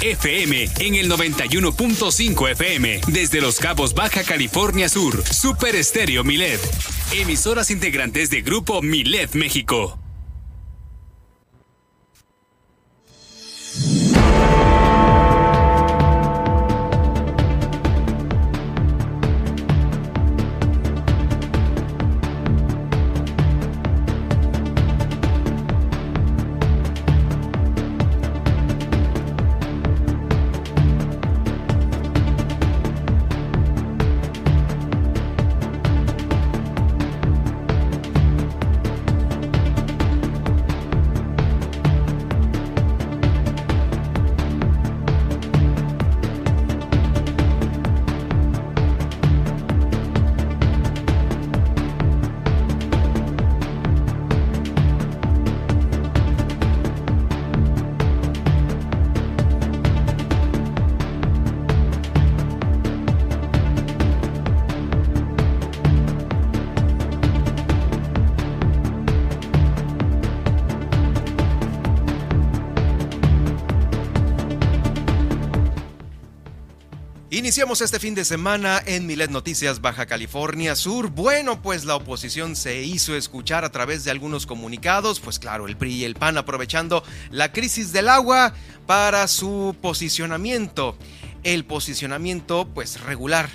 FM en el 91.5 FM desde Los Cabos, Baja California Sur. Super Estéreo Milet. Emisoras integrantes de Grupo Milet México. Iniciamos este fin de semana en Milet Noticias Baja California Sur. Bueno, pues la oposición se hizo escuchar a través de algunos comunicados, pues claro, el PRI y el PAN aprovechando la crisis del agua para su posicionamiento. El posicionamiento pues regular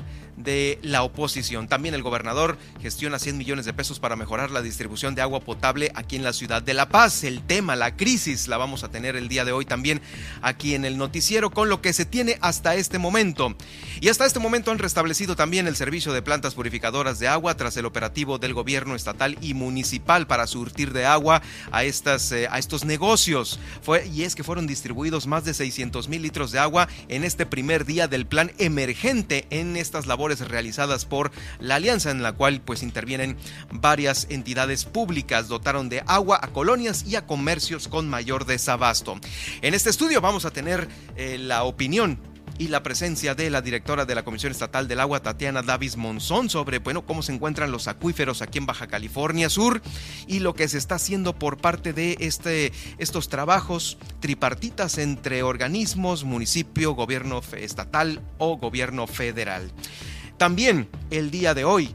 de la oposición. También el gobernador gestiona 100 millones de pesos para mejorar la distribución de agua potable aquí en la ciudad de La Paz. El tema, la crisis, la vamos a tener el día de hoy también aquí en el noticiero con lo que se tiene hasta este momento. Y hasta este momento han restablecido también el servicio de plantas purificadoras de agua tras el operativo del gobierno estatal y municipal para surtir de agua a, estas, eh, a estos negocios. Fue, y es que fueron distribuidos más de 600 mil litros de agua en este primer día del plan emergente en estas labores realizadas por la alianza en la cual pues intervienen varias entidades públicas, dotaron de agua a colonias y a comercios con mayor desabasto. En este estudio vamos a tener eh, la opinión y la presencia de la directora de la Comisión Estatal del Agua, Tatiana Davis Monzón, sobre bueno, cómo se encuentran los acuíferos aquí en Baja California Sur y lo que se está haciendo por parte de este, estos trabajos tripartitas entre organismos, municipio, gobierno estatal o gobierno federal. También el día de hoy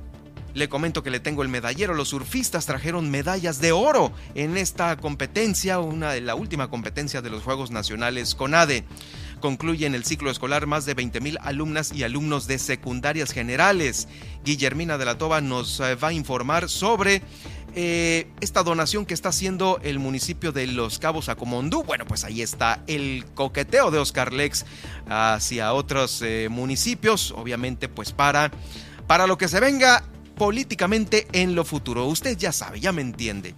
le comento que le tengo el medallero. Los surfistas trajeron medallas de oro en esta competencia, una de la última competencia de los Juegos Nacionales CONADE. Concluyen el ciclo escolar más de 20 mil alumnas y alumnos de secundarias generales. Guillermina de la Toba nos eh, va a informar sobre eh, esta donación que está haciendo el municipio de Los Cabos a Comondú. Bueno, pues ahí está el coqueteo de Oscar Lex hacia otros eh, municipios, obviamente pues para, para lo que se venga políticamente en lo futuro. Usted ya sabe, ya me entiende.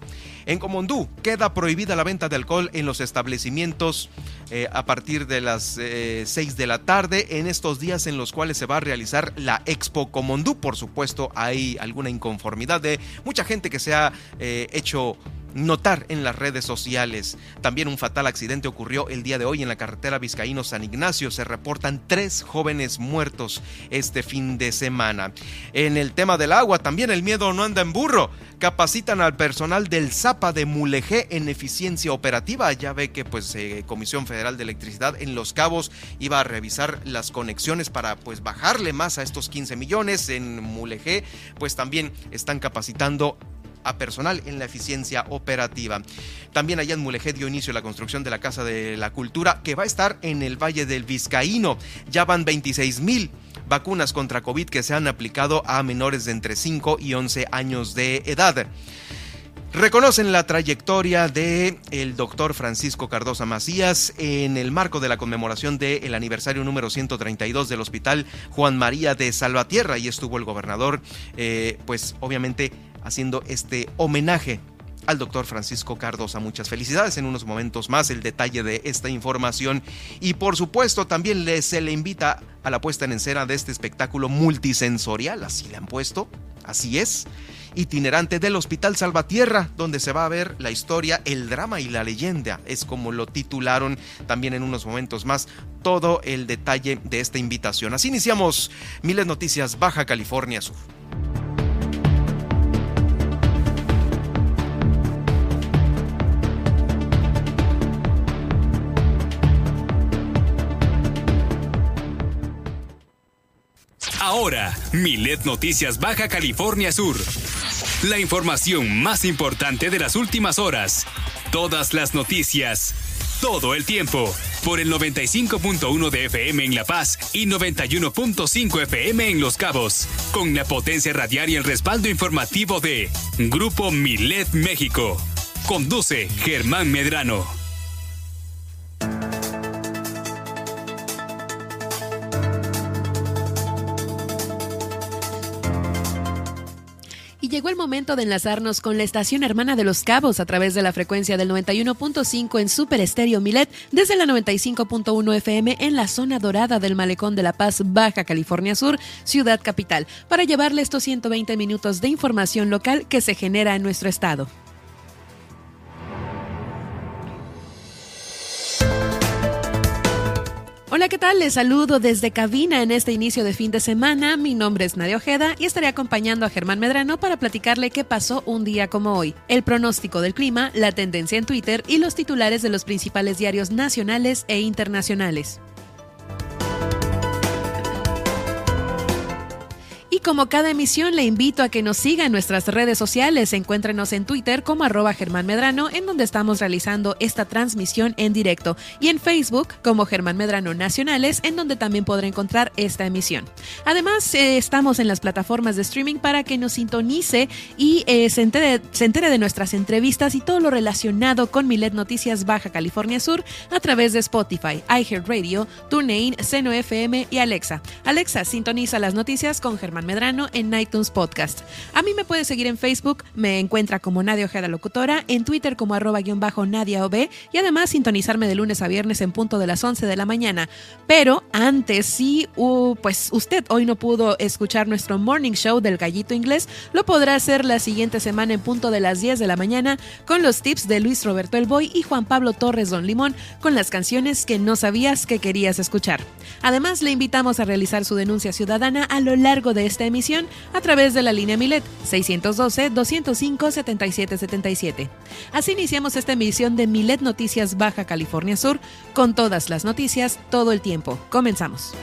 En Comondú queda prohibida la venta de alcohol en los establecimientos eh, a partir de las 6 eh, de la tarde en estos días en los cuales se va a realizar la Expo Comondú. Por supuesto, hay alguna inconformidad de mucha gente que se ha hecho notar en las redes sociales. También un fatal accidente ocurrió el día de hoy en la carretera Vizcaíno San Ignacio. Se reportan tres jóvenes muertos este fin de semana. En el tema del agua, también el miedo no anda en burro. Capacitan al personal del ZAPA de Mulegé en eficiencia operativa. Ya ve que pues eh, Comisión Federal de Electricidad en Los Cabos iba a revisar las conexiones para pues bajarle más a estos 15 millones. En Mulegé pues también están capacitando a personal en la eficiencia operativa. También allá en Mulegé dio inicio la construcción de la Casa de la Cultura que va a estar en el Valle del Vizcaíno. Ya van 26 mil vacunas contra COVID que se han aplicado a menores de entre 5 y 11 años de edad. Reconocen la trayectoria de el doctor Francisco Cardosa Macías en el marco de la conmemoración del aniversario número 132 del Hospital Juan María de Salvatierra y estuvo el gobernador, eh, pues obviamente haciendo este homenaje al doctor Francisco Cardosa. Muchas felicidades en unos momentos más el detalle de esta información y por supuesto también se le invita a la puesta en escena de este espectáculo multisensorial, así le han puesto, así es, itinerante del Hospital Salvatierra, donde se va a ver la historia, el drama y la leyenda, es como lo titularon también en unos momentos más todo el detalle de esta invitación. Así iniciamos Miles Noticias Baja California Sur. Ahora, Milet Noticias Baja California Sur. La información más importante de las últimas horas. Todas las noticias. Todo el tiempo. Por el 95.1 de FM en La Paz y 91.5 FM en Los Cabos. Con la potencia radial y el respaldo informativo de Grupo Milet México. Conduce Germán Medrano. Llegó el momento de enlazarnos con la estación hermana de Los Cabos a través de la frecuencia del 91.5 en Super Estéreo Milet desde la 95.1 FM en la zona dorada del Malecón de La Paz, Baja California Sur, ciudad capital, para llevarle estos 120 minutos de información local que se genera en nuestro estado. Hola, ¿qué tal? Les saludo desde cabina en este inicio de fin de semana. Mi nombre es Nadia Ojeda y estaré acompañando a Germán Medrano para platicarle qué pasó un día como hoy, el pronóstico del clima, la tendencia en Twitter y los titulares de los principales diarios nacionales e internacionales. Y como cada emisión, le invito a que nos siga en nuestras redes sociales. Encuéntrenos en Twitter como arroba Germán Medrano, en donde estamos realizando esta transmisión en directo. Y en Facebook como Germán Medrano Nacionales, en donde también podrá encontrar esta emisión. Además, eh, estamos en las plataformas de streaming para que nos sintonice y eh, se, entere, de nuestras entrevistas y todo lo relacionado con Milet Noticias Baja California Sur a través de Spotify, iHeartRadio, TuneIn, Seno FM y Alexa. Alexa, sintoniza las noticias con Germán Medrano en iTunes Podcast. A mí me puede seguir en Facebook, me encuentra como Nadia Ojeda Locutora, en Twitter como arroba guion bajo Nadia OB y además sintonizarme de lunes a viernes en punto de las 11 de la mañana. Pero antes, si pues usted hoy no pudo escuchar nuestro morning show del gallito inglés, lo podrá hacer la siguiente semana en punto de las 10 de la mañana con los tips de Luis Roberto El Boy y Juan Pablo Torres Don Limón con las canciones que no sabías que querías escuchar. Además, le invitamos a realizar su denuncia ciudadana a lo largo de esta emisión a través de la línea Milet 612-205-7777. Así iniciamos esta emisión de Milet Noticias Baja California Sur con todas las noticias todo el tiempo. Comenzamos.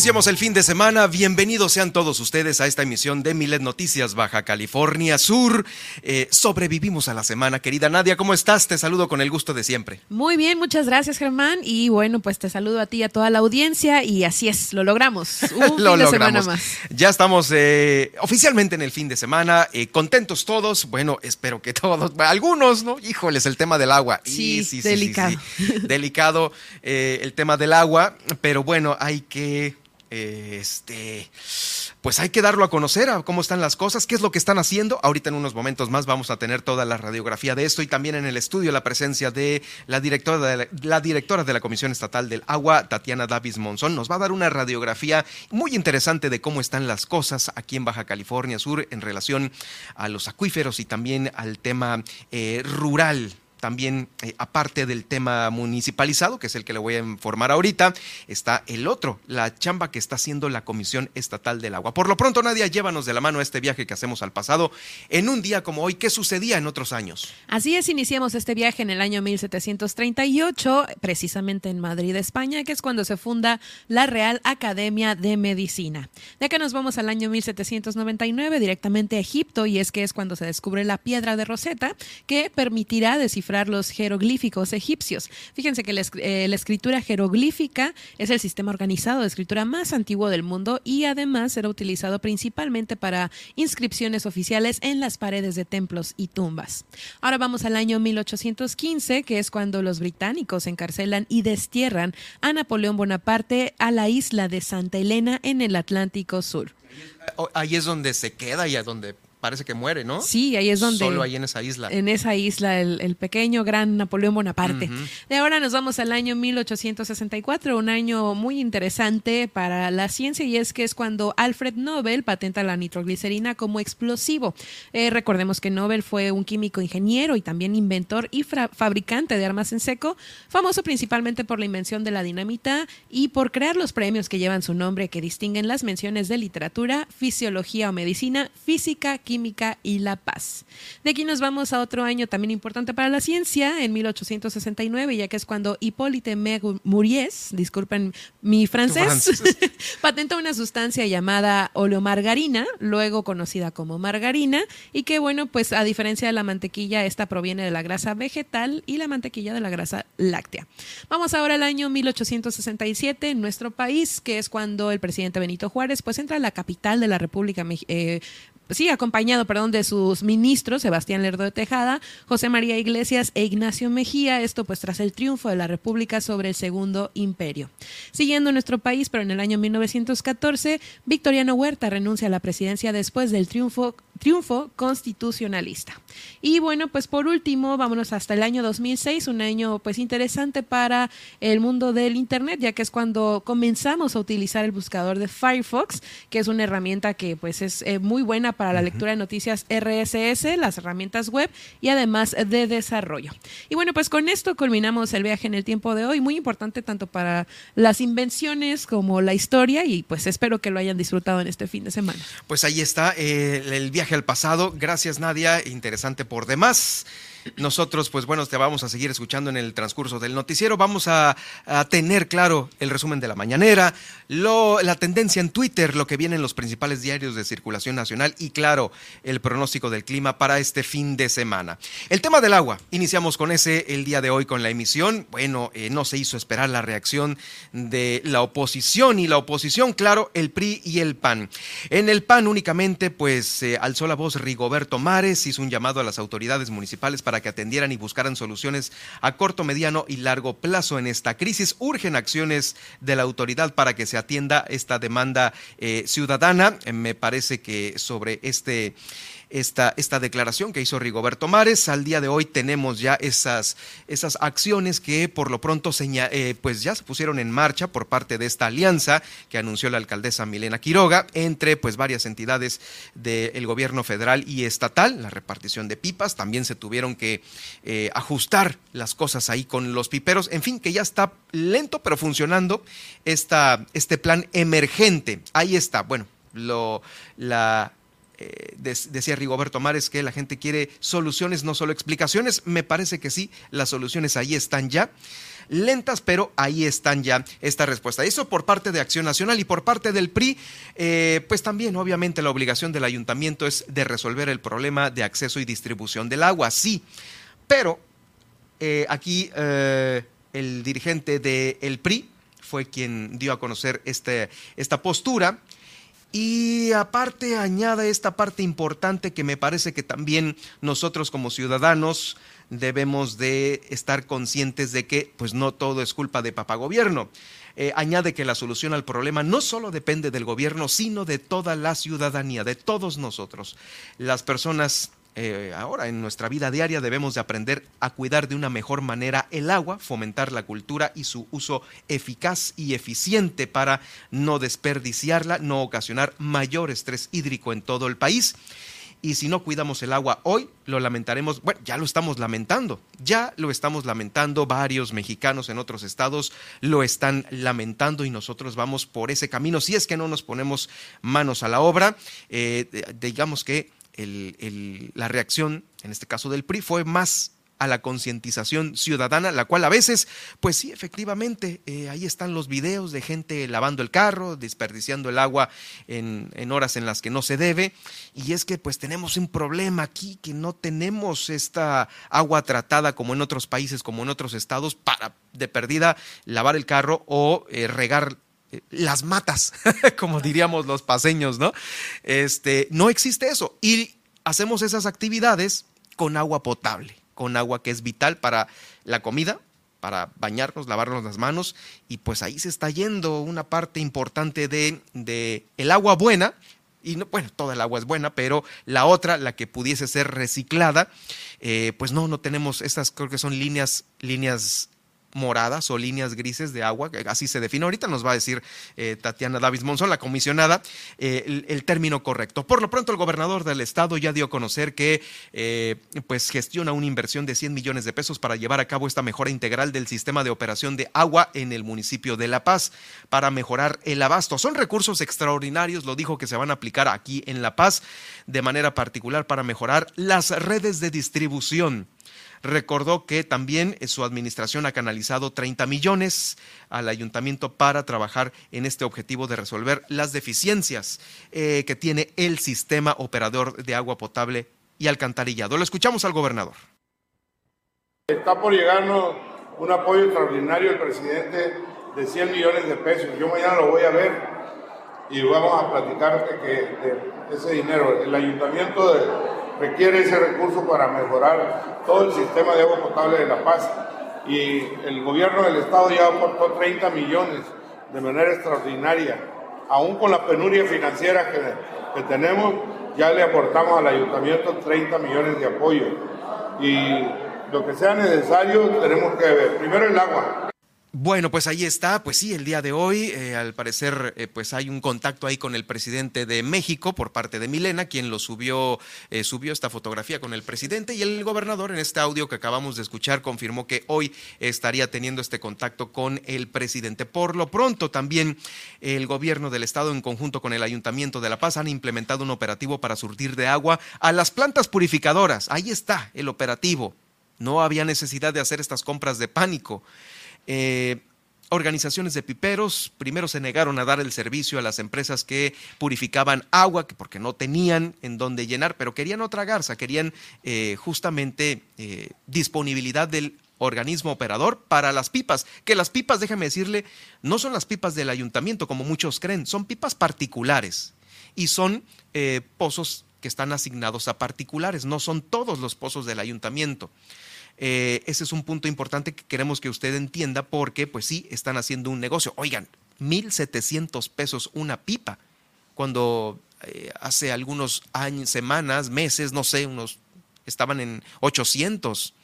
Iniciamos el fin de semana. Bienvenidos sean todos ustedes a esta emisión de Milet Noticias Baja California Sur. Eh, sobrevivimos a la semana, querida Nadia. ¿Cómo estás? Te saludo con el gusto de siempre. Muy bien, muchas gracias, Germán. Y bueno, pues te saludo a ti y a toda la audiencia. Y así es, lo logramos. Un lo fin de semana más. Ya estamos eh, oficialmente en el fin de semana. Eh, contentos todos. Bueno, espero que todos. Algunos, ¿no? Híjoles, el tema del agua. Sí, sí, sí delicado. delicado el tema del agua. Pero bueno, hay que este, pues hay que darlo a conocer a cómo están las cosas, qué es lo que están haciendo. Ahorita en unos momentos más vamos a tener toda la radiografía de esto y también en el estudio la presencia de la directora de la, directora de la Comisión Estatal del Agua, Tatiana Davis Monzón. Nos va a dar una radiografía muy interesante de cómo están las cosas aquí en Baja California Sur en relación a los acuíferos y también al tema eh, rural también, eh, aparte del tema municipalizado, que es el que le voy a informar ahorita, está el otro, la chamba que está haciendo la Comisión Estatal del Agua. Por lo pronto, Nadia, llévanos de la mano a este viaje que hacemos al pasado en un día como hoy. ¿Qué sucedía en otros años? Así es, iniciamos este viaje en el año 1738, precisamente en Madrid, España, que es cuando se funda la Real Academia de Medicina. De acá nos vamos al año 1799, directamente a Egipto, y es que es cuando se descubre la piedra de Rosetta, que permitirá descifrar los jeroglíficos egipcios. Fíjense que eh, la, escritura jeroglífica es el sistema organizado de escritura más antiguo del mundo y además era utilizado principalmente para inscripciones oficiales en las paredes de templos y tumbas. Ahora vamos al año 1815, que es cuando los británicos encarcelan y destierran a Napoleón Bonaparte a la isla de Santa Elena en el Atlántico Sur. Ahí es donde se queda y a donde parece que muere, ¿no? Sí, ahí es donde. Solo ahí en esa isla. En esa isla, el, pequeño gran Napoleón Bonaparte. De ahora nos vamos al año 1864, un año muy interesante para la ciencia, y es que es cuando Alfred Nobel patenta la nitroglicerina como explosivo. Eh, recordemos que Nobel fue un químico ingeniero y también inventor y fabricante de armas en seco, famoso principalmente por la invención de la dinamita y por crear los premios que llevan su nombre, que distinguen las menciones de literatura, fisiología o medicina, física, química y la paz. De aquí nos vamos a otro año también importante para la ciencia, en 1869, ya que es cuando Hippolyte Muriez, disculpen mi francés, patentó una sustancia llamada oleomargarina, luego conocida como margarina, y que bueno, pues a diferencia de la mantequilla, esta proviene de la grasa vegetal y la mantequilla de la grasa láctea. Vamos ahora al año 1867 en nuestro país, que es cuando el presidente Benito Juárez pues entra a la capital de la República eh, sí, acompañado, perdón, de sus ministros, Sebastián Lerdo de Tejada, José María Iglesias e Ignacio Mejía, esto pues tras el triunfo de la República sobre el Segundo Imperio. Siguiendo nuestro país, pero en el año 1914, Victoriano Huerta renuncia a la presidencia después del triunfo triunfo constitucionalista. Y bueno, pues por último, vámonos hasta el año 2006, un año pues interesante para el mundo del Internet, ya que es cuando comenzamos a utilizar el buscador de Firefox, que es una herramienta que pues es eh, muy buena para la lectura de noticias RSS, las herramientas web y además de desarrollo. Y bueno, pues con esto culminamos el viaje en el tiempo de hoy, muy importante tanto para las invenciones como la historia y pues espero que lo hayan disfrutado en este fin de semana. Pues ahí está eh, el viaje al pasado. Gracias Nadia, interesante por demás. Nosotros, pues bueno, te vamos a seguir escuchando en el transcurso del noticiero. Vamos a, tener, claro, el resumen de la mañanera, la tendencia en Twitter, lo que viene en los principales diarios de circulación nacional y, claro, el pronóstico del clima para este fin de semana. El tema del agua, iniciamos con ese el día de hoy con la emisión. Bueno, eh, no se hizo esperar la reacción de la oposición y la oposición, claro, el PRI y el PAN. En el PAN únicamente, pues alzó la voz Rigoberto Mares, hizo un llamado a las autoridades municipales para para que atendieran y buscaran soluciones a corto, mediano y largo plazo en esta crisis. Urgen acciones de la autoridad para que se atienda esta demanda eh, ciudadana. Me parece que sobre este esta, esta declaración que hizo Rigoberto Mares. Al día de hoy tenemos ya esas, esas acciones que por lo pronto eh, pues ya se pusieron en marcha por parte de esta alianza que anunció la alcaldesa Milena Quiroga entre pues varias entidades del gobierno federal y estatal, la repartición de pipas, también se tuvieron que eh, ajustar las cosas ahí con los piperos, en fin, que ya está lento pero funcionando esta, este plan emergente. Ahí está, bueno, la, eh, decía Rigoberto Mares que la gente quiere soluciones, no solo explicaciones. Me parece que sí, las soluciones ahí están ya. Lentas, pero ahí están ya esta respuesta. Eso por parte de Acción Nacional y por parte del PRI, eh, pues también obviamente la obligación del ayuntamiento es de resolver el problema de acceso y distribución del agua, sí. Pero eh, aquí el dirigente del PRI fue quien dio a conocer este, esta postura y aparte añade esta parte importante que me parece que también nosotros como ciudadanos debemos de estar conscientes de que pues no todo es culpa de papá gobierno. Eh, añade que la solución al problema no solo depende del gobierno, sino de toda la ciudadanía, de todos nosotros. Las personas eh, ahora en nuestra vida diaria debemos de aprender a cuidar de una mejor manera el agua, fomentar la cultura y su uso eficaz y eficiente para no desperdiciarla, no ocasionar mayor estrés hídrico en todo el país. Y si no cuidamos el agua hoy, lo lamentaremos, bueno, ya lo estamos lamentando, ya lo estamos lamentando, varios mexicanos en otros estados lo están lamentando y nosotros vamos por ese camino. Si es que no nos ponemos manos a la obra, eh, digamos que la reacción, en este caso del PRI, fue más a la concientización ciudadana, la cual a veces, pues sí, efectivamente, eh, ahí están los videos de gente lavando el carro, desperdiciando el agua en, horas en las que no se debe, y es que pues tenemos un problema aquí, que no tenemos esta agua tratada como en otros países, como en otros estados, para de perdida lavar el carro o eh, regar las matas, como diríamos los paseños, ¿no? Este, no existe eso. Y hacemos esas actividades con agua potable, con agua que es vital para la comida, para bañarnos, lavarnos las manos, y pues ahí se está yendo una parte importante de, de el agua buena y no, bueno, toda el agua es buena, pero la otra, la que pudiese ser reciclada, eh, pues no, no tenemos estas, creo que son líneas, líneas moradas o líneas grises de agua, así se define. Ahorita nos va a decir eh, Tatiana Davis Monzón, la comisionada, eh, el, término correcto. Por lo pronto, el gobernador del estado ya dio a conocer que eh, pues gestiona una inversión de 100 millones de pesos para llevar a cabo esta mejora integral del sistema de operación de agua en el municipio de La Paz para mejorar el abasto. Son recursos extraordinarios, lo dijo que se van a aplicar aquí en La Paz de manera particular para mejorar las redes de distribución recordó que también su administración ha canalizado 30 millones al ayuntamiento para trabajar en este objetivo de resolver las deficiencias eh, que tiene el sistema operador de agua potable y alcantarillado. Lo escuchamos al gobernador. Está por llegarnos un apoyo extraordinario del presidente de 100 millones de pesos. Yo mañana lo voy a ver y vamos a platicar de que ese dinero, el ayuntamiento de, requiere ese recurso para mejorar todo el sistema de agua potable de La Paz. Y el gobierno del estado ya aportó 30 millones de manera extraordinaria. Aún con la penuria financiera que, que tenemos, ya le aportamos al ayuntamiento 30 millones de apoyo. Y lo que sea necesario tenemos que ver. Primero el agua. Bueno, pues ahí está, pues sí, el día de hoy, eh, al parecer, eh, pues hay un contacto ahí con el presidente de México por parte de Milena, quien lo subió, eh, subió esta fotografía con el presidente y el gobernador en este audio que acabamos de escuchar confirmó que hoy estaría teniendo este contacto con el presidente. Por lo pronto, también el gobierno del estado en conjunto con el ayuntamiento de La Paz han implementado un operativo para surtir de agua a las plantas purificadoras. Ahí está el operativo. No había necesidad de hacer estas compras de pánico. Eh, organizaciones de piperos primero se negaron a dar el servicio a las empresas que purificaban agua, porque no tenían en dónde llenar, pero querían otra garza, querían eh, justamente eh, disponibilidad del organismo operador para las pipas, que las pipas, déjame decirle, no son las pipas del ayuntamiento como muchos creen, son pipas particulares y son pozos que están asignados a particulares, no son todos los pozos del ayuntamiento. Eh, ese es un punto importante que queremos que usted entienda porque, pues sí, están haciendo un negocio. Oigan, 1.700 pesos una pipa, cuando eh, hace algunos años, semanas, meses, no sé, unos estaban en 800.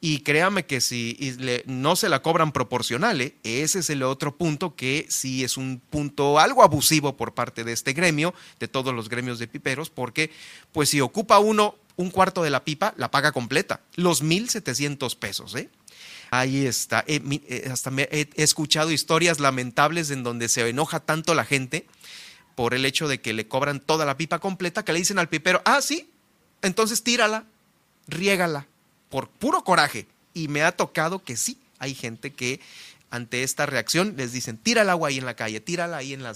Y créame que si no se la cobran proporcional, ¿eh? ese es el otro punto que sí es un punto algo abusivo por parte de este gremio, de todos los gremios de piperos, porque pues si ocupa uno un cuarto de la pipa, la paga completa, los 1.700 pesos, ¿eh? Ahí está. Eh, hasta me, he, escuchado historias lamentables en donde se enoja tanto la gente por el hecho de que le cobran toda la pipa completa que le dicen al pipero, ah, sí, entonces tírala, riégala, por puro coraje. Y me ha tocado que sí, hay gente que ante esta reacción les dicen, tira el agua ahí en la calle, tírala ahí en, la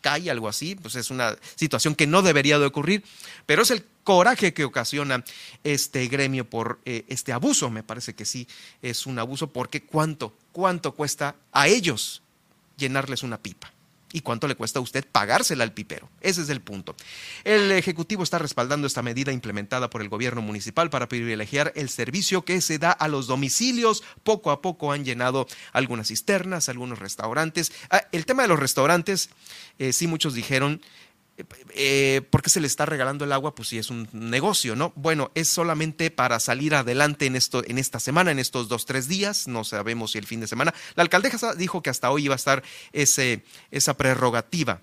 calle, algo así, pues es una situación que no debería de ocurrir, pero es el coraje que ocasiona este gremio por eh, este abuso, me parece que sí es un abuso, porque cuánto, cuánto cuesta a ellos llenarles una pipa y cuánto le cuesta a usted pagársela al pipero. Ese es el punto. El Ejecutivo está respaldando esta medida implementada por el gobierno municipal para privilegiar el servicio que se da a los domicilios. Poco a poco han llenado algunas cisternas, algunos restaurantes. Ah, el tema de los restaurantes, eh, sí muchos dijeron, eh, ¿por qué se le está regalando el agua? Pues si es un negocio, ¿no? Bueno, es solamente para salir adelante en, esto, en esta semana, en estos dos, tres días, no sabemos si el fin de semana. La alcaldesa dijo que hasta hoy iba a estar esa prerrogativa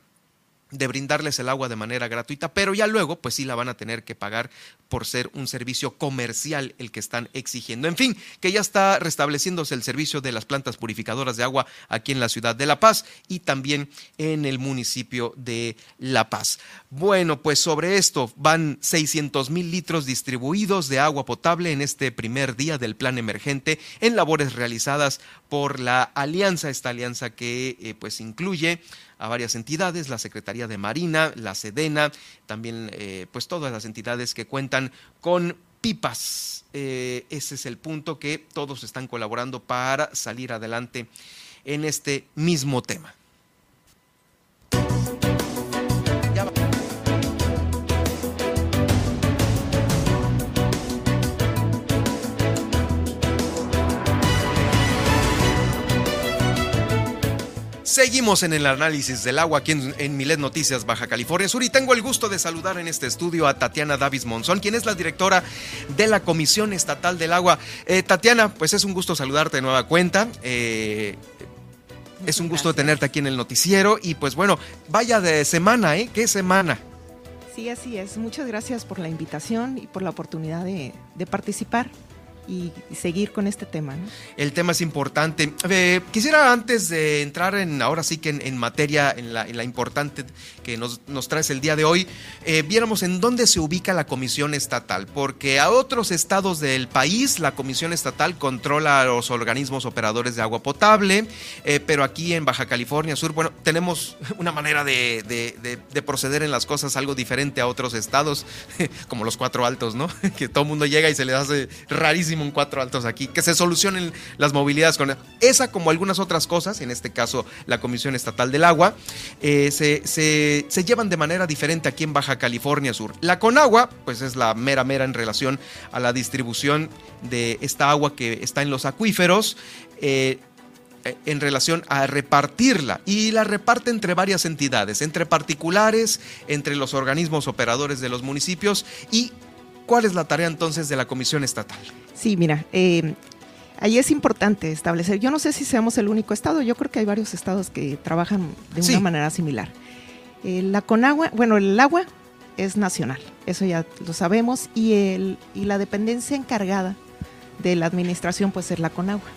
de brindarles el agua de manera gratuita, pero ya luego pues sí la van a tener que pagar por ser un servicio comercial el que están exigiendo. En fin, que ya está restableciéndose el servicio de las plantas purificadoras de agua aquí en la ciudad de La Paz y también en el municipio de La Paz. Bueno, pues sobre esto van 600 mil litros distribuidos de agua potable en este primer día del plan emergente en labores realizadas por la alianza, esta alianza que eh, pues incluye a varias entidades, la Secretaría de Marina, la Sedena, también eh, pues todas las entidades que cuentan con pipas. Eh, ese es el punto que todos están colaborando para salir adelante en este mismo tema. Seguimos en el análisis del agua aquí en, Milet Noticias Baja California Sur y tengo el gusto de saludar en este estudio a Tatiana Davis Monzón, quien es la directora de la Comisión Estatal del Agua. Eh, Tatiana, pues es un gusto saludarte de nueva cuenta. Eh, es un gusto tenerte aquí en el noticiero y pues bueno, vaya de semana, ¿eh? ¿Qué semana? Sí, así es. Muchas gracias por la invitación y por la oportunidad de, de participar y, seguir con este tema. El tema es importante. Quisiera antes de entrar en, ahora sí que en, materia, en la, importante que nos, nos, traes el día de hoy, eh, viéramos en dónde se ubica la Comisión Estatal, porque a otros estados del país la Comisión Estatal controla a los organismos operadores de agua potable, eh, pero aquí en Baja California Sur, bueno, tenemos una manera de, de proceder en las cosas algo diferente a otros estados, como los cuatro altos, ¿no? que todo el mundo llega y se le hace rarísimo en cuatro altos aquí, que se solucionen las movilidades con esa como algunas otras cosas, en este caso la Comisión Estatal del Agua, eh, se, llevan de manera diferente aquí en Baja California Sur. La Conagua, pues es la mera mera en relación a la distribución de esta agua que está en los acuíferos. Eh, en relación a repartirla y la reparte entre varias entidades, entre particulares, entre los organismos operadores de los municipios y cuál es la tarea entonces de la Comisión Estatal. Sí, mira, eh, ahí es importante establecer, yo no sé si seamos el único estado, yo creo que hay varios estados que trabajan de una manera similar. Eh, la Conagua, bueno, el agua es nacional, eso ya lo sabemos, y, el, y la dependencia encargada de la administración pues es la Conagua.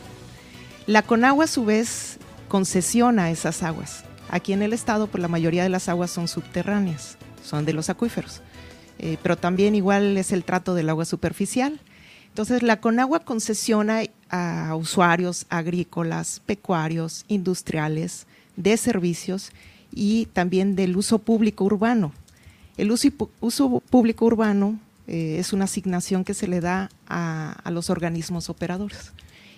La Conagua a su vez concesiona esas aguas. Aquí en el estado pues la mayoría de las aguas son subterráneas, son de los acuíferos, eh, pero también igual es el trato del agua superficial entonces, la Conagua concesiona a usuarios agrícolas, pecuarios, industriales, de servicios y también del uso público urbano. El uso, público urbano eh, es una asignación que se le da a, los organismos operadores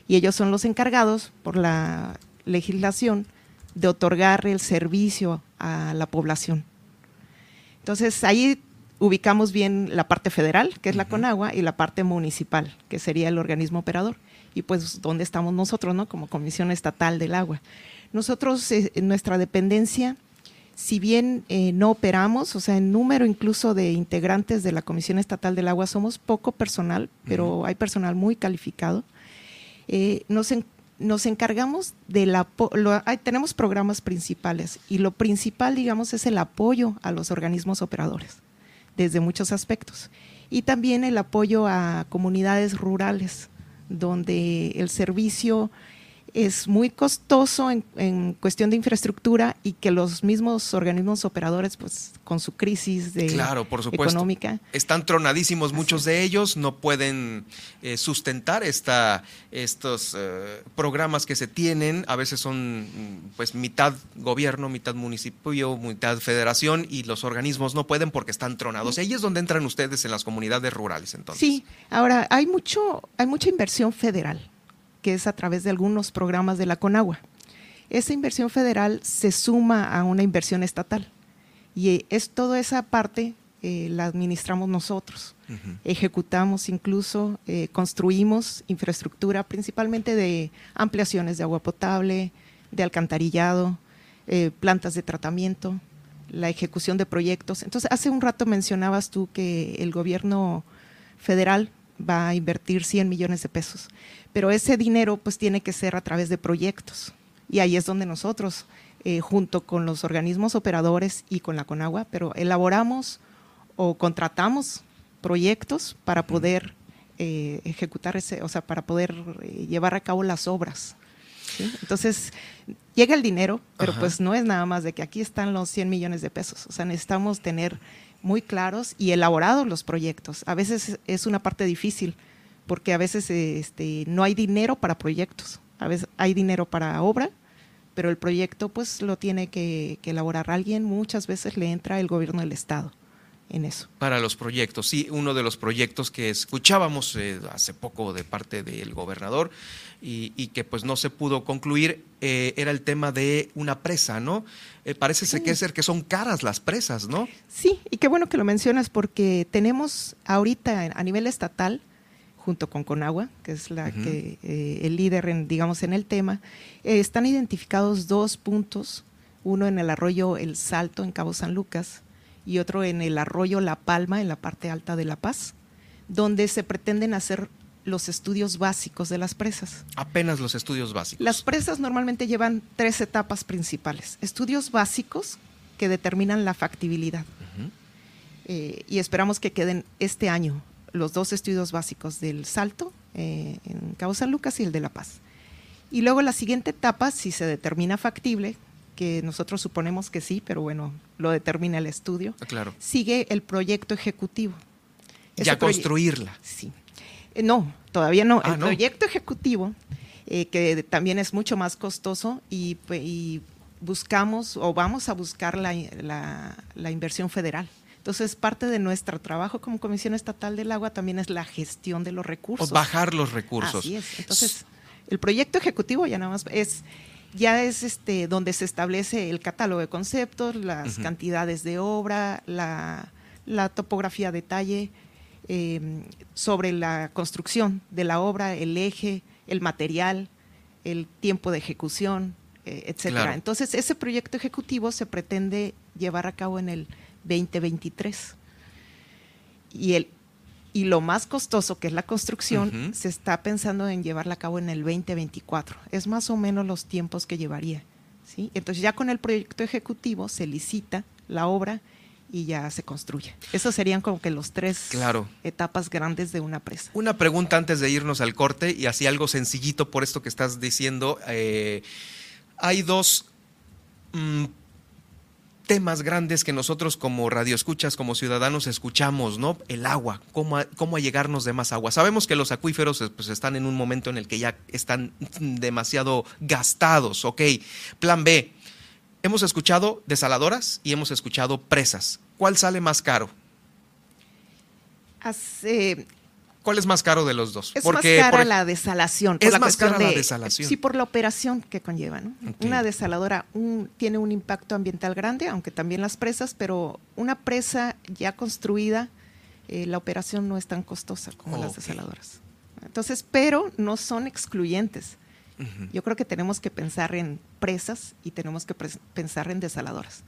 y ellos son los encargados por la legislación de otorgar el servicio a la población. Entonces ahí ubicamos bien la parte federal, que es la Conagua, y la parte municipal, que sería el organismo operador. Y pues, ¿dónde estamos nosotros, no? Como Comisión Estatal del Agua. Nosotros, eh, en nuestra dependencia, si bien eh, no operamos, o sea, en número incluso de integrantes de la Comisión Estatal del Agua, somos poco personal, pero hay personal muy calificado. Eh, nos, nos encargamos de la, tenemos programas principales y lo principal, digamos, es el apoyo a los organismos operadores desde muchos aspectos. Y también el apoyo a comunidades rurales, donde el servicio es muy costoso en, cuestión de infraestructura y que los mismos organismos operadores, pues con su crisis de claro, por supuesto. económica. Están tronadísimos muchos de ellos, no pueden eh, sustentar esta, estos eh, programas que se tienen, a veces son pues mitad gobierno, mitad municipio, mitad federación y los organismos no pueden porque están tronados. Ahí es donde entran ustedes en las comunidades rurales entonces. Sí, ahora hay mucho, hay mucha inversión federal que es a través de algunos programas de la Conagua. Esa inversión federal se suma a una inversión estatal y es toda esa parte eh, la administramos nosotros. Ejecutamos incluso, eh, construimos infraestructura principalmente de ampliaciones de agua potable, de alcantarillado, eh, plantas de tratamiento, la ejecución de proyectos. Entonces, hace un rato mencionabas tú que el gobierno federal va a invertir 100 millones de pesos pero ese dinero pues tiene que ser a través de proyectos. Y ahí es donde nosotros, eh, junto con los organismos operadores y con la Conagua, pero elaboramos o contratamos proyectos para poder eh, ejecutar ese, o sea, para poder eh, llevar a cabo las obras. Entonces, llega el dinero, pero pues no es nada más de que aquí están los 100 millones de pesos. O sea, necesitamos tener muy claros y elaborados los proyectos. A veces es una parte difícil porque a veces este, no hay dinero para proyectos, a veces hay dinero para obra, pero el proyecto pues lo tiene que, elaborar alguien, muchas veces le entra el gobierno del Estado en eso. Para los proyectos, sí, uno de los proyectos que escuchábamos eh, hace poco de parte del gobernador y, que pues no se pudo concluir eh, era el tema de una presa, ¿no? Eh, parece ser que son caras las presas, ¿no? Sí, y qué bueno que lo mencionas porque tenemos ahorita a nivel estatal junto con Conagua, que es la que eh, el líder, en, digamos, en el tema, eh, están identificados dos puntos, uno en el arroyo El Salto en Cabo San Lucas y otro en el arroyo La Palma en la parte alta de La Paz, donde se pretenden hacer los estudios básicos de las presas. Apenas los estudios básicos. Las presas normalmente llevan tres etapas principales. Estudios básicos que determinan la factibilidad. Eh, y esperamos que queden este año los dos estudios básicos del Salto eh, en Cabo San Lucas y el de La Paz. Y luego la siguiente etapa, si se determina factible, que nosotros suponemos que sí, pero bueno, lo determina el estudio, ah, claro. sigue el proyecto ejecutivo. ya construirla. Sí. Eh, no, todavía no. Ah, el proyecto ejecutivo, eh, que también es mucho más costoso y, buscamos o vamos a buscar la, la inversión federal. Entonces, parte de nuestro trabajo como Comisión Estatal del Agua también es la gestión de los recursos. O bajar los recursos. Así es. Entonces, el proyecto ejecutivo ya nada más es ya es este donde se establece el catálogo de conceptos, las cantidades de obra, la, topografía detalle em, sobre la construcción de la obra, el eje, el material, el tiempo de ejecución, eh, etcétera. Entonces, ese proyecto ejecutivo se pretende llevar a cabo en el 2023. Y, el, y lo más costoso, que es la construcción, se está pensando en llevarla a cabo en el 2024. Es más o menos los tiempos que llevaría. ¿sí? Entonces ya con el proyecto ejecutivo se licita la obra y ya se construye. Esos serían como que los tres etapas grandes de una presa. Una pregunta antes de irnos al corte y así algo sencillito por esto que estás diciendo. Eh, hay dos mm, temas grandes que nosotros como radioescuchas, como ciudadanos escuchamos, ¿no? El agua, cómo, cómo llegarnos de más agua. Sabemos que los acuíferos pues, están en un momento en el que ya están demasiado gastados, ¿ok? Plan B, hemos escuchado desaladoras y hemos escuchado presas. ¿Cuál sale más caro? Hace, ¿Cuál es más caro de los dos? Es más cara la desalación. Es más cara la desalación. Sí, por la operación que conlleva. Una desaladora tiene un impacto ambiental grande, aunque también las presas, pero una presa ya construida, eh, la operación no es tan costosa como las desaladoras. Entonces, pero no son excluyentes. Yo creo que tenemos que pensar en presas y tenemos que pensar en desaladoras.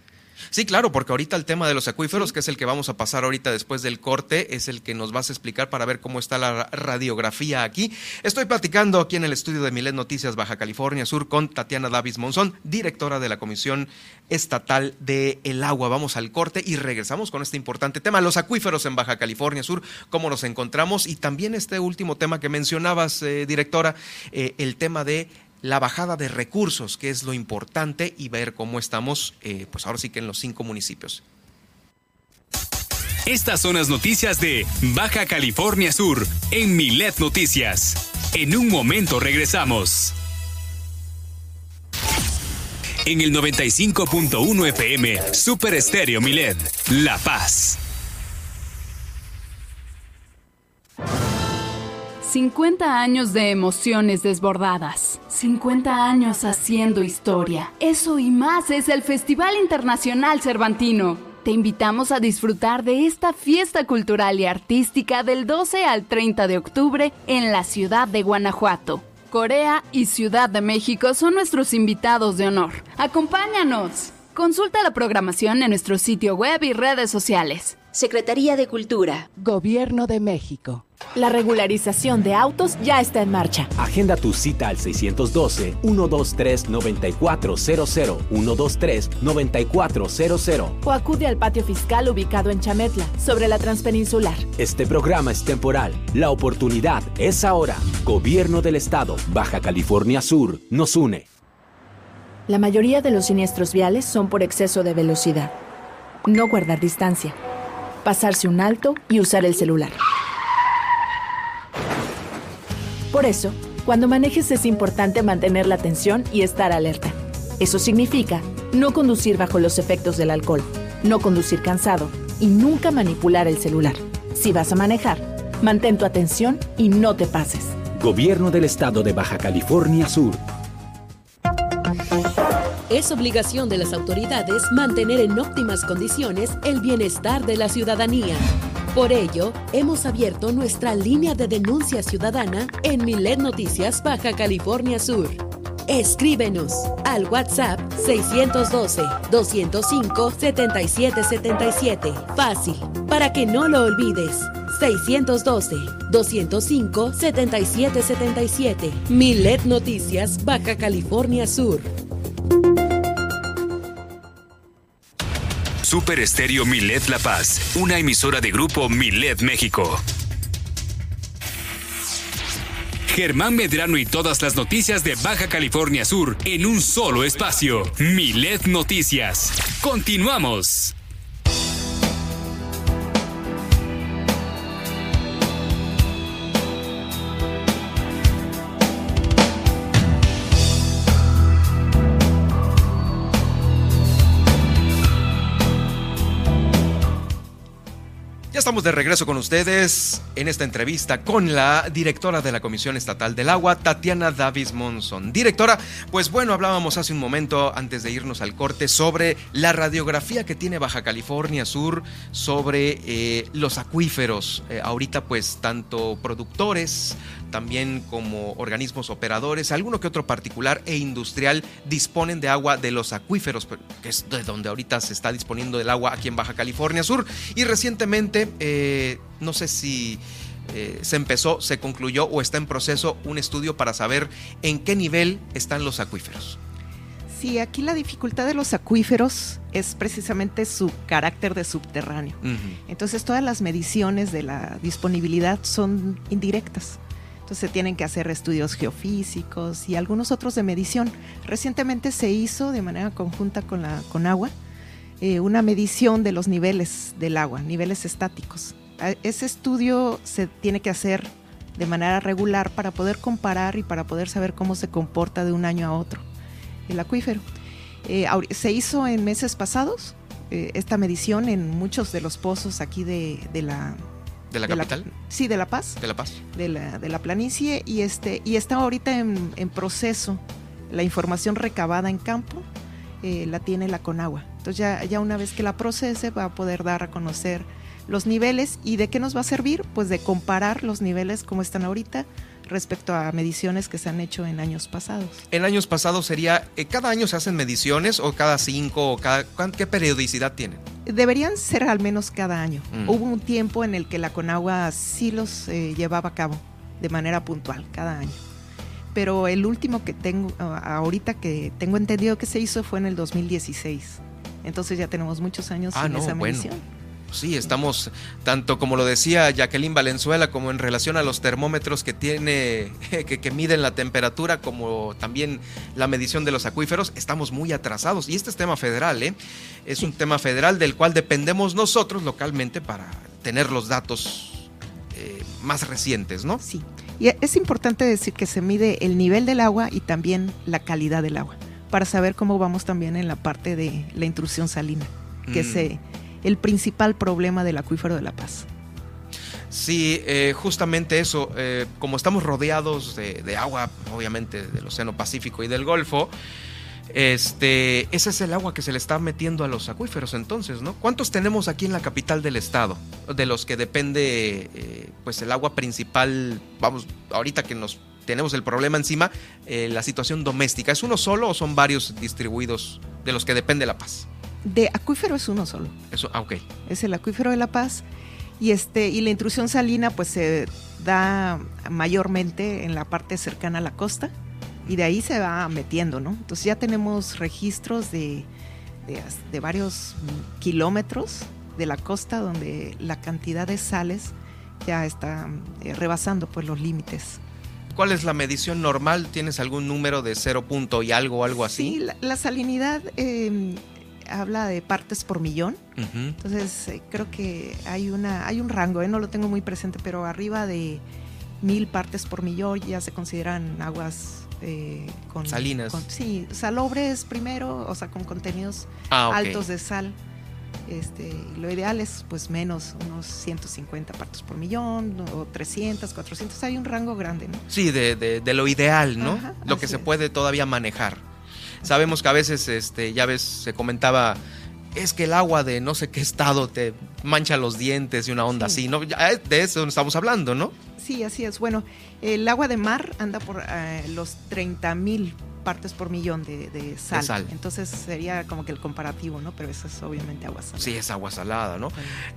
Sí, claro, porque ahorita el tema de los acuíferos, que es el que vamos a pasar ahorita después del corte, es el que nos vas a explicar para ver cómo está la radiografía aquí. Estoy platicando aquí en el estudio de Milet Noticias Baja California Sur con Tatiana Davis Monzón, directora de la Comisión Estatal del el Agua. Vamos al corte y regresamos con este importante tema, los acuíferos en Baja California Sur, cómo nos encontramos y también este último tema que mencionabas, eh, directora, eh, el tema de la bajada de recursos, que es lo importante, y ver cómo estamos, eh, pues ahora sí que en los cinco municipios. Estas son las noticias de Baja California Sur en Milet Noticias. En un momento regresamos. En el 95.1 FM, Super Estéreo Milet, La Paz. 50 años de emociones desbordadas. 50 años haciendo historia. Eso y más es el Festival Internacional Cervantino. Te invitamos a disfrutar de esta fiesta cultural y artística del 12 al 30 de octubre en la ciudad de Guanajuato. Corea y Ciudad de México son nuestros invitados de honor. ¡Acompáñanos! Consulta la programación en nuestro sitio web y redes sociales. Secretaría de Cultura. Gobierno de México. La regularización de autos ya está en marcha. Agenda tu cita al 612-123-9400, 123-9400. O acude al patio fiscal ubicado en Chametla, sobre la Transpeninsular. Este programa es temporal. La oportunidad es ahora. Gobierno del Estado, Baja California Sur, nos une. La mayoría de los siniestros viales son por exceso de velocidad. No guardar distancia. Pasarse un alto y usar el celular. Por eso, cuando manejes es importante mantener la atención y estar alerta. Eso significa no conducir bajo los efectos del alcohol, no conducir cansado y nunca manipular el celular. Si vas a manejar, mantén tu atención y no te pases. Gobierno del Estado de Baja California Sur. Es obligación de las autoridades mantener en óptimas condiciones el bienestar de la ciudadanía. Por ello, hemos abierto nuestra línea de denuncia ciudadana en Milet Noticias Baja California Sur. Escríbenos al WhatsApp 612-205-7777. Fácil, para que no lo olvides. 612-205-7777. Milet Noticias Baja California Sur. Super Estéreo Milet La Paz, una emisora de grupo Milet México. Germán Medrano y todas las noticias de Baja California Sur en un solo espacio. Milet Noticias. Continuamos. Estamos de regreso con ustedes en esta entrevista con la directora de la Comisión Estatal del Agua, Tatiana Davis Monson. Directora, pues bueno, hablábamos hace un momento antes de irnos al corte sobre la radiografía que tiene Baja California Sur sobre eh, los acuíferos. Eh, ahorita pues tanto productores también como organismos operadores, alguno que otro particular e industrial disponen de agua de los acuíferos, que es de donde ahorita se está disponiendo el agua aquí en Baja California Sur. Y recientemente, eh, no sé si eh, se empezó, se concluyó o está en proceso un estudio para saber en qué nivel están los acuíferos. Sí, aquí la dificultad de los acuíferos es precisamente su carácter de subterráneo. Entonces todas las mediciones de la disponibilidad son indirectas. Se tienen que hacer estudios geofísicos y algunos otros de medición. Recientemente se hizo de manera conjunta con la con agua eh, una medición de los niveles del agua, niveles estáticos. Ese estudio se tiene que hacer de manera regular para poder comparar y para poder saber cómo se comporta de un año a otro el acuífero. Eh, se hizo en meses pasados eh, esta medición en muchos de los pozos aquí de, de la ¿De la capital? sí, de La Paz. De La Paz. De la, de la planicie y, este, y está ahorita en, en proceso. La información recabada en campo eh, la tiene la Conagua. Entonces ya, ya una vez que la procese va a poder dar a conocer los niveles y de qué nos va a servir, pues de comparar los niveles como están ahorita respecto a mediciones que se han hecho en años pasados. En años pasados sería, eh, ¿cada año se hacen mediciones o cada cinco o cada, qué periodicidad tienen? Deberían ser al menos cada año. Mm. Hubo un tiempo en el que la Conagua sí los eh, llevaba a cabo de manera puntual, cada año. Pero el último que tengo, ahorita que tengo entendido que se hizo fue en el 2016. Entonces ya tenemos muchos años ah, sin esa medición. Sí, estamos, tanto como lo decía Jacqueline Valenzuela, como en relación a los termómetros que tiene, que, miden la temperatura, como también la medición de los acuíferos, estamos muy atrasados. Y este es tema federal, ¿eh? Es un tema federal del cual dependemos nosotros localmente para tener los datos eh, más recientes, ¿no? Sí. Y es importante decir que se mide el nivel del agua y también la calidad del agua, para saber cómo vamos también en la parte de la intrusión salina, que mm. se el principal problema del acuífero de La Paz. Sí, eh, justamente eso, eh, como estamos rodeados de, agua, obviamente del Océano Pacífico y del Golfo, este, ese es el agua que se le está metiendo a los acuíferos entonces, ¿no? ¿Cuántos tenemos aquí en la capital del estado? De los que depende, eh, pues el agua principal, vamos, ahorita que nos tenemos el problema encima, la situación doméstica, ¿es uno solo o son varios distribuidos de los que depende La Paz? De acuífero es uno solo. Eso, ah, ok. Es el acuífero de La Paz. Y, este, y la intrusión salina pues se da mayormente en la parte cercana a la costa y de ahí se va metiendo, ¿no? Entonces ya tenemos registros de, de, varios kilómetros de la costa donde la cantidad de sales ya está eh, rebasando pues los límites. ¿Cuál es la medición normal? ¿Tienes algún número de cero punto y algo, algo así? Sí, la, salinidad eh, habla de partes por millón. Entonces eh, creo que hay una hay un rango, eh, no lo tengo muy presente, pero arriba de mil partes por millón ya se consideran aguas eh, con salinas. sí, salobres primero, o sea, con contenidos ah, altos de sal. Este, lo ideal es pues menos, unos 150 partes por millón, o 300, 400, hay un rango grande, ¿no? Sí, de, de, lo ideal, ¿no? lo que se puede todavía manejar. Sabemos que a veces, este, ya ves, se comentaba es que el agua de no sé qué estado te mancha los dientes y una onda así, ¿no? De eso estamos hablando, ¿no? Sí, así es. Bueno, el agua de mar anda por eh, los 30 mil partes por millón de, sal. Entonces sería como que el comparativo, ¿no? Pero eso es obviamente agua salada. Sí, es agua salada, ¿no?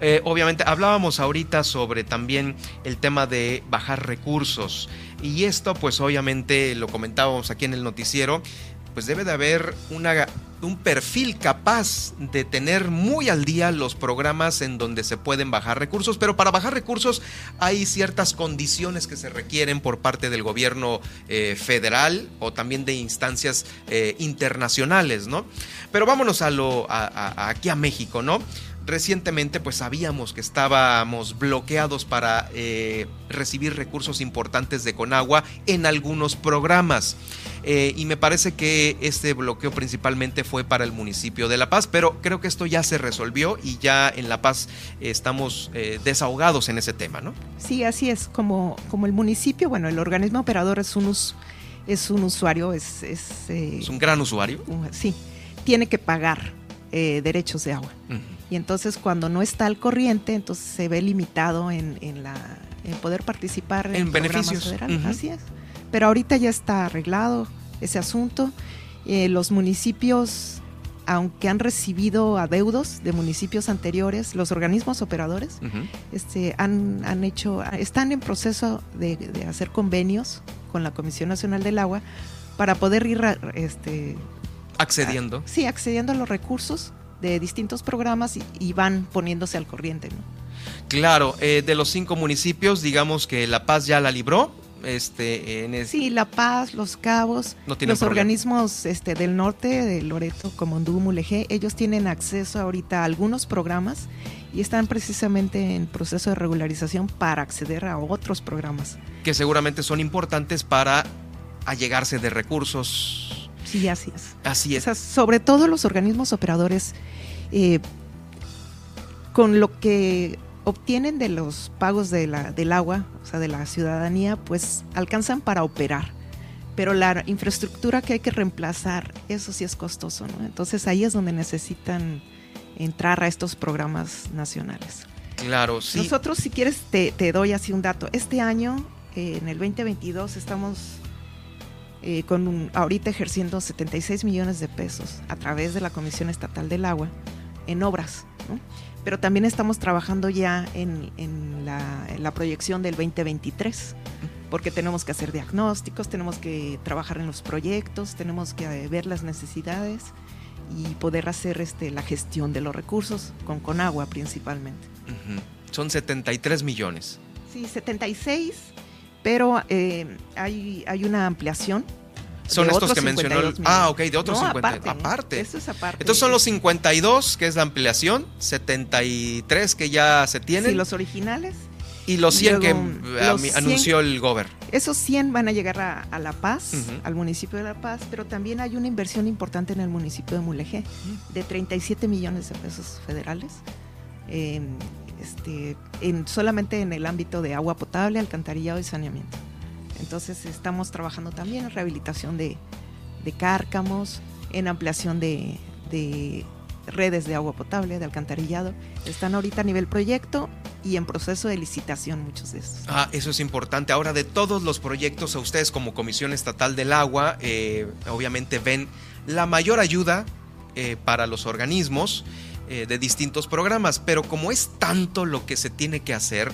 Eh, obviamente, hablábamos ahorita sobre también el tema de bajar recursos. Y esto, pues obviamente, lo comentábamos aquí en el noticiero, pues debe de haber una, un perfil capaz de tener muy al día los programas en donde se pueden bajar recursos, pero para bajar recursos hay ciertas condiciones que se requieren por parte del gobierno eh, federal o también de instancias eh, internacionales, ¿no? Pero vámonos a lo aquí a México, ¿no? Recientemente pues sabíamos que estábamos bloqueados para eh, recibir recursos importantes de Conagua en algunos programas. Eh, y me parece que este bloqueo principalmente fue para el municipio de La Paz, pero creo que esto ya se resolvió y ya en La Paz estamos eh, desahogados en ese tema, ¿no? Sí, así es, como, como el municipio, bueno, el organismo operador es un, es un usuario, es... ¿Es, ¿Es un gran usuario? sí, tiene que pagar derechos de agua. Y entonces cuando no está al corriente, entonces se ve limitado en, la, en poder participar en, beneficios. Federales. Así es. Pero ahorita ya está arreglado ese asunto. Eh, los municipios, aunque han recibido adeudos de municipios anteriores, los organismos operadores este, han, han, hecho, están en proceso de, de, hacer convenios con la Comisión Nacional del Agua para poder ir este, accediendo. sí, accediendo a los recursos de distintos programas y, van poniéndose al corriente. ¿no? Claro, eh, de los cinco municipios, digamos que La Paz ya la libró. Este, en Sí, La Paz, Los Cabos, los organismos este, del norte, de Loreto, Comondú, Mulegé, ellos tienen acceso ahorita a algunos programas y están precisamente en proceso de regularización para acceder a otros programas. Que seguramente son importantes para allegarse de recursos. Sí, así es. Así es. sobre todo los organismos operadores eh, con lo que obtienen de los pagos de la, del agua, o sea, de la ciudadanía, pues alcanzan para operar. Pero la infraestructura que hay que reemplazar, eso sí es costoso, ¿no? Entonces ahí es donde necesitan entrar a estos programas nacionales. Claro, sí. Nosotros, si quieres, te, te doy así un dato. Este año, eh, en el 2022, estamos eh, con ahorita ejerciendo 76 millones de pesos a través de la Comisión Estatal del Agua en obras, pero también estamos trabajando ya en, la, proyección del 2023, porque tenemos que hacer diagnósticos, tenemos que trabajar en los proyectos, tenemos que eh, ver las necesidades y poder hacer este, la gestión de los recursos con Conagua principalmente. Son 73 millones. Sí, 76, pero eh, hay, hay una ampliación son estos que mencionó. ah, ok, de otros 50. Aparte. Eso es aparte. Entonces son los 52, que es la ampliación, 73 que ya se tienen. Sí, los originales. Y los 100 que anunció el Gober. Esos 100 van a llegar a, La Paz, al municipio de La Paz, pero también hay una inversión importante en el municipio de Mulegé, de 37 millones de pesos federales. Este, en, solamente en el ámbito de agua potable, alcantarillado y saneamiento. Entonces estamos trabajando también en rehabilitación de, cárcamos, en ampliación de, redes de agua potable, de alcantarillado. Están ahorita a nivel proyecto y en proceso de licitación muchos de esos. Ah, eso es importante. Ahora, de todos los proyectos, a ustedes como Comisión Estatal del Agua, eh, obviamente ven la mayor ayuda eh, para los organismos eh, de distintos programas, pero como es tanto lo que se tiene que hacer,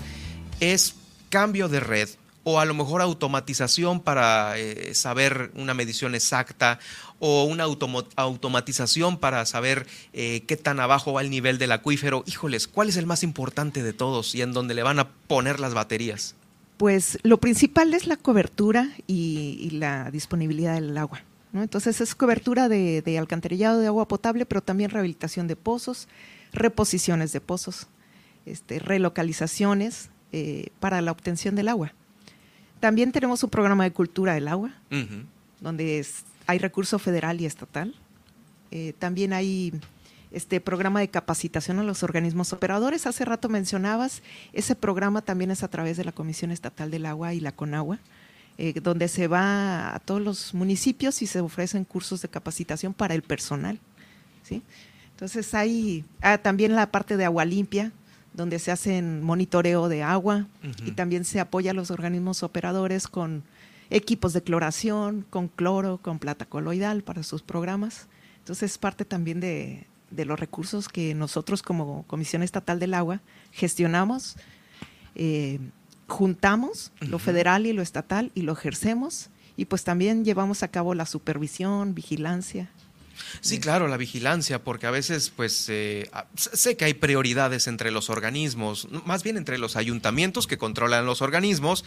es cambio de red, o a lo mejor automatización para eh, saber una medición exacta o una automatización para saber eh, qué tan abajo va el nivel del acuífero. Híjoles, ¿cuál es el más importante de todos y en dónde le van a poner las baterías? Pues lo principal es la cobertura y, la disponibilidad del agua. Entonces es cobertura de, alcantarillado de agua potable, pero también rehabilitación de pozos, reposiciones de pozos, este, relocalizaciones eh, para la obtención del agua. También tenemos un programa de cultura del agua, donde hay recurso federal y estatal. Eh, también hay este programa de capacitación a los organismos operadores. Hace rato mencionabas, ese programa también es a través de la Comisión Estatal del Agua y la CONAGUA, eh, donde se va a todos los municipios y se ofrecen cursos de capacitación para el personal. ¿sí? Entonces hay ah, también la parte de agua limpia, donde se hacen monitoreo de agua y también se apoya a los organismos operadores con equipos de cloración, con cloro, con plata coloidal para sus programas. Entonces es parte también de, los recursos que nosotros como Comisión Estatal del Agua gestionamos, eh, juntamos lo federal y lo estatal y lo ejercemos y pues también llevamos a cabo la supervisión, vigilancia. Sí, claro, la vigilancia, porque a veces, pues, eh, sé que hay prioridades entre los organismos, más bien entre los ayuntamientos que controlan los organismos,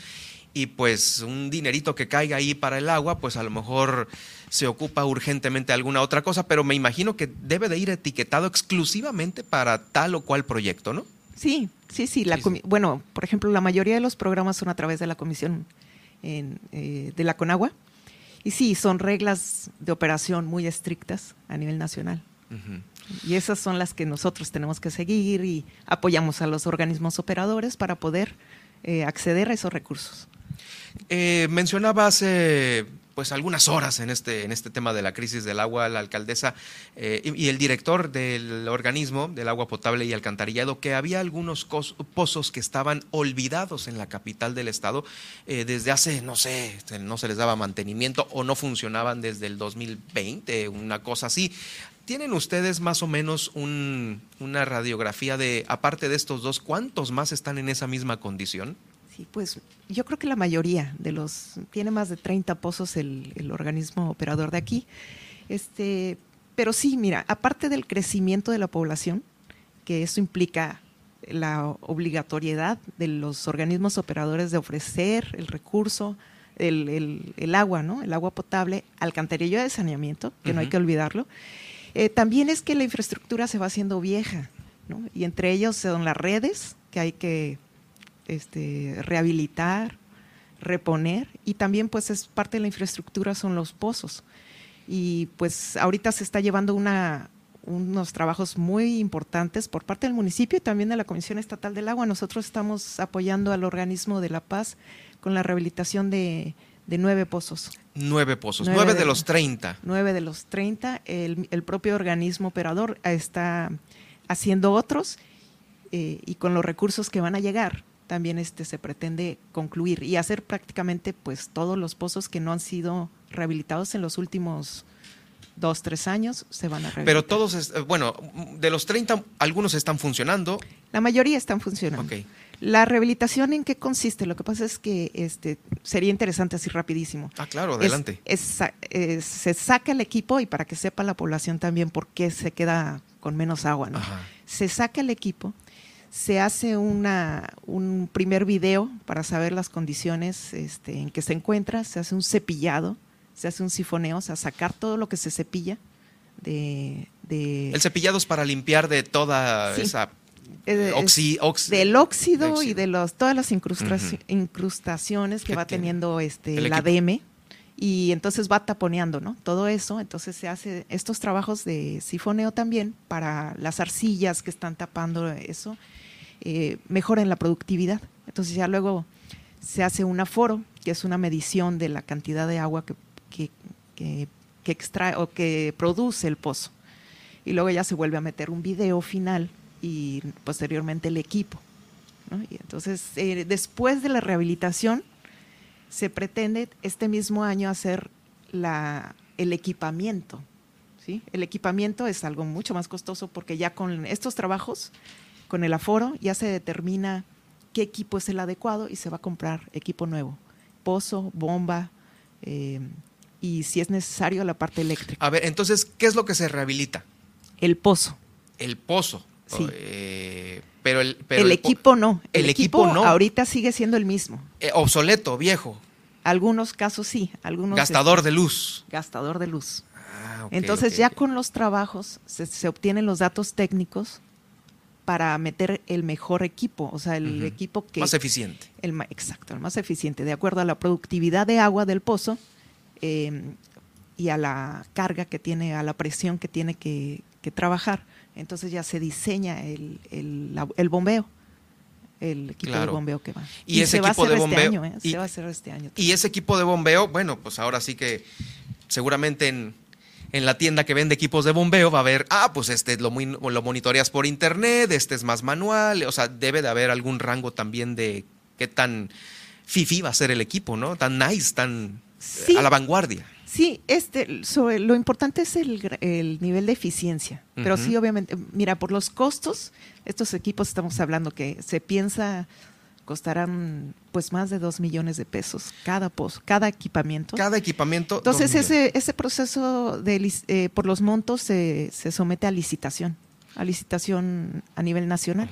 y pues un dinerito que caiga ahí para el agua, pues a lo mejor se ocupa urgentemente alguna otra cosa, pero me imagino que debe de ir etiquetado exclusivamente para tal o cual proyecto, ¿no? Sí, sí, sí. La Bueno, por ejemplo, la mayoría de los programas son a través de la comisión eh, de la Conagua y sí, son reglas de operación muy estrictas a nivel nacional. Y esas son las que nosotros tenemos que seguir y apoyamos a los organismos operadores para poder eh, acceder a esos recursos. Eh, mencionaba hace pues algunas horas en este, en este tema de la crisis del agua, la alcaldesa eh, y, el director del organismo del agua potable y alcantarillado, que había algunos pozos que estaban olvidados en la capital del estado eh, desde hace, no sé, no se les daba mantenimiento o no funcionaban desde el 2020, una cosa así. ¿Tienen ustedes más o menos una radiografía de, aparte de estos dos, cuántos más están en esa misma condición? Sí, pues yo creo que la mayoría de los, tiene más de 30 pozos el, organismo operador de aquí. Este, pero sí, mira, aparte del crecimiento de la población, que eso implica la obligatoriedad de los organismos operadores de ofrecer el recurso, el, el, agua, ¿no? El agua potable, alcantarilla de saneamiento, que no hay que olvidarlo. Eh, también es que la infraestructura se va haciendo vieja, ¿no? Y entre ellos son las redes que hay que este, rehabilitar, reponer y también pues es parte de la infraestructura son los pozos. Y pues ahorita se está llevando una, unos trabajos muy importantes por parte del municipio y también de la Comisión Estatal del Agua. Nosotros estamos apoyando al organismo de La Paz con la rehabilitación de, nueve pozos. Nueve pozos, nueve, de, los treinta. Nueve de los treinta. El, el, propio organismo operador está haciendo otros eh, y con los recursos que van a llegar también este, se pretende concluir y hacer prácticamente pues todos los pozos que no han sido rehabilitados en los últimos dos, tres años se van a rehabilitar. Pero todos, bueno, de los 30, algunos están funcionando. La mayoría están funcionando. La rehabilitación en qué consiste? Lo que pasa es que este sería interesante así rapidísimo. Ah, claro, adelante. se saca el equipo y para que sepa la población también por qué se queda con menos agua, ¿no? Se saca el equipo, se hace una, un primer video para saber las condiciones este, en que se encuentra, se hace un cepillado, se hace un sifoneo, o sea, sacar todo lo que se cepilla de... el cepillado es para limpiar de toda esa... del óxido y de los, todas las incrustaciones que va teniendo este, el, ADM y entonces va taponeando, ¿no? Todo eso, entonces se hace estos trabajos de sifoneo también para las arcillas que están tapando eso eh, mejoren la productividad. Entonces ya luego se hace un aforo, que es una medición de la cantidad de agua que, que, extrae o que produce el pozo. Y luego ya se vuelve a meter un video final y posteriormente el equipo. Y entonces, eh, después de la rehabilitación, se pretende este mismo año hacer la, el equipamiento. ¿sí? El equipamiento es algo mucho más costoso porque ya con estos trabajos con el aforo ya se determina qué equipo es el adecuado y se va a comprar equipo nuevo, pozo, bomba eh, y si es necesario la parte eléctrica. A ver, entonces, ¿qué es lo que se rehabilita? El pozo. El pozo. Sí. Eh, pero el, el, equipo no. El, equipo, no. Ahorita sigue siendo el mismo. Eh, obsoleto, viejo. Algunos casos sí, algunos. Gastador de luz. Gastador de luz. Ah, Entonces ya con los trabajos se, se, obtienen los datos técnicos para meter el mejor equipo, o sea, el equipo que... Más eficiente. El, exacto, el más eficiente, de acuerdo a la productividad de agua del pozo em, y a la carga que tiene, a la presión que tiene que, trabajar. Entonces ya se diseña el, el, bombeo el equipo de bombeo que va. Y, ese equipo de este bombeo. ¿eh? se va a hacer este año. Y ese equipo de bombeo, bueno, pues ahora sí que seguramente en en la tienda que vende equipos de bombeo va a haber, ah, pues este lo, lo monitoreas por internet, este es más manual, o sea, debe de haber algún rango también de qué tan fifi va a ser el equipo, ¿no? Tan nice, tan a la vanguardia. Sí, este, lo importante es el, nivel de eficiencia, pero sí, obviamente, mira, por los costos, estos equipos estamos hablando que se piensa costarán pues más de dos millones de pesos cada pozo, cada equipamiento. Cada equipamiento. Entonces ese, ese proceso de, eh, por los montos se, se, somete a licitación, a licitación a nivel nacional.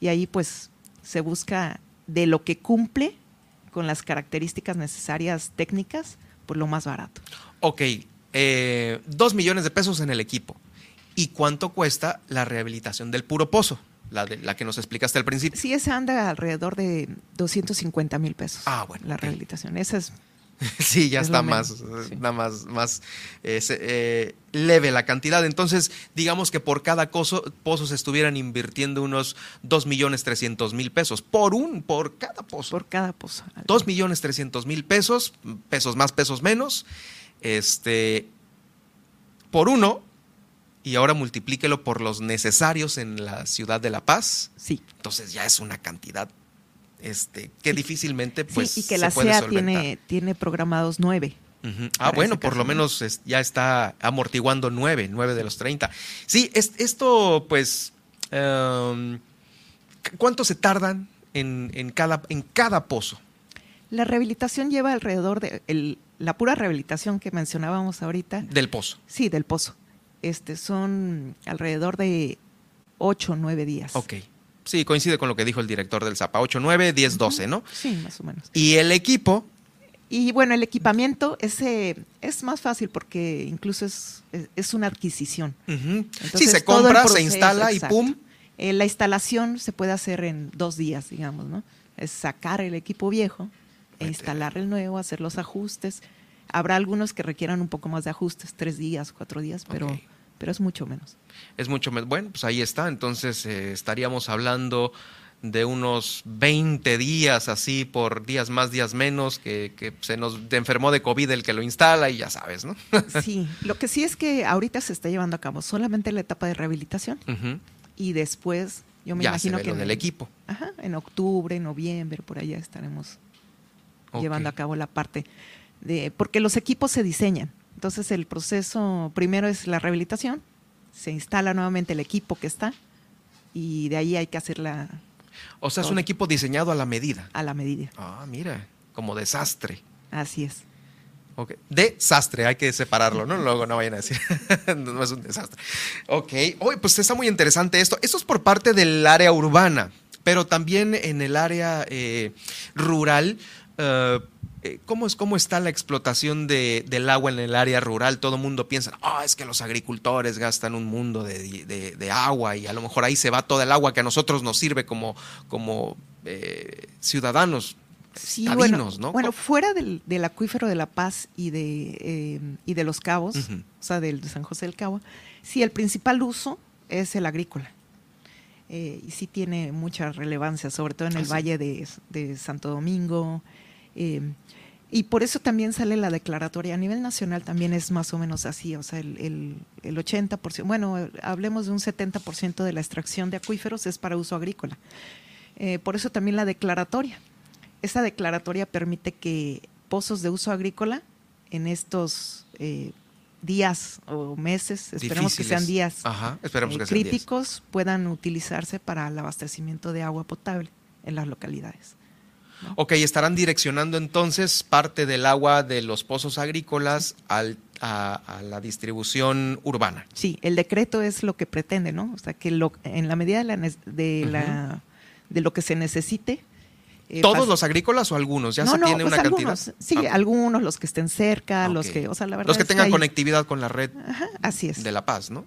Y ahí pues se busca de lo que cumple con las características necesarias técnicas, pues lo más barato. Ok, eh, dos millones de pesos en el equipo. ¿Y cuánto cuesta la rehabilitación del puro pozo? La, de, la que nos explicaste al principio. Sí, esa anda alrededor de 250 mil pesos. Ah, bueno. La rehabilitación. Esa es Sí, ya está más, nada más, más eh, leve la cantidad. Entonces, digamos que por cada coso, pozo se estuvieran invirtiendo unos 2 millones 300 mil pesos. Por un, por cada pozo. Por cada pozo. 2 millones 300 mil pesos, pesos más, pesos menos. Este, por uno, y ahora multiplíquelo por los necesarios en la ciudad de La Paz. Sí. Entonces ya es una cantidad este, que difícilmente pues sí, y que la CEA tiene, tiene programados nueve. Ah, bueno, por lo menos ya está amortiguando nueve, nueve de los treinta. Sí, esto pues, em, ¿cuánto se tardan en, cada, en cada pozo? La rehabilitación lleva alrededor de la pura rehabilitación que mencionábamos ahorita. Del pozo. Sí, del pozo este, son alrededor de 8 o 9 días. Ok. Sí, coincide con lo que dijo el director del Zapa. 8, 9, 10, 12, ¿no? Sí, más o menos. ¿Y el equipo? Y bueno, el equipamiento ese es más fácil porque incluso es, es una adquisición. sí, se compra, se instala y pum. Eh, la instalación se puede hacer en dos días, digamos, ¿no? Es sacar el equipo viejo e instalar el nuevo, hacer los ajustes. Habrá algunos que requieran un poco más de ajustes, tres días, cuatro días, pero pero es mucho menos. Es mucho menos. Bueno, pues ahí está. Entonces eh, estaríamos hablando de unos 20 días así por días más, días menos, que, se nos enfermó de COVID el que lo instala y ya sabes, ¿no? sí, lo que sí es que ahorita se está llevando a cabo solamente la etapa de rehabilitación y después yo me imagino que en el equipo. Ajá, en octubre, noviembre, por allá estaremos llevando a cabo la parte de porque los equipos se diseñan. Entonces el proceso primero es la rehabilitación, se instala nuevamente el equipo que está y de ahí hay que hacer la... O sea, es un equipo diseñado a la medida. A la medida. Ah, mira, como desastre. Así es. Okay. Desastre, hay que separarlo, ¿no? Luego no vayan a decir, no es un desastre. Ok, hoy pues está muy interesante esto. Esto es por parte del área urbana, pero también en el área eh, rural. Uh, eh, ¿Cómo, es, ¿Cómo está la explotación de, del agua en el área rural? Todo el mundo piensa, ah, es que los agricultores gastan un mundo de, agua y a lo mejor ahí se va toda el agua que a nosotros nos sirve como, como eh, ciudadanos. Sí, bueno, ¿no? bueno, fuera del, acuífero de La Paz y de, eh, y de los cabos, o sea, del, de San José del Cabo, sí, el principal uso es el agrícola. y sí tiene mucha relevancia, sobre todo en el ah, valle de, de Santo Domingo, eh, y por eso también sale la declaratoria. A nivel nacional también es más o menos así, o sea, el, el, 80%, bueno, hablemos de un 70% de la extracción de acuíferos es para uso agrícola. Eh, por eso también la declaratoria. Esa declaratoria permite que pozos de uso agrícola en estos eh, días o meses, esperemos que sean días críticos, puedan utilizarse para el abastecimiento de agua potable en las localidades. Ok, estarán direccionando entonces parte del agua de los pozos agrícolas a, la distribución urbana. Sí, el decreto es lo que pretende, ¿no? O sea, que en la medida de, la, de, lo que se necesite. Eh, ¿Todos los agrícolas o algunos? Ya se tiene pues una cantidad. Sí, algunos, los que estén cerca, los que, o sea, la verdad. Los que tengan conectividad con la red así es. de La Paz, ¿no?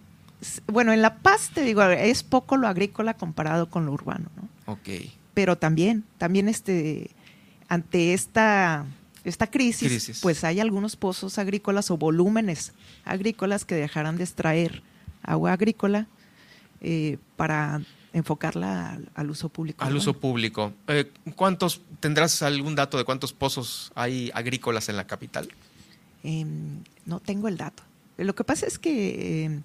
Bueno, en La Paz, te digo, es poco lo agrícola comparado con lo urbano, ¿no? Ok pero también, también este, ante esta, esta crisis, pues hay algunos pozos agrícolas o volúmenes agrícolas que dejarán de extraer agua agrícola eh, para enfocarla al, uso público. Al uso público. Eh, ¿Cuántos, tendrás algún dato de cuántos pozos hay agrícolas en la capital? Em, no tengo el dato. Lo que pasa es que eh,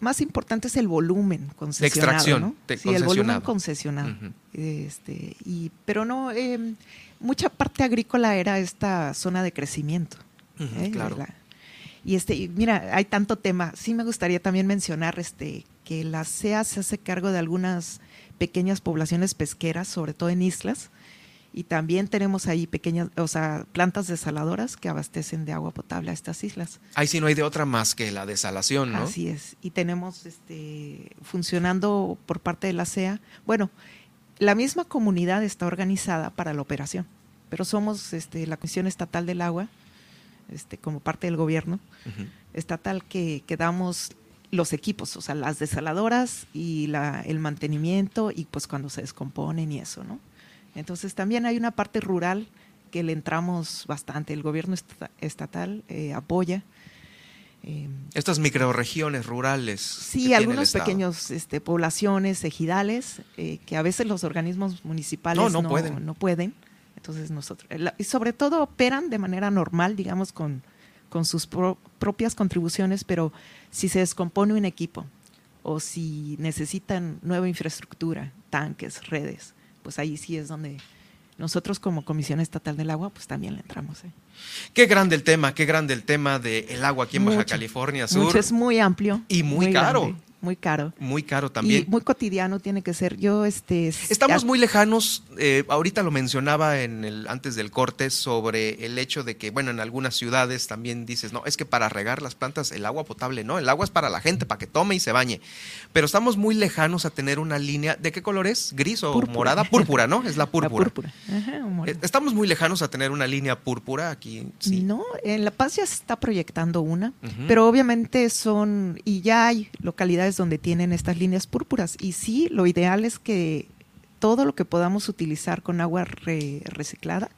más importante es el volumen concesionado. extracción, sí, el volumen concesionado. este, y, pero no, eh, mucha parte agrícola era esta zona de crecimiento. ¿eh? claro. y este, mira, hay tanto tema. Sí me gustaría también mencionar este que la CEA se hace cargo de algunas pequeñas poblaciones pesqueras, sobre todo en islas, y también tenemos ahí pequeñas, o sea, plantas desaladoras que abastecen de agua potable a estas islas. Ahí sí no hay de otra más que la desalación, ¿no? Así es. Y tenemos este funcionando por parte de la CEA. Bueno, la misma comunidad está organizada para la operación, pero somos este, la Comisión Estatal del Agua, este, como parte del gobierno estatal que, que damos los equipos, o sea, las desaladoras y la, el mantenimiento y pues cuando se descomponen y eso, ¿no? Entonces también hay una parte rural que le entramos bastante, el gobierno estatal eh, apoya. Eh, Estas microregiones rurales. Sí, algunos pequeños este, poblaciones, ejidales, eh, que a veces los organismos municipales no, pueden. no pueden. Entonces nosotros, y sobre todo operan de manera normal, digamos, con, con sus propias contribuciones, pero si se descompone un equipo o si necesitan nueva infraestructura, tanques, redes, pues ahí sí es donde nosotros como Comisión Estatal del Agua, pues también le entramos. ¿eh? Qué grande el tema, qué grande el tema del agua aquí en Baja California Sur. es muy amplio. Y muy, caro muy caro. Muy caro también. Y muy cotidiano tiene que ser. Yo, este. Estamos muy lejanos. Eh, ahorita lo mencionaba en el antes del corte sobre el hecho de que, bueno, en algunas ciudades también dices, no, es que para regar las plantas el agua potable, no, el agua es para la gente, para que tome y se bañe. Pero estamos muy lejanos a tener una línea. ¿De qué color es? ¿Gris o morada? Púrpura, ¿no? Es la púrpura. púrpura. Eh, estamos muy lejanos a tener una línea púrpura aquí. Sí. No, en La Paz ya se está proyectando una, pero obviamente son, y ya hay localidades donde tienen estas líneas púrpuras. Y sí, lo ideal es que todo lo que podamos utilizar con agua reciclada,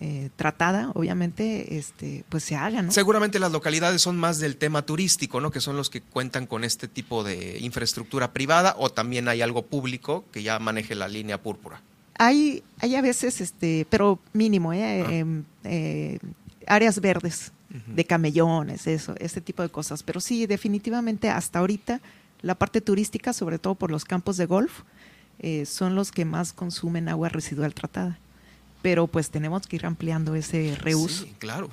eh, tratada, obviamente, este, pues se haga, ¿no? Seguramente las localidades son más del tema turístico, ¿no? Que son los que cuentan con este tipo de infraestructura privada o también hay algo público que ya maneje la línea púrpura. Hay, hay a veces, este, pero mínimo, ¿eh? Ah. Em, eh áreas verdes de camellones, eso, ese tipo de cosas. Pero sí, definitivamente hasta ahorita la parte turística, sobre todo por los campos de golf, eh, son los que más consumen agua residual tratada. Pero pues tenemos que ir ampliando ese reuso. Sí, claro,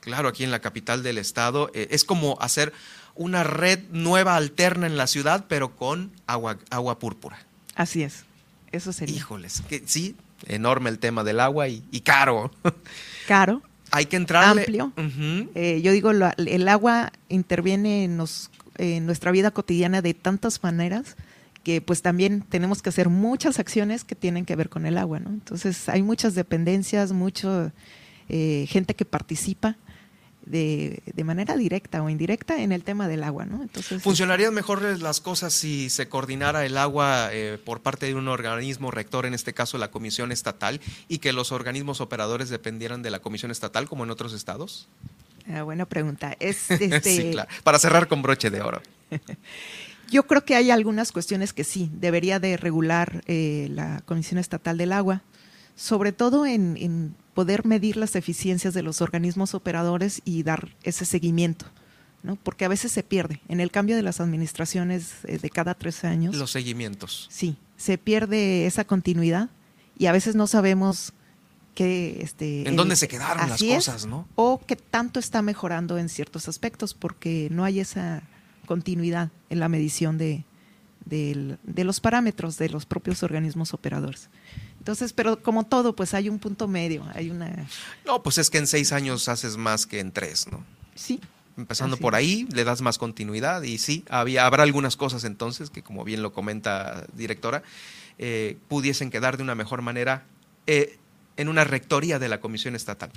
claro, aquí en la capital del estado eh, es como hacer una red nueva alterna en la ciudad, pero con agua, agua púrpura. Así es, eso sería. Híjoles, que sí, enorme el tema del agua y, y caro. Caro, hay que entrar amplio. Eh, yo digo, el agua interviene en, en nuestra vida cotidiana de tantas maneras que pues también tenemos que hacer muchas acciones que tienen que ver con el agua, ¿no? Entonces hay muchas dependencias, mucha eh, gente que participa de, de, manera directa o indirecta en el tema del agua, ¿no? Entonces funcionarían mejor las cosas si se coordinara el agua eh, por parte de un organismo rector, en este caso la Comisión Estatal, y que los organismos operadores dependieran de la Comisión Estatal como en otros estados. Ah, buena pregunta. Es, este... sí, claro. Para cerrar con broche de oro. Yo creo que hay algunas cuestiones que sí debería de regular eh, la Comisión Estatal del Agua, sobre todo en, en poder medir las eficiencias de los organismos operadores y dar ese seguimiento. ¿no? Porque a veces se pierde. En el cambio de las administraciones eh, de cada tres años. Los seguimientos. Sí, se pierde esa continuidad y a veces no sabemos qué. Este, en dónde se quedaron las cosas, ¿no? O qué tanto está mejorando en ciertos aspectos, porque no hay esa continuidad en la medición de, de los parámetros de los propios organismos operadores. Entonces, pero como todo, pues hay un punto medio, hay una... No, pues es que en seis años haces más que en tres, ¿no? Sí. Empezando por ahí, le das más continuidad y sí, había, habrá algunas cosas entonces que, como bien lo comenta directora, eh, pudiesen quedar de una mejor manera eh, en una rectoría de la Comisión Estatal.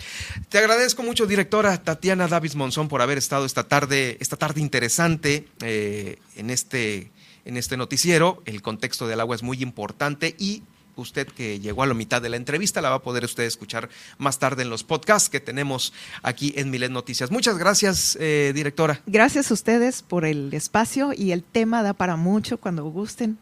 Te agradezco mucho, directora Tatiana Davis Monzón, por haber estado esta tarde, esta tarde interesante eh, en, este, en este noticiero. El contexto del agua es muy importante y usted que llegó a la mitad de la entrevista la va a poder usted escuchar más tarde en los podcasts que tenemos aquí en Milet Noticias. Muchas gracias, eh, directora. Gracias a ustedes por el espacio y el tema da para mucho cuando gusten.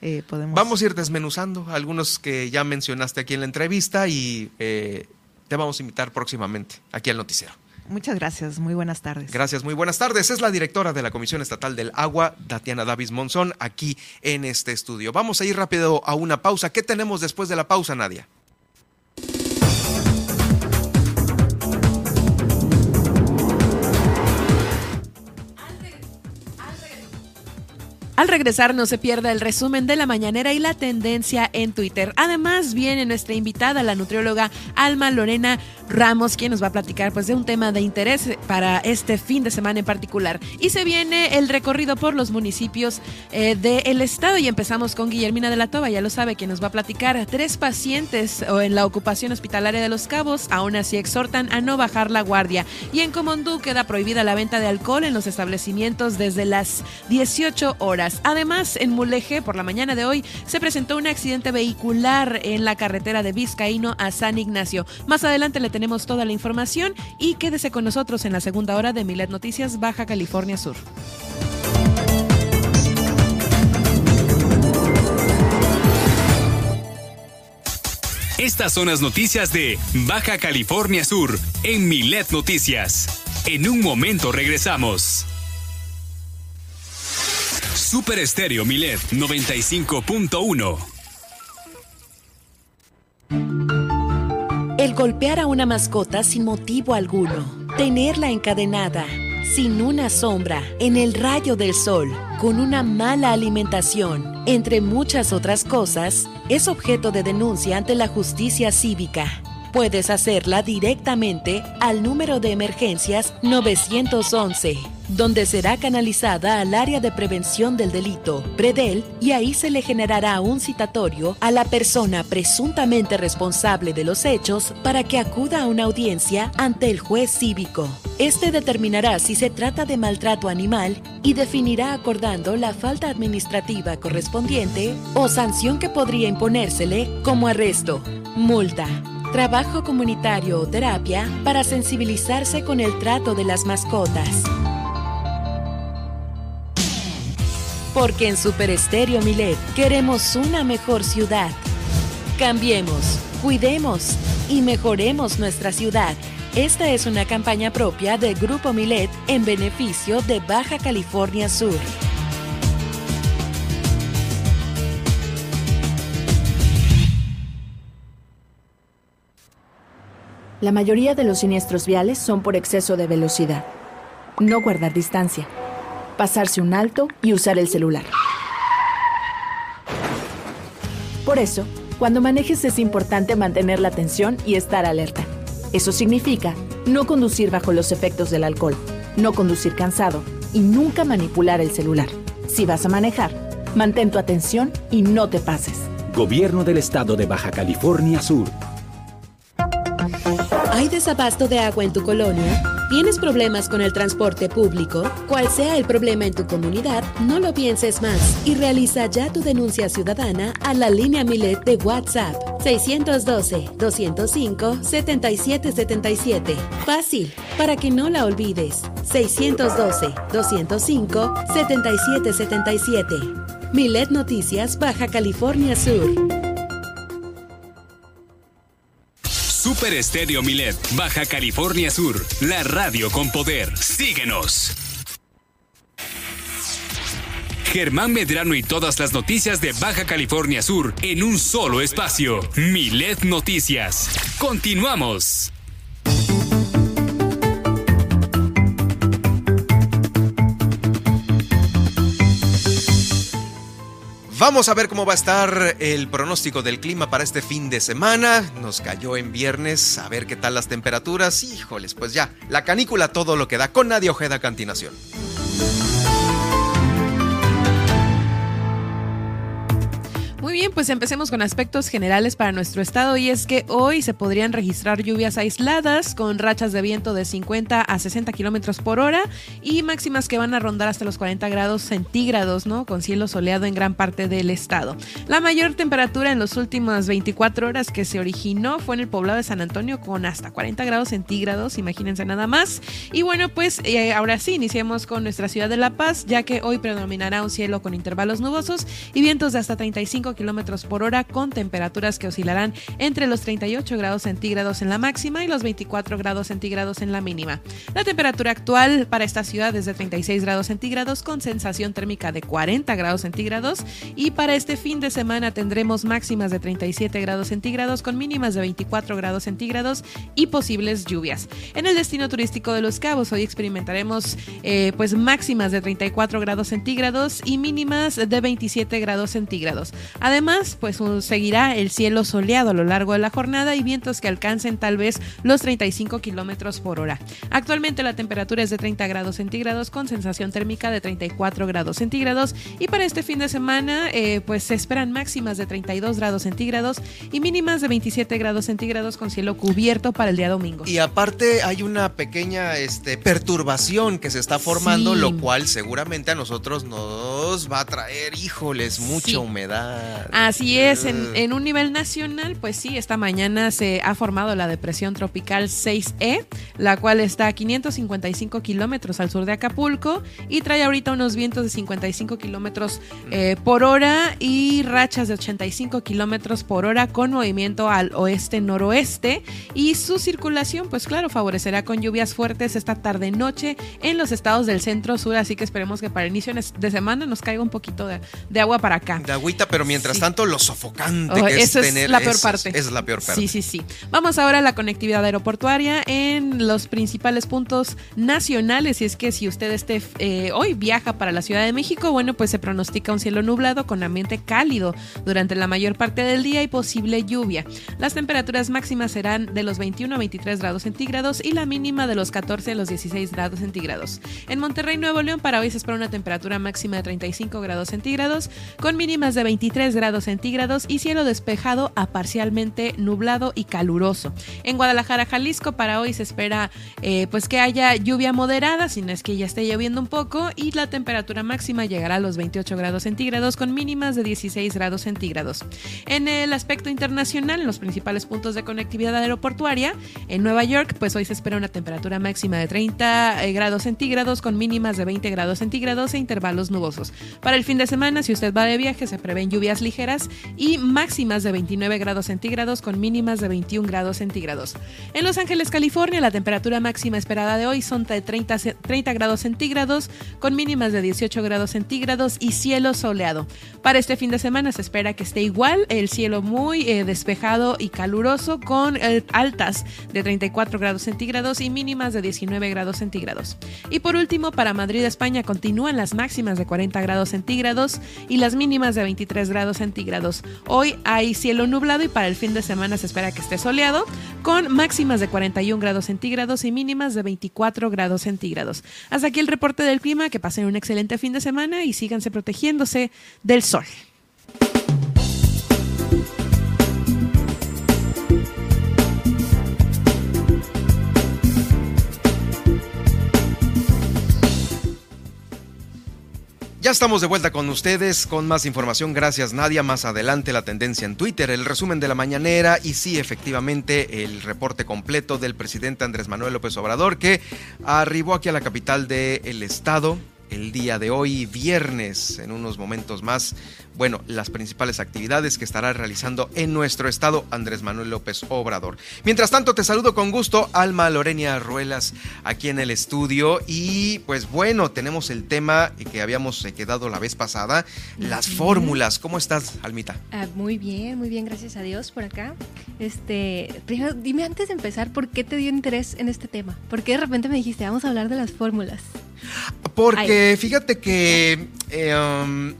Eh, podemos... Vamos a ir desmenuzando algunos que ya mencionaste aquí en la entrevista y eh, te vamos a invitar próximamente aquí al noticiero. Muchas gracias, muy buenas tardes. Gracias, muy buenas tardes. Es la directora de la Comisión Estatal del Agua, Tatiana Davis Monzón, aquí en este estudio. Vamos a ir rápido a una pausa. ¿Qué tenemos después de la pausa, Nadia? Al regresar no se pierda el resumen de la mañanera y la tendencia en Twitter. Además viene nuestra invitada, la nutrióloga Alma Lorena Ramos, quien nos va a platicar pues, de un tema de interés para este fin de semana en particular. Y se viene el recorrido por los municipios eh, del estado y empezamos con Guillermina de la Toba, ya lo sabe, quien nos va a platicar. Tres pacientes en la ocupación hospitalaria de Los Cabos aún así exhortan a no bajar la guardia. Y en Comondú queda prohibida la venta de alcohol en los establecimientos desde las 18 horas. Además, en Mulegé, por la mañana de hoy, se presentó un accidente vehicular en la carretera de Vizcaíno a San Ignacio. Más adelante le tenemos toda la información y quédese con nosotros en la segunda hora de Milet Noticias Baja California Sur. Estas son las noticias de Baja California Sur en Milet Noticias. En un momento regresamos. Super Estéreo Milet 95.1. El golpear a una mascota sin motivo alguno, tenerla encadenada, sin una sombra, en el rayo del sol, con una mala alimentación, entre muchas otras cosas, es objeto de denuncia ante la justicia cívica. Puedes hacerla directamente al número de emergencias 911 donde será canalizada al área de prevención del delito, PREDEL, y ahí se le generará un citatorio a la persona presuntamente responsable de los hechos para que acuda a una audiencia ante el juez cívico. Este determinará si se trata de maltrato animal y definirá acordando la falta administrativa correspondiente o sanción que podría imponérsele como arresto, multa, trabajo comunitario o terapia para sensibilizarse con el trato de las mascotas. Porque en Super Estéreo Milet queremos una mejor ciudad. Cambiemos, cuidemos y mejoremos nuestra ciudad. Esta es una campaña propia de Grupo Milet en beneficio de Baja California Sur. La mayoría de los siniestros viales son por exceso de velocidad. No guardar distancia pasarse un alto y usar el celular. Por eso, cuando manejes es importante mantener la atención y estar alerta. Eso significa no conducir bajo los efectos del alcohol, no conducir cansado y nunca manipular el celular. Si vas a manejar, mantén tu atención y no te pases. Gobierno del Estado de Baja California Sur. ¿Hay desabasto de agua en tu colonia? ¿Tienes problemas con el transporte público? Cual sea el problema en tu comunidad, no lo pienses más y realiza ya tu denuncia ciudadana a la línea Milet de WhatsApp 612-205-7777. Fácil, para que no la olvides. 612-205-7777. Milet Noticias, Baja California Sur. Super Estéreo Milet, Baja California Sur, la radio con poder. Síguenos. Germán Medrano y todas las noticias de Baja California Sur en un solo espacio. Milet Noticias. Continuamos. Vamos a ver cómo va a estar el pronóstico del clima para este fin de semana. Nos cayó en viernes, a ver qué tal las temperaturas. Híjoles, pues ya, la canícula todo lo que da con Nadia Ojeda Cantinación. Muy bien, pues empecemos con aspectos generales para nuestro estado y es que hoy se podrían registrar lluvias aisladas con rachas de viento de 50 a 60 kilómetros por hora y máximas que van a rondar hasta los 40 grados centígrados, ¿no? Con cielo soleado en gran parte del estado. La mayor temperatura en las últimas 24 horas que se originó fue en el poblado de San Antonio con hasta 40 grados centígrados, imagínense nada más. Y bueno, pues eh, ahora sí, iniciemos con nuestra ciudad de La Paz, ya que hoy predominará un cielo con intervalos nubosos y vientos de hasta 35 kilómetros por hora con temperaturas que oscilarán entre los 38 grados centígrados en la máxima y los 24 grados centígrados en la mínima. La temperatura actual para esta ciudad es de 36 grados centígrados con sensación térmica de 40 grados centígrados y para este fin de semana tendremos máximas de 37 grados centígrados con mínimas de 24 grados centígrados y posibles lluvias. En el destino turístico de Los Cabos hoy experimentaremos eh, pues máximas de 34 grados centígrados y mínimas de 27 grados centígrados. Además, pues seguirá el cielo soleado a lo largo de la jornada y vientos que alcancen tal vez los 35 kilómetros por hora. Actualmente la temperatura es de 30 grados centígrados con sensación térmica de 34 grados centígrados y para este fin de semana eh, pues se esperan máximas de 32 grados centígrados y mínimas de 27 grados centígrados con cielo cubierto para el día domingo. Y aparte hay una pequeña este, perturbación que se está formando, lo cual seguramente a nosotros nos va a traer, híjoles, mucha humedad. Así es, en, en, un nivel nacional, pues sí, esta mañana se ha formado la depresión tropical 6E, la cual está a 555 kilómetros al sur de Acapulco y trae ahorita unos vientos de 55 kilómetros eh, por hora y rachas de 85 kilómetros por hora con movimiento al oeste-noroeste y su circulación, pues claro, favorecerá con lluvias fuertes esta tarde-noche en los estados del centro-sur, así que esperemos que para el inicio de semana nos caiga un poquito de, agua para acá. De agüita, pero mientras tanto lo sofocante oh, que es tener... Es la peor parte. Esa es la peor parte. Sí, sí, sí. Vamos ahora a la conectividad aeroportuaria en los principales puntos nacionales y es que si usted esté eh, hoy viaja para la Ciudad de México, bueno, pues se pronostica un cielo nublado con ambiente cálido durante la mayor parte del día y posible lluvia. Las temperaturas máximas serán de los 21 a 23 grados centígrados y la mínima de los 14 a los 16 grados centígrados. En Monterrey, Nuevo León, para hoy se espera una temperatura máxima de 35 grados centígrados con mínimas de 23 grados centígrados y cielo despejado a parcialmente nublado y caluroso. En Guadalajara, Jalisco, para hoy se espera eh, pues que haya lluvia moderada, si no es que ya esté lloviendo un poco, y la temperatura máxima llegará a los 28 grados centígrados con mínimas de 16 grados centígrados. En el aspecto internacional, en los principales puntos de conectividad aeroportuaria, en Nueva York, pues hoy se espera una temperatura máxima de 30 eh, grados centígrados con mínimas de 20 grados centígrados e intervalos nubosos. Para el fin de semana, si usted va de viaje, se prevén lluvias ligeras y máximas de 29 grados centígrados con mínimas de 21 grados centígrados. En Los Ángeles, California, la temperatura máxima esperada de hoy son de 30, 30 grados centígrados con mínimas de 18 grados centígrados y cielo soleado. Para este fin de semana se espera que esté igual, el cielo muy eh, despejado y caluroso con eh, altas de 34 grados centígrados y mínimas de 19 grados centígrados. Y por último, para Madrid, España, continúan las máximas de 40 grados centígrados y las mínimas de 23 grados centígrados. Hoy hay cielo nublado y para el fin de semana se espera que esté soleado con máximas de 41 grados centígrados y mínimas de 24 grados centígrados. Hasta aquí el reporte del clima, que pasen un excelente fin de semana y síganse protegiéndose del sol. Ya estamos de vuelta con ustedes con más información. Gracias Nadia. Más adelante la tendencia en Twitter, el resumen de la mañanera y sí, efectivamente, el reporte completo del presidente Andrés Manuel López Obrador que arribó aquí a la capital del estado el día de hoy, viernes, en unos momentos más, bueno, las principales actividades que estará realizando en nuestro estado Andrés Manuel López Obrador. Mientras tanto, te saludo con gusto, Alma Lorenia Ruelas, aquí en el estudio. Y pues bueno, tenemos el tema que habíamos eh, quedado la vez pasada, las fórmulas. ¿Cómo estás, Almita? Ah, muy bien, muy bien, gracias a Dios por acá. Este, primero, dime antes de empezar, ¿por qué te dio interés en este tema? ¿Por qué de repente me dijiste, vamos a hablar de las fórmulas? Porque fíjate que eh, um,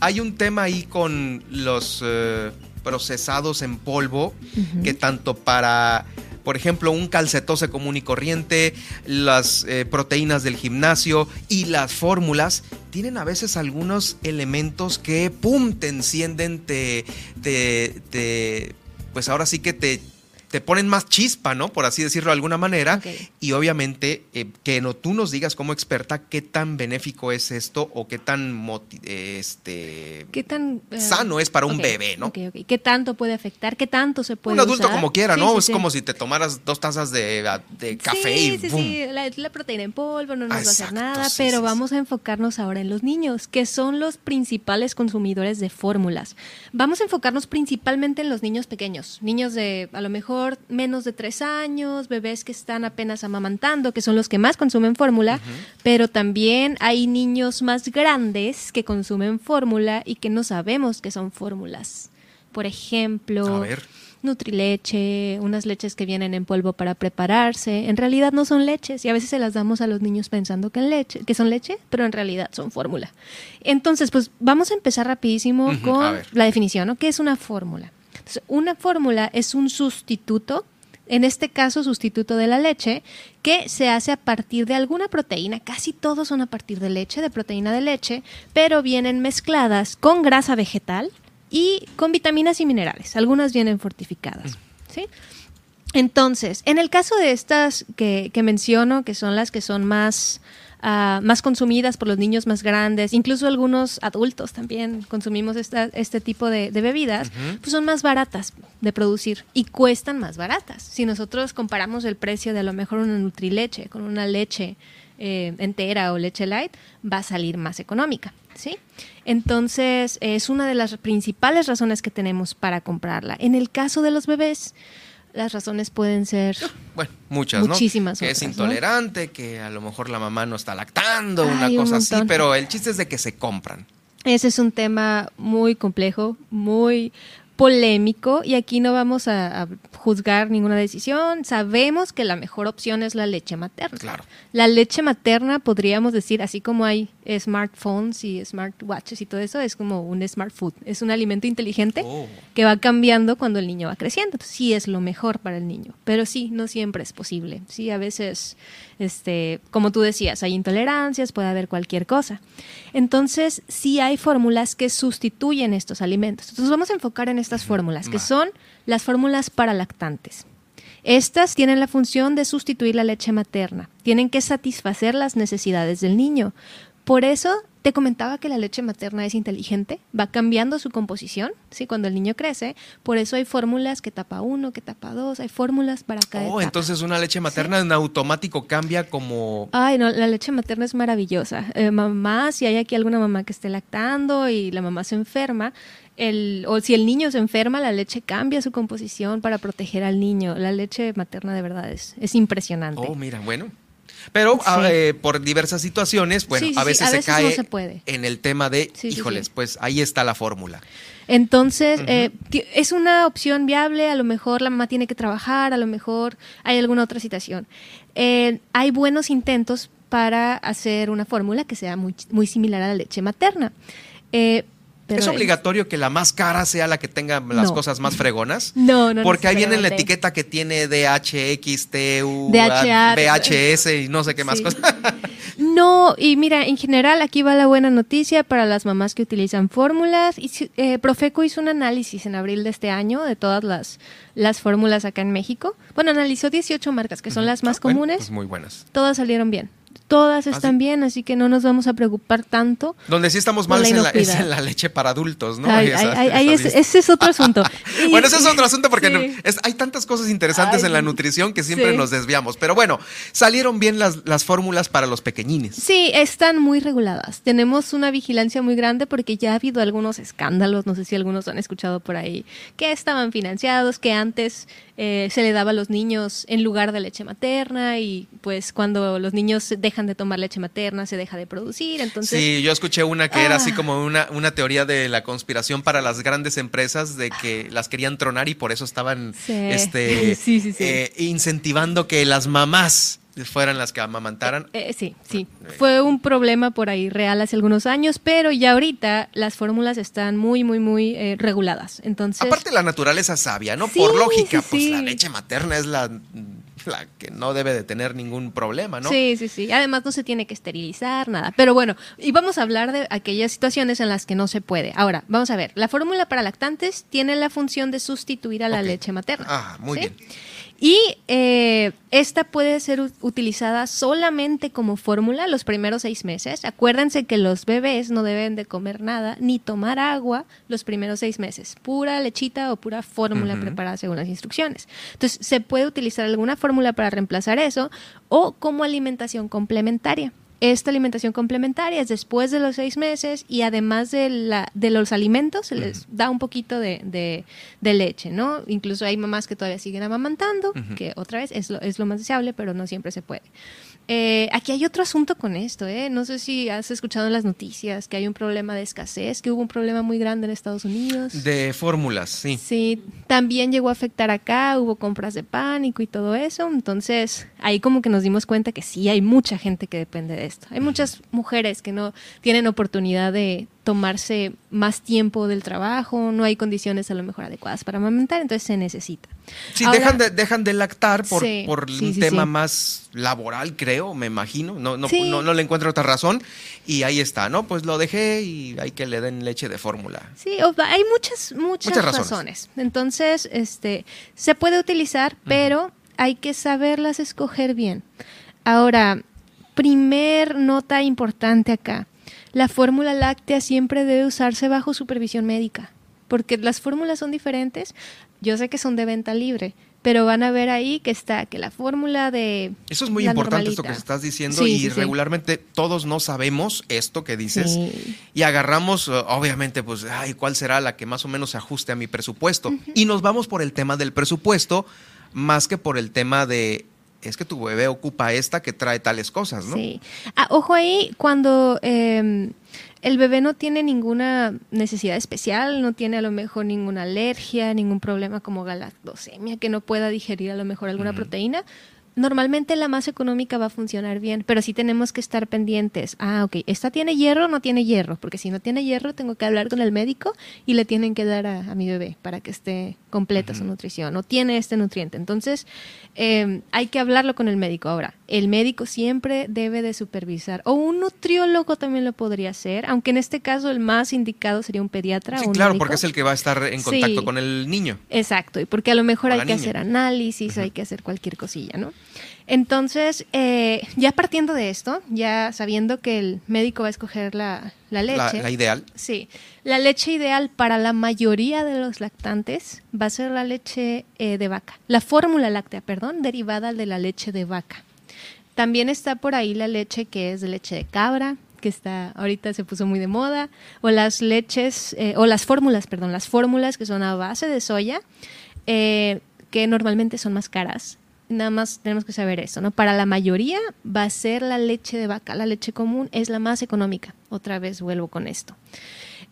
hay un tema ahí con los eh, procesados en polvo que tanto para por ejemplo, un calcetose común y corriente, las eh, proteínas del gimnasio y las fórmulas tienen a veces algunos elementos que, ¡pum!, te encienden, te, te, te pues ahora sí que te te ponen más chispa, ¿no? Por así decirlo de alguna manera. Y obviamente eh, que no, tú nos digas como experta qué tan benéfico es esto o qué tan este qué tan eh, sano es para un bebé, ¿no? ¿Qué tanto puede afectar? ¿Qué tanto se puede Un adulto como quiera, ¿no? es como si te tomaras dos tazas de, de café y sí, ¡boom! sí, la, la, proteína en polvo no nos va a hacer nada, pero vamos a enfocarnos ahora en los niños, que son los principales consumidores de fórmulas. Vamos a enfocarnos principalmente en los niños pequeños, niños de a lo mejor menos de tres años, bebés que están apenas amamantando, que son los que más consumen fórmula, pero también hay niños más grandes que consumen fórmula y que no sabemos que son fórmulas. Por ejemplo, Nutrileche, unas leches que vienen en polvo para prepararse, en realidad no son leches y a veces se las damos a los niños pensando que, leche, que son leche, pero en realidad son fórmula. Entonces, pues vamos a empezar rapidísimo con la definición, ¿no? ¿Qué es una fórmula? Una fórmula es un sustituto, en este caso sustituto de la leche, que se hace a partir de alguna proteína, casi todos son a partir de leche, de proteína de leche, pero vienen mezcladas con grasa vegetal y con vitaminas y minerales, algunas vienen fortificadas. ¿sí? Entonces, en el caso de estas que, que menciono, que son las que son más Ah, más consumidas por los niños más grandes, incluso algunos adultos también consumimos este tipo de, bebidas, pues son más baratas de producir y cuestan más baratas. Si nosotros comparamos el precio de a lo mejor una Nutrileche con una leche eh, entera o leche light, va a salir más económica, ¿sí? Entonces, es una de las principales razones que tenemos para comprarla. En el caso de los bebés, las razones pueden ser bueno, muchas, muchísimas Que es intolerante, que a lo mejor la mamá no está lactando, una cosa así, pero el chiste es de que se compran. Ese es un tema muy complejo, muy polémico y aquí no vamos a, juzgar ninguna decisión. Sabemos que la mejor opción es la leche materna. Claro. La leche materna podríamos decir, así como hay smartphones y smartwatches y todo eso, es como un smart food. Es un alimento inteligente oh. que va cambiando cuando el niño va creciendo. sí es lo mejor para el niño, pero sí, no siempre es posible. Sí, a veces, este, como tú decías, hay intolerancias, puede haber cualquier cosa. Entonces, sí hay fórmulas que sustituyen estos alimentos. Entonces, vamos a enfocar en estas fórmulas, que son las fórmulas para lactantes. Estas tienen la función de sustituir la leche materna, tienen que satisfacer las necesidades del niño. Por eso te comentaba que la leche materna es inteligente, va cambiando su composición, ¿sí? Cuando el niño crece, por eso hay fórmulas que tapa uno, que tapa dos, hay fórmulas para cada Oh, entonces una leche materna en automático cambia como... Ay, no, la leche materna es maravillosa. Eh, mamá, si hay aquí alguna mamá que esté lactando y la mamá se enferma, el, o si el niño se enferma, la leche cambia su composición para proteger al niño. La leche materna de verdad es, es impresionante. Oh, mira, bueno. Pero eh, por diversas situaciones, bueno, a veces, se cae en el tema de, híjoles, pues ahí está la fórmula. Entonces, eh, es una opción viable, a lo mejor la mamá tiene que trabajar, a lo mejor hay alguna otra situación. Eh, hay buenos intentos para hacer una fórmula que sea muy, muy similar a la leche materna. ¿Es obligatorio que la más cara sea la que tenga las cosas más fregonas? No, no. Porque ahí viene la etiqueta que tiene DHXTU, VHS y no sé qué más cosas. No, y mira, en general aquí va la buena noticia para las mamás que utilizan fórmulas. Y, eh, Profeco hizo un análisis en abril de este año de todas las, las fórmulas acá en México. Bueno, analizó 18 marcas, que son las más ah, comunes. Pues muy buenas. Todas salieron bien todas ¿Ah, están bien, así que no nos vamos a preocupar tanto. Donde sí estamos mal es en, la, leche para adultos, ¿no? ese es otro asunto. bueno, ese es otro asunto porque hay tantas cosas interesantes en la nutrición que siempre nos desviamos. Pero bueno, salieron bien las, las fórmulas para los pequeñines. Sí, están muy reguladas. Tenemos una vigilancia muy grande porque ya ha habido algunos escándalos, no sé si algunos han escuchado por ahí, que estaban financiados, que antes eh, se le daba a los niños en lugar de leche materna y pues cuando los niños dejan de tomar leche materna se deja de producir. Entonces, sí, yo escuché una que era así ah. como una, una teoría de la conspiración para las grandes empresas de que las querían tronar y por eso estaban este, eh, incentivando que las mamás fueran las que amamantaran. Eh, eh, sí, sí. Fue un problema por ahí real hace algunos años, pero ya ahorita las fórmulas están muy, muy, muy eh, reguladas. Entonces. Aparte la naturaleza sabia, ¿no? por lógica, pues la leche materna es la la que no debe de tener ningún problema, ¿no? Sí, sí, sí. Además no se tiene que esterilizar, nada. Pero bueno, y vamos a hablar de aquellas situaciones en las que no se puede. Ahora, vamos a ver, la fórmula para lactantes tiene la función de sustituir a la leche materna. Ah, muy bien. Y eh, esta puede ser utilizada solamente como fórmula los primeros seis meses. Acuérdense que los bebés no deben de comer nada ni tomar agua los primeros seis meses. Pura lechita o pura fórmula preparada según las instrucciones. Entonces, se puede utilizar alguna fórmula para reemplazar eso o como alimentación complementaria esta alimentación complementaria es después de los seis meses y además de, la, de los alimentos se les da un poquito de, leche, ¿no? Incluso hay mamás que todavía siguen amamantando, que otra vez es lo, es lo más deseable, pero no siempre se puede. Eh, aquí hay otro asunto con esto, ¿eh? No sé si has escuchado en las noticias que hay un problema de escasez, que hubo un problema muy grande en Estados Unidos. De fórmulas, sí. Sí, también llegó a afectar acá, hubo compras de pánico y todo eso. Entonces, ahí como que nos dimos cuenta que sí, hay mucha gente que depende de esto. Hay muchas mujeres que no tienen oportunidad de tomarse más tiempo del trabajo, no hay condiciones a lo mejor adecuadas para amamantar, entonces se necesita. Sí, dejan, de, dejan de lactar por, por un tema más laboral, creo, me imagino, no, no, no, le encuentro otra razón y ahí está, ¿no? Pues lo dejé y hay que le den leche de fórmula. Sí, hay muchas, muchas, razones. Entonces, este, se puede utilizar, pero hay que saberlas escoger bien. Ahora, primer nota importante acá la fórmula láctea siempre debe usarse bajo supervisión médica, porque las fórmulas son diferentes. Yo sé que son de venta libre, pero van a ver ahí que está, que la fórmula de... Eso es muy importante esto que estás diciendo y regularmente todos no sabemos esto que dices y agarramos, uh, obviamente, pues, ay, ¿cuál será la que más o menos se ajuste a mi presupuesto? Y nos vamos por el tema del presupuesto más que por el tema de es que tu bebé ocupa esta que trae tales cosas, ¿no? Sí. Ah, ojo ahí, cuando em, el bebé no tiene ninguna necesidad especial, no tiene a lo mejor ninguna alergia, ningún problema como galactosemia, que no pueda digerir a lo mejor alguna proteína, normalmente la más económica va a funcionar bien, pero sí tenemos que estar pendientes. Ah, ok, ¿esta tiene hierro o no tiene hierro? Porque si no tiene hierro, tengo que hablar con el médico y le tienen que dar a, mi bebé para que esté completa su nutrición. No tiene este nutriente. Entonces, em, hay que hablarlo con el médico. Ahora, el médico siempre debe de supervisar, o un nutriólogo también lo podría hacer, aunque en este caso el más indicado sería un pediatra. Sí, claro, porque es el que va a estar en contacto con el niño. Exacto, y porque a lo mejor hay que hacer análisis, hay que hacer cualquier cosilla, ¿no? Entonces, eh, ya partiendo de esto, ya sabiendo que el médico va a escoger la, leche. La, ideal. Sí. La leche ideal para la mayoría de los lactantes va a ser la leche eh, de vaca. La fórmula láctea, perdón, derivada de la leche de vaca. También está por ahí la leche que es de leche de cabra, que está ahorita se puso muy de moda, o las leches, eh, o las fórmulas, perdón, las fórmulas que son a base de soya, que normalmente son más caras nada más tenemos que saber eso, ¿no? Para la mayoría va a ser la leche de vaca, la leche común es la más económica. Otra vez vuelvo con esto.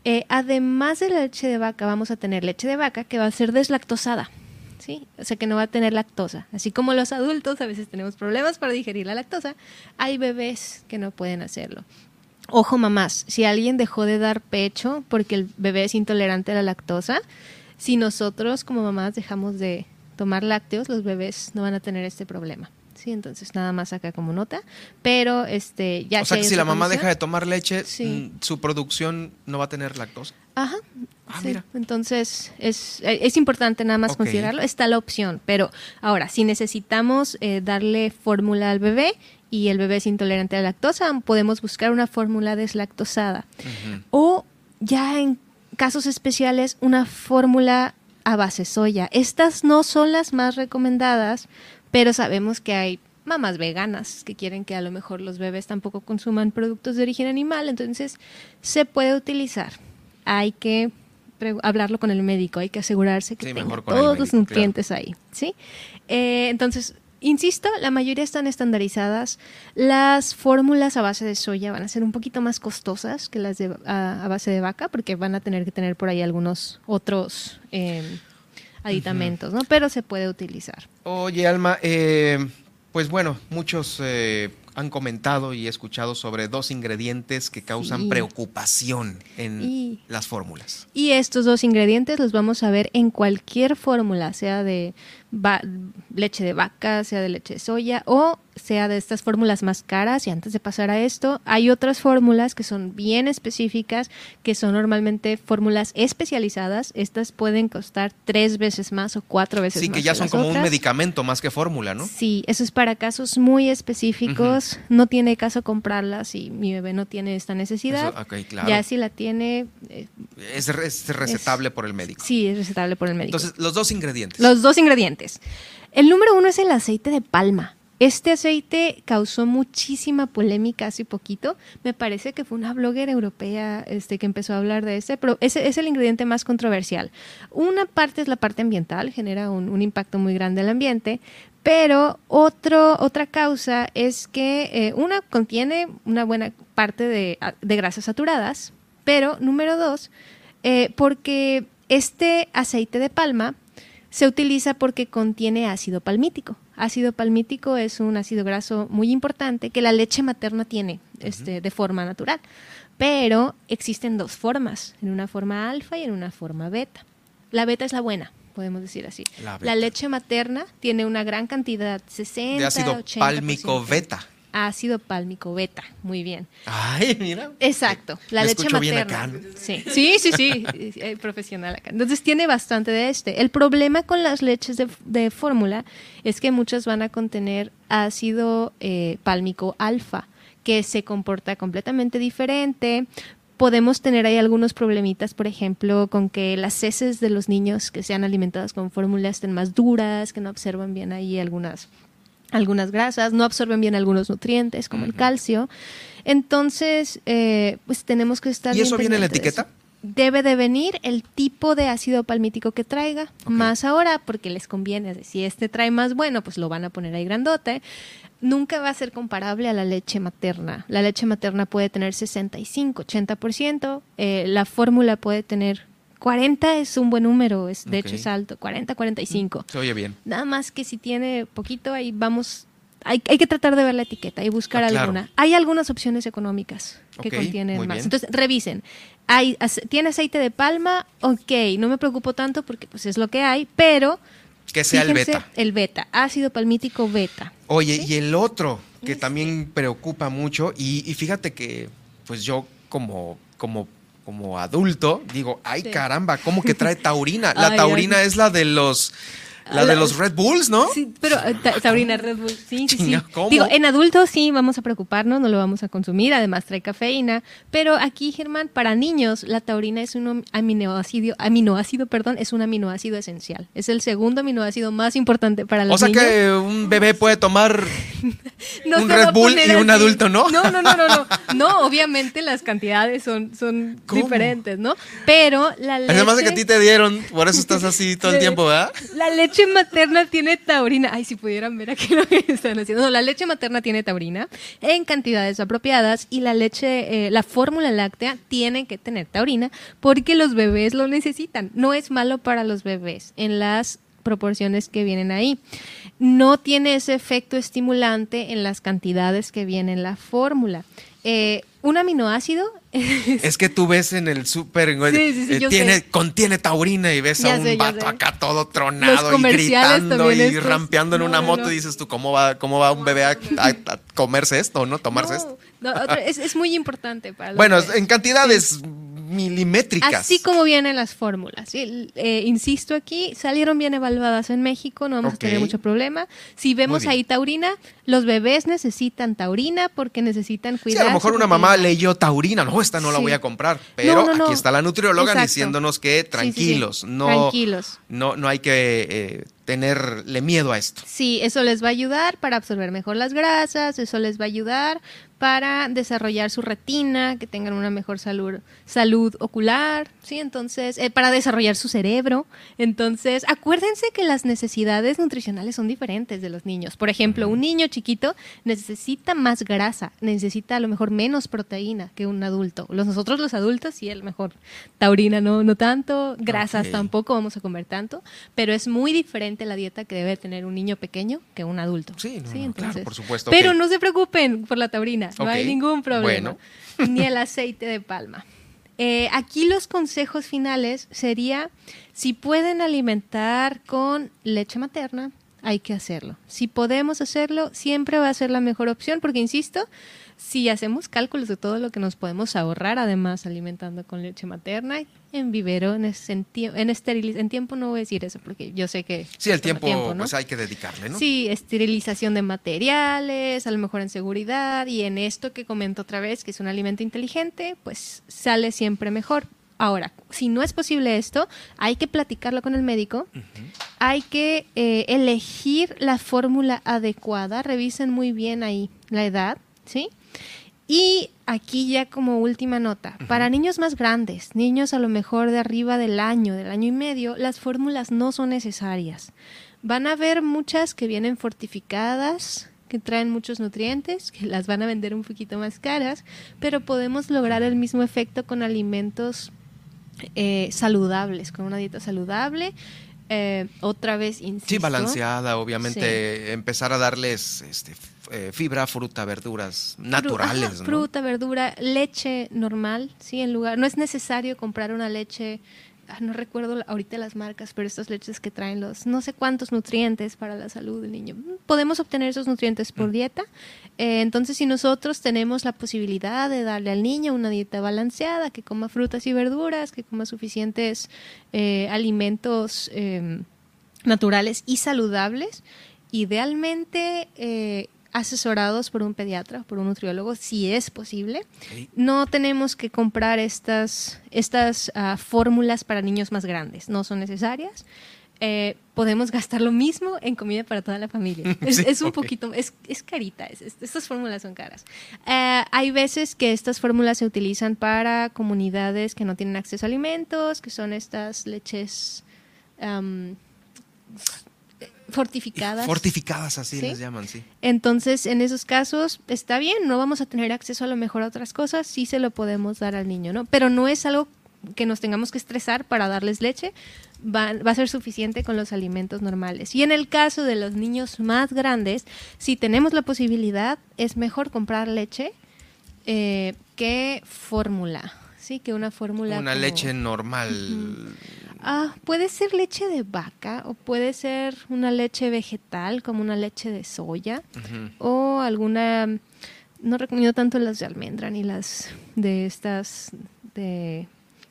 Eh, además de la leche de vaca, vamos a tener leche de vaca que va a ser deslactosada, ¿sí? O sea que no va a tener lactosa. Así como los adultos a veces tenemos problemas para digerir la lactosa, hay bebés que no pueden hacerlo. Ojo mamás, si alguien dejó de dar pecho porque el bebé es intolerante a la lactosa, si nosotros como mamás dejamos de, tomar lácteos, los bebés no van a tener este problema. Sí, entonces nada más acá como nota, pero este ya O sea que si la mamá deja de tomar leche, mm, su producción no va a tener lactosa. Ajá. Ah, mira. Entonces es, es, importante nada más considerarlo. Está la opción, pero ahora si necesitamos eh, darle fórmula al bebé y el bebé es intolerante a la lactosa, podemos buscar una fórmula deslactosada o ya en casos especiales una fórmula a base soya. Estas no son las más recomendadas, pero sabemos que hay mamás veganas que quieren que a lo mejor los bebés tampoco consuman productos de origen animal, entonces se puede utilizar. Hay que hablarlo con el médico, hay que asegurarse que tenga todos los nutrientes ahí, ¿sí? Eh, entonces, Insisto, la mayoría están estandarizadas. Las fórmulas a base de soya van a ser un poquito más costosas que las de, a, base de vaca, porque van a tener que tener por ahí algunos otros em, aditamentos, ¿no? Pero se puede utilizar. Oye, Alma, eh, pues bueno, muchos eh, han comentado y escuchado sobre dos ingredientes que causan preocupación en las fórmulas. Y estos dos ingredientes los vamos a ver en cualquier fórmula, sea de leche de vaca, sea de leche de soya o sea de estas fórmulas más caras. Y antes de pasar a esto, hay otras fórmulas que son bien específicas, que son normalmente fórmulas especializadas. Estas pueden costar tres veces más o cuatro veces más. Sí, que ya son como un medicamento más que fórmula, ¿no? Sí, eso es para casos muy específicos. No tiene caso comprarlas si mi bebé no tiene esta necesidad. Ya si la tiene... Eh, es, recetable por el médico. Sí, es recetable por el médico. Entonces, los dos ingredientes. Los dos ingredientes. El número uno es el aceite de palma. Este aceite causó muchísima polémica hace poquito. Me parece que fue una blogger europea este, que empezó a hablar de este, pero ese es el ingrediente más controversial. Una parte es la parte ambiental, genera un, impacto muy grande al ambiente, pero otro, otra causa es que eh, una contiene una buena parte de, grasas saturadas, pero número dos, eh, porque este aceite de palma se utiliza porque contiene ácido palmítico. Ácido palmítico es un ácido graso muy importante que la leche materna tiene este, de forma natural. Pero existen dos formas, en una forma alfa y en una forma beta. La beta es la buena, podemos decir así. La, leche materna tiene una gran cantidad, 60, de ácido pálmico beta ácido pálmico beta. Muy bien. Ay, mira. Exacto. La leche materna. Sí, sí, sí, sí. Eh, profesional acá. Entonces tiene bastante de este. El problema con las leches de, fórmula es que muchas van a contener ácido eh, pálmico alfa, que se comporta completamente diferente. Podemos tener ahí algunos problemitas, por ejemplo, con que las heces de los niños que sean alimentadas con fórmula estén más duras, que no observan bien ahí algunas algunas grasas, no absorben bien algunos nutrientes como el calcio. Entonces, eh, pues tenemos que estar... ¿Y eso viene en la etiqueta? Debe de venir el tipo de ácido palmítico que traiga, más ahora porque les conviene. Si este trae más bueno, pues lo van a poner ahí grandote. Nunca va a ser comparable a la leche materna. La leche materna puede tener 65, 80%. Eh, la fórmula puede tener 40 es un buen número, es, de hecho es alto, 40, 45. Se oye bien. Nada más que si tiene poquito, ahí vamos, hay, hay que tratar de ver la etiqueta y buscar ah, alguna. Hay algunas opciones económicas que contienen más. Entonces, revisen. Hay, ¿Tiene aceite de palma? Ok, no me preocupo tanto porque pues es lo que hay, pero... Que sea el beta. El beta, ácido palmítico beta. Oye, y el otro que también preocupa mucho, y, y fíjate que pues yo como, como como adulto, digo, ay caramba, ¿cómo que trae taurina? La taurina es la de los la de los Red Bulls, ¿no? Sí, pero eh, taurina Red Bull, sí, sí, sí. Digo, en adultos sí vamos a preocuparnos, no lo vamos a consumir, además trae cafeína, pero aquí, Germán, para niños la taurina es un aminoácido, aminoácido, perdón, es un aminoácido esencial. Es el segundo aminoácido más importante para los niños. O sea que un bebé puede tomar un Red Bull y un adulto, ¿no? No, no, no, no, no. No, obviamente las cantidades son, son diferentes, ¿no? Pero la leche... Además de que a ti te dieron, por eso estás así todo el tiempo, ¿verdad? La leche leche materna tiene taurina. Ay, si pudieran ver aquí lo que están haciendo. No, la leche materna tiene taurina en cantidades apropiadas y la leche, eh, la fórmula láctea tiene que tener taurina porque los bebés lo necesitan. No es malo para los bebés en las proporciones que vienen ahí. No tiene ese efecto estimulante en las cantidades que viene en la fórmula. Eh, un aminoácido. es que tú ves en el súper, eh, tiene, contiene taurina y ves a un vato acá todo tronado y gritando y rampeando en una moto y dices tú, ¿cómo va, cómo va un bebé a, comerse esto, no? Tomarse esto. es, muy importante para Bueno, en cantidades milimétricas. Así como vienen las fórmulas. Eh, insisto aquí, salieron bien evaluadas en México, no vamos a tener mucho problema. Si vemos ahí taurina, los bebés necesitan taurina porque necesitan cuidar. Sí, a lo mejor una mamá leyó taurina, no, esta no la voy a comprar, pero aquí está la nutrióloga diciéndonos que tranquilos, no, tranquilos. no, no hay que eh, tenerle miedo a esto. Sí, eso les va a ayudar para absorber mejor las grasas, eso les va a ayudar para desarrollar su retina, que tengan una mejor salud, salud ocular, ¿sí? Entonces, eh, para desarrollar su cerebro. Entonces, acuérdense que las necesidades nutricionales son diferentes de los niños. Por ejemplo, un niño chiquito necesita más grasa, necesita a lo mejor menos proteína que un adulto. Los, nosotros los adultos, sí, a lo mejor taurina no, no tanto, grasas tampoco vamos a comer tanto, pero es muy diferente la dieta que debe tener un niño pequeño que un adulto. Sí, claro, por supuesto. Pero no se preocupen por la taurina no hay ningún problema. Ni el aceite de palma. Eh, aquí los consejos finales sería, si pueden alimentar con leche materna, hay que hacerlo. Si podemos hacerlo, siempre va a ser la mejor opción, porque insisto, si hacemos cálculos de todo lo que nos podemos ahorrar, además alimentando con leche materna, en vivero, en, en, en tiempo no voy a decir eso, porque yo sé que... Sí, el tiempo, pues hay que dedicarle, ¿no? Sí, esterilización de materiales, a lo mejor en seguridad, y en esto que comento otra vez, que es un alimento inteligente, pues sale siempre mejor. Ahora, si no es posible esto, hay que platicarlo con el médico, hay que eh, elegir la fórmula adecuada, revisen muy bien ahí la edad, ¿sí? Y aquí ya como última nota, para niños más grandes, niños a lo mejor de arriba del año, del año y medio, las fórmulas no son necesarias. Van a haber muchas que vienen fortificadas, que traen muchos nutrientes, que las van a vender un poquito más caras, pero podemos lograr el mismo efecto con alimentos eh, saludables, con una dieta saludable. Eh, otra vez, insisto. Sí, balanceada, obviamente. Empezar a darles este, eh, fibra, fruta, verduras naturales. Fruta, verdura, leche normal, sí, en lugar. No es necesario comprar una leche Ah, no recuerdo ahorita las marcas, pero estas leches que traen los no sé cuántos nutrientes para la salud del niño. Podemos obtener esos nutrientes por mm. dieta. Eh, entonces, si nosotros tenemos la posibilidad de darle al niño una dieta balanceada, que coma frutas y verduras, que coma suficientes eh, alimentos em, naturales y saludables, idealmente eh, asesorados por un pediatra, por un nutriólogo, si es posible. No tenemos que comprar estas, estas ah, fórmulas para niños más grandes, no son necesarias. Eh, podemos gastar lo mismo en comida para toda la familia. Es, un poquito, es, es carita, estas fórmulas son caras. Eh, hay veces que estas fórmulas se utilizan para comunidades que no tienen acceso a alimentos, que son estas leches fortificadas. Fortificadas, así les llaman, sí. Entonces, en esos casos, está bien, no vamos a tener acceso a lo mejor a otras cosas, sí se lo podemos dar al niño, ¿no? Pero no es algo que nos tengamos que estresar para darles leche, va, a ser suficiente con los alimentos normales. Y en el caso de los niños más grandes, si tenemos la posibilidad, es mejor comprar leche eh, que fórmula. Sí, que una fórmula. Una leche normal. Ah, puede ser leche de vaca o puede ser una leche vegetal como una leche de soya o alguna, no recomiendo tanto las de almendra ni las de estas de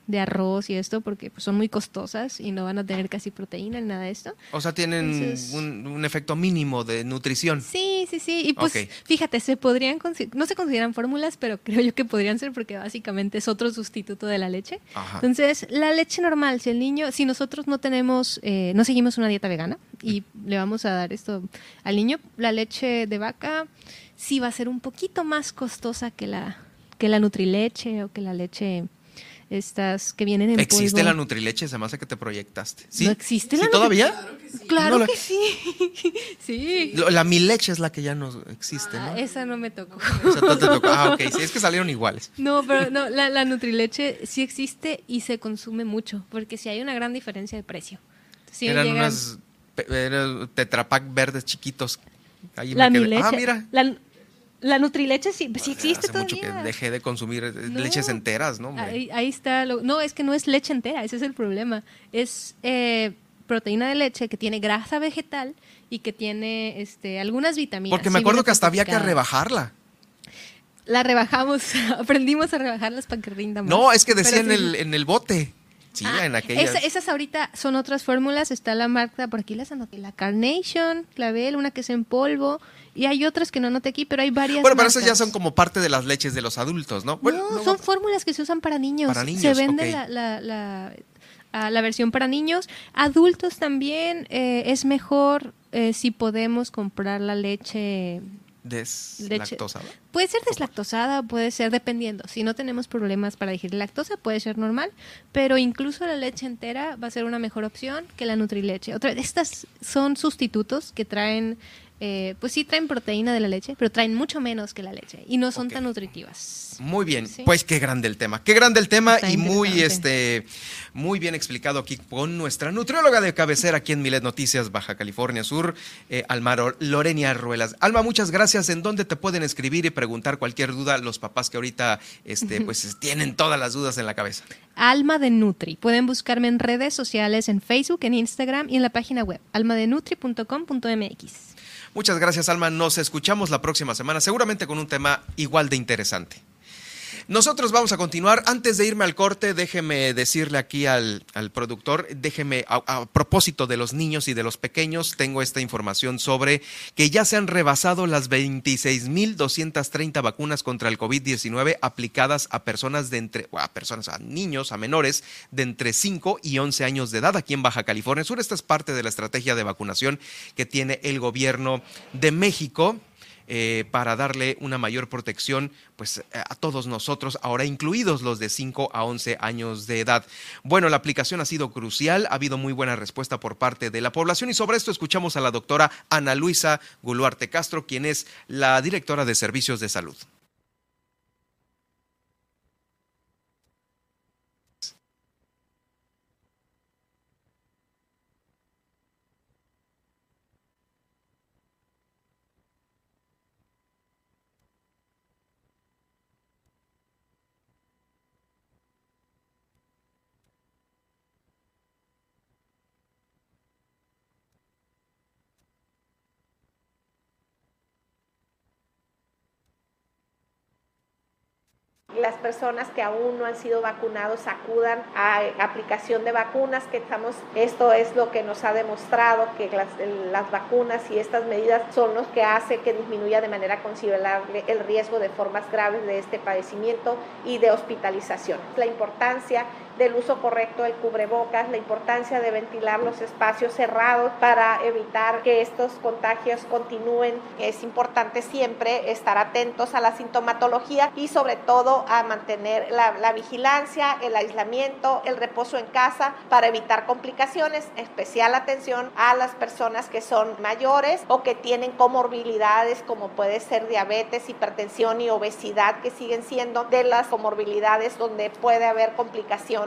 de arroz y esto porque pues, son muy costosas y no van a tener casi proteína ni nada de esto. O sea, tienen un, efecto mínimo de nutrición. Sí, sí, sí. Y pues fíjate, se podrían, no se consideran fórmulas, pero creo yo que podrían ser porque básicamente es otro sustituto de la leche. Entonces, la leche normal, si el niño, si nosotros no tenemos, eh, no seguimos una dieta vegana y le vamos a dar esto al niño, la leche de vaca sí va a ser un poquito más costosa que la, que la nutrileche o que la leche estas que vienen en ¿Existe la Nutrileche? Se me hace que te proyectaste. ¿Sí? ¿No existe la ¿Sí, todavía? Claro que sí. sí. La Mileche es la que ya no existe, ¿no? Ah, esa no me tocó. Esa no te tocó. Ah, ok. Sí, es que salieron iguales. No, pero no, la, la Nutrileche sí existe y se consume mucho, porque sí hay una gran diferencia de precio. Sí Eran unas tetrapac verdes chiquitos. Ahí la Mileche. Ah, mira. La, la Nutrileche sí, sí existe Hace mucho que dejé de consumir leches enteras, ¿no? Ahí, está. no, es que no es leche entera, ese es el problema. Es eh, proteína de leche que tiene grasa vegetal y que tiene este, algunas vitaminas. Porque me acuerdo que hasta había que rebajarla. La rebajamos, aprendimos a rebajarlas para que rinda más. No, es que decía en, el, en el bote. Sí, ah, en aquellas. esas ahorita son otras fórmulas. Está la marca, por aquí las anoté, la Carnation, Clavel, una que es en polvo. Y hay otras que no anoté aquí, pero hay varias. Bueno, pero esas ya son como parte de las leches de los adultos, ¿no? no, son fórmulas que se usan para niños. Para niños. Se vende la, la, la, versión para niños. Adultos también eh, es mejor eh, si podemos comprar la leche deslactosada? Puede ser deslactosada, puede ser dependiendo. Si no tenemos problemas para digerir lactosa, puede ser normal, pero incluso la leche entera va a ser una mejor opción que la nutrileche. Otra, estas son sustitutos que traen eh, pues sí traen proteína de la leche, pero traen mucho menos que la leche y no son tan nutritivas. Muy bien, pues qué grande el tema, qué grande el tema y muy este muy bien explicado aquí con nuestra nutrióloga de cabecera aquí en Milet Noticias Baja California Sur, eh, Alma Lorenia Ruelas. Alma, muchas gracias. ¿En dónde te pueden escribir y preguntar cualquier duda los papás que ahorita este pues tienen todas las dudas en la cabeza? Alma de Nutri. Pueden buscarme en redes sociales, en Facebook, en Instagram y en la página web almadenutri.com.mx. Muchas gracias, Alma. Nos escuchamos la próxima semana, seguramente con un tema igual de interesante. Nosotros vamos a continuar. Antes de irme al corte, déjeme decirle aquí al, productor, déjeme, a, propósito de los niños y de los pequeños, tengo esta información sobre que ya se han rebasado las 26.230 vacunas contra el COVID-19 aplicadas a personas de entre, a personas, a niños, a menores de entre 5 y 11 años de edad aquí en Baja California Sur. Esta es parte de la estrategia de vacunación que tiene el gobierno de México. Eh, para darle una mayor protección pues, a todos nosotros, ahora incluidos los de 5 a 11 años de edad. Bueno, la aplicación ha sido crucial, ha habido muy buena respuesta por parte de la población y sobre esto escuchamos a la doctora Ana Luisa Guluarte Castro, quien es la directora de Servicios de Salud. Las personas que aún no han sido vacunados acudan a aplicación de vacunas, que estamos, esto es lo que nos ha demostrado que las, las vacunas y estas medidas son los que hace que disminuya de manera considerable el riesgo de formas graves de este padecimiento y de hospitalización. La importancia del uso correcto del cubrebocas, la importancia de ventilar los espacios cerrados para evitar que estos contagios continúen. Es importante siempre estar atentos a la sintomatología y sobre todo a mantener la, la vigilancia, el aislamiento, el reposo en casa para evitar complicaciones. Especial atención a las personas que son mayores o que tienen comorbilidades como puede ser diabetes, hipertensión y obesidad que siguen siendo de las comorbilidades donde puede haber complicaciones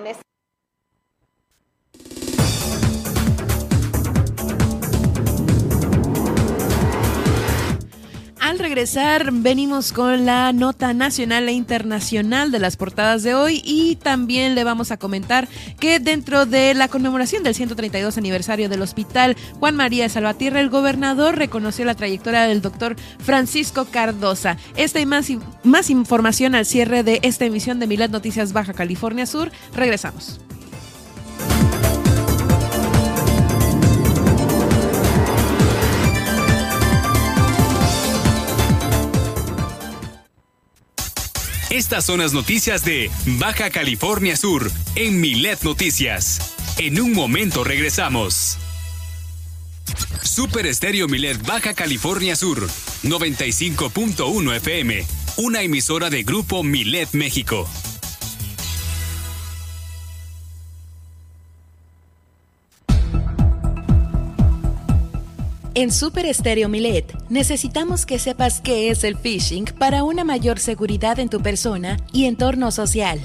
al regresar venimos con la nota nacional e internacional de las portadas de hoy y también le vamos a comentar que dentro de la conmemoración del 132 aniversario del Hospital Juan María de Salvatierra, el gobernador reconoció la trayectoria del doctor Francisco Cardosa. Esta y más, más información al cierre de esta emisión de Milet Noticias Baja California Sur. Regresamos. Estas son las noticias de Baja California Sur en Milet Noticias. En un momento regresamos. Super Estéreo Milet Baja California Sur, 95.1 FM, una emisora de Grupo Milet México. En Super Estéreo Milet necesitamos que sepas qué es el phishing para una mayor seguridad en tu persona y entorno social.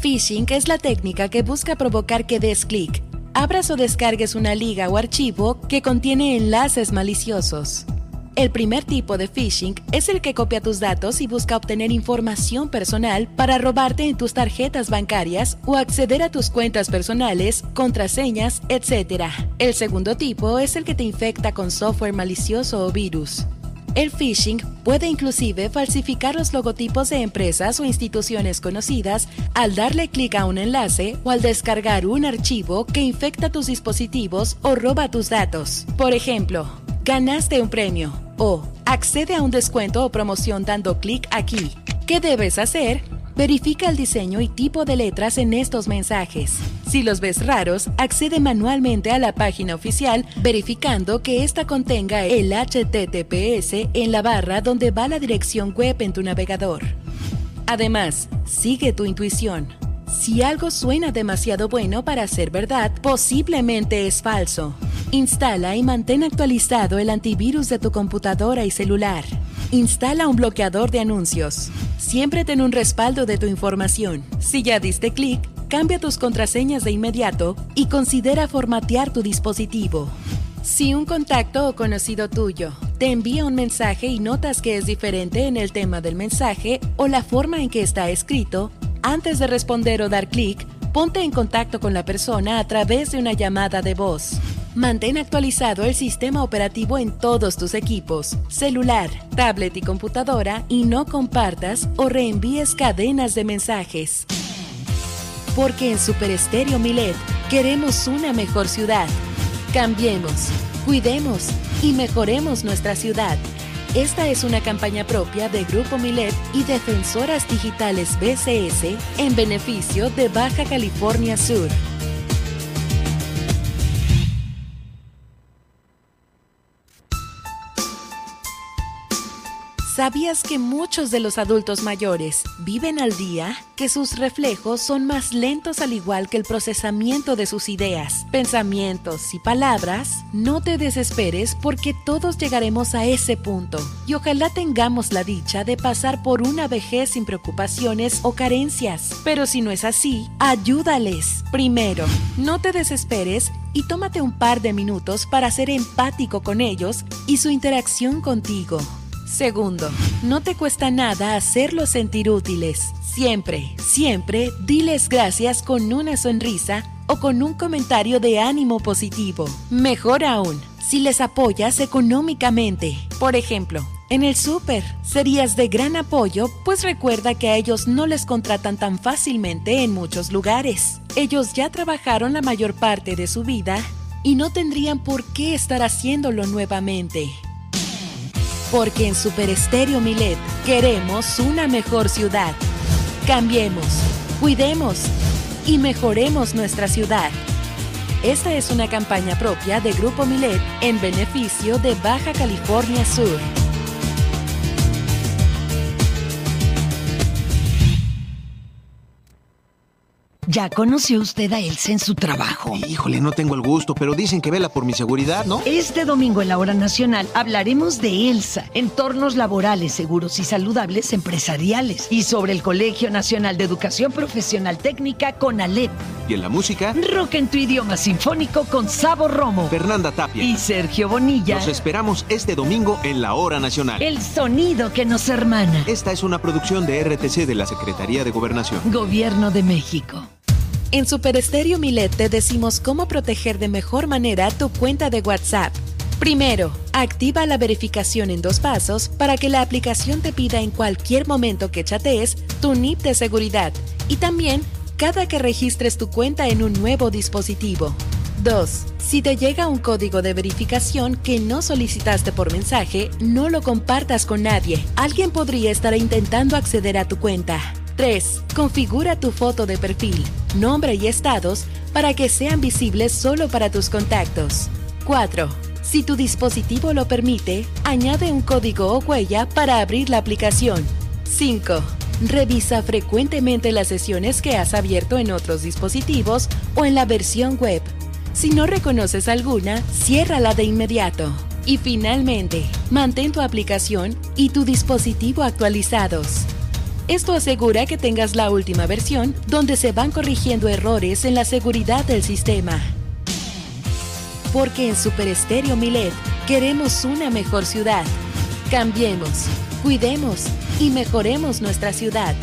Phishing es la técnica que busca provocar que des clic, abras o descargues una liga o archivo que contiene enlaces maliciosos. El primer tipo de phishing es el que copia tus datos y busca obtener información personal para robarte en tus tarjetas bancarias o acceder a tus cuentas personales, contraseñas, etc. El segundo tipo es el que te infecta con software malicioso o virus. El phishing puede inclusive falsificar los logotipos de empresas o instituciones conocidas al darle clic a un enlace o al descargar un archivo que infecta tus dispositivos o roba tus datos. Por ejemplo, ganaste un premio o accede a un descuento o promoción dando clic aquí. ¿Qué debes hacer? Verifica el diseño y tipo de letras en estos mensajes. Si los ves raros, accede manualmente a la página oficial verificando que ésta contenga el HTTPS en la barra donde va la dirección web en tu navegador. Además, sigue tu intuición. Si algo suena demasiado bueno para ser verdad, posiblemente es falso. Instala y mantén actualizado el antivirus de tu computadora y celular. Instala un bloqueador de anuncios. Siempre ten un respaldo de tu información. Si ya diste clic, cambia tus contraseñas de inmediato y considera formatear tu dispositivo. Si un contacto o conocido tuyo te envía un mensaje y notas que es diferente en el tema del mensaje o la forma en que está escrito, antes de responder o dar clic, ponte en contacto con la persona a través de una llamada de voz. Mantén actualizado el sistema operativo en todos tus equipos, celular, tablet y computadora y no compartas o reenvíes cadenas de mensajes. Porque en Super Estéreo Milet queremos una mejor ciudad. Cambiemos, cuidemos y mejoremos nuestra ciudad. Esta es una campaña propia de Grupo Milet y Defensoras Digitales BCS en beneficio de Baja California Sur. ¿Sabías que muchos de los adultos mayores viven al día? Que sus reflejos son más lentos al igual que el procesamiento de sus ideas, pensamientos y palabras. No te desesperes porque todos llegaremos a ese punto y ojalá tengamos la dicha de pasar por una vejez sin preocupaciones o carencias. Pero si no es así, ayúdales. Primero, no te desesperes y tómate un par de minutos para ser empático con ellos y su interacción contigo. Segundo, no te cuesta nada hacerlos sentir útiles. Siempre, siempre diles gracias con una sonrisa o con un comentario de ánimo positivo. Mejor aún, si les apoyas económicamente. Por ejemplo, en el súper serías de gran apoyo, pues recuerda que a ellos no les contratan tan fácilmente en muchos lugares. Ellos ya trabajaron la mayor parte de su vida y no tendrían por qué estar haciéndolo nuevamente. Porque en Super Estéreo Milet queremos una mejor ciudad. Cambiemos, cuidemos y mejoremos nuestra ciudad. Esta es una campaña propia de Grupo Milet en beneficio de Baja California Sur. ¿Ya conoció usted a Elsa en su trabajo? Híjole, no tengo el gusto, pero dicen que vela por mi seguridad, ¿no? Este domingo en la hora nacional hablaremos de Elsa, entornos laborales seguros y saludables empresariales y sobre el Colegio Nacional de Educación Profesional Técnica con Alep. ¿Y en la música? Rock en tu idioma sinfónico con Sabo Romo. Fernanda Tapia. Y Sergio Bonilla. Los esperamos este domingo en la hora nacional. El sonido que nos hermana. Esta es una producción de RTC de la Secretaría de Gobernación. Gobierno de México. En Super Estéreo Milet te decimos cómo proteger de mejor manera tu cuenta de WhatsApp. Primero, activa la verificación en dos pasos para que la aplicación te pida en cualquier momento que chatees tu NIP de seguridad y también cada que registres tu cuenta en un nuevo dispositivo. 2. Si te llega un código de verificación que no solicitaste por mensaje, no lo compartas con nadie. Alguien podría estar intentando acceder a tu cuenta. 3. Configura tu foto de perfil, nombre y estados para que sean visibles solo para tus contactos. 4. Si tu dispositivo lo permite, añade un código o huella para abrir la aplicación. 5. Revisa frecuentemente las sesiones que has abierto en otros dispositivos o en la versión web. Si no reconoces alguna, ciérrala de inmediato. Y finalmente, mantén tu aplicación y tu dispositivo actualizados. Esto asegura que tengas la última versión donde se van corrigiendo errores en la seguridad del sistema. Porque en Super Estéreo Milet queremos una mejor ciudad. Cambiemos, cuidemos y mejoremos nuestra ciudad.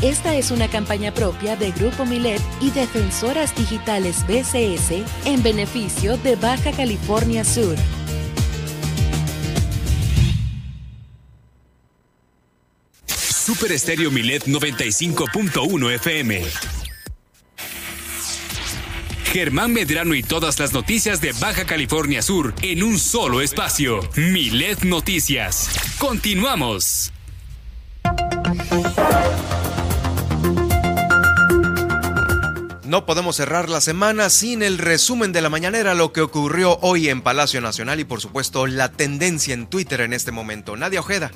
Esta es una campaña propia de Grupo Milet y Defensoras Digitales BCS en beneficio de Baja California Sur. Super Estéreo Milet 95.1 FM. Germán Medrano y todas las noticias de Baja California Sur en un solo espacio. Milet Noticias. Continuamos. No podemos cerrar la semana sin el resumen de la mañanera, lo que ocurrió hoy en Palacio Nacional y por supuesto la tendencia en Twitter en este momento. Nadia Ojeda.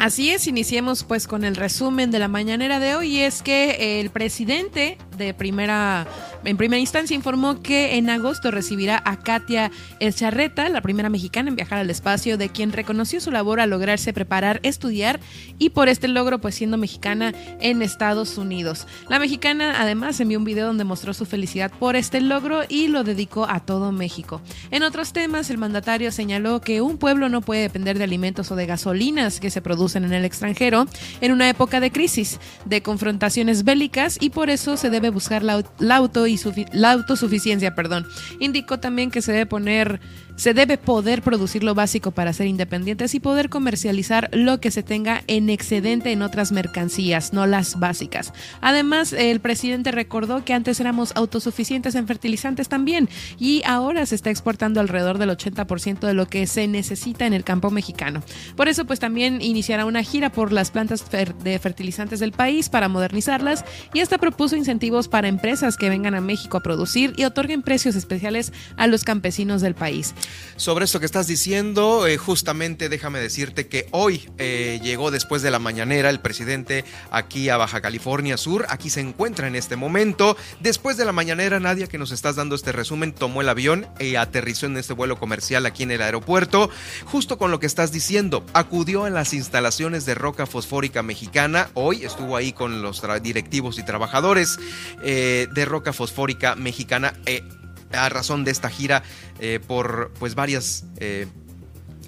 Así es, iniciemos pues con el resumen de la mañanera de hoy. Es que el presidente de primera, en primera instancia informó que en agosto recibirá a Katia Elcharreta, la primera mexicana en viajar al espacio, de quien reconoció su labor a lograrse preparar, estudiar y por este logro, pues siendo mexicana en Estados Unidos. La mexicana además envió un video donde mostró su felicidad por este logro y lo dedicó a todo México. En otros temas, el mandatario señaló que un pueblo no puede depender de alimentos o de gasolinas que se producen en el extranjero en una época de crisis, de confrontaciones bélicas y por eso se debe buscar la, auto la autosuficiencia. Perdón. Indicó también que se debe poner se debe poder producir lo básico para ser independientes y poder comercializar lo que se tenga en excedente en otras mercancías, no las básicas. Además, el presidente recordó que antes éramos autosuficientes en fertilizantes también y ahora se está exportando alrededor del 80% de lo que se necesita en el campo mexicano. Por eso, pues también iniciará una gira por las plantas de fertilizantes del país para modernizarlas y hasta propuso incentivos para empresas que vengan a México a producir y otorguen precios especiales a los campesinos del país. Sobre esto que estás diciendo, eh, justamente déjame decirte que hoy eh, llegó después de la mañanera el presidente aquí a Baja California Sur. Aquí se encuentra en este momento. Después de la mañanera, Nadia, que nos estás dando este resumen, tomó el avión y aterrizó en este vuelo comercial aquí en el aeropuerto. Justo con lo que estás diciendo, acudió a las instalaciones de Roca Fosfórica Mexicana. Hoy estuvo ahí con los directivos y trabajadores eh, de Roca Fosfórica Mexicana a razón de esta gira eh, por pues varias eh,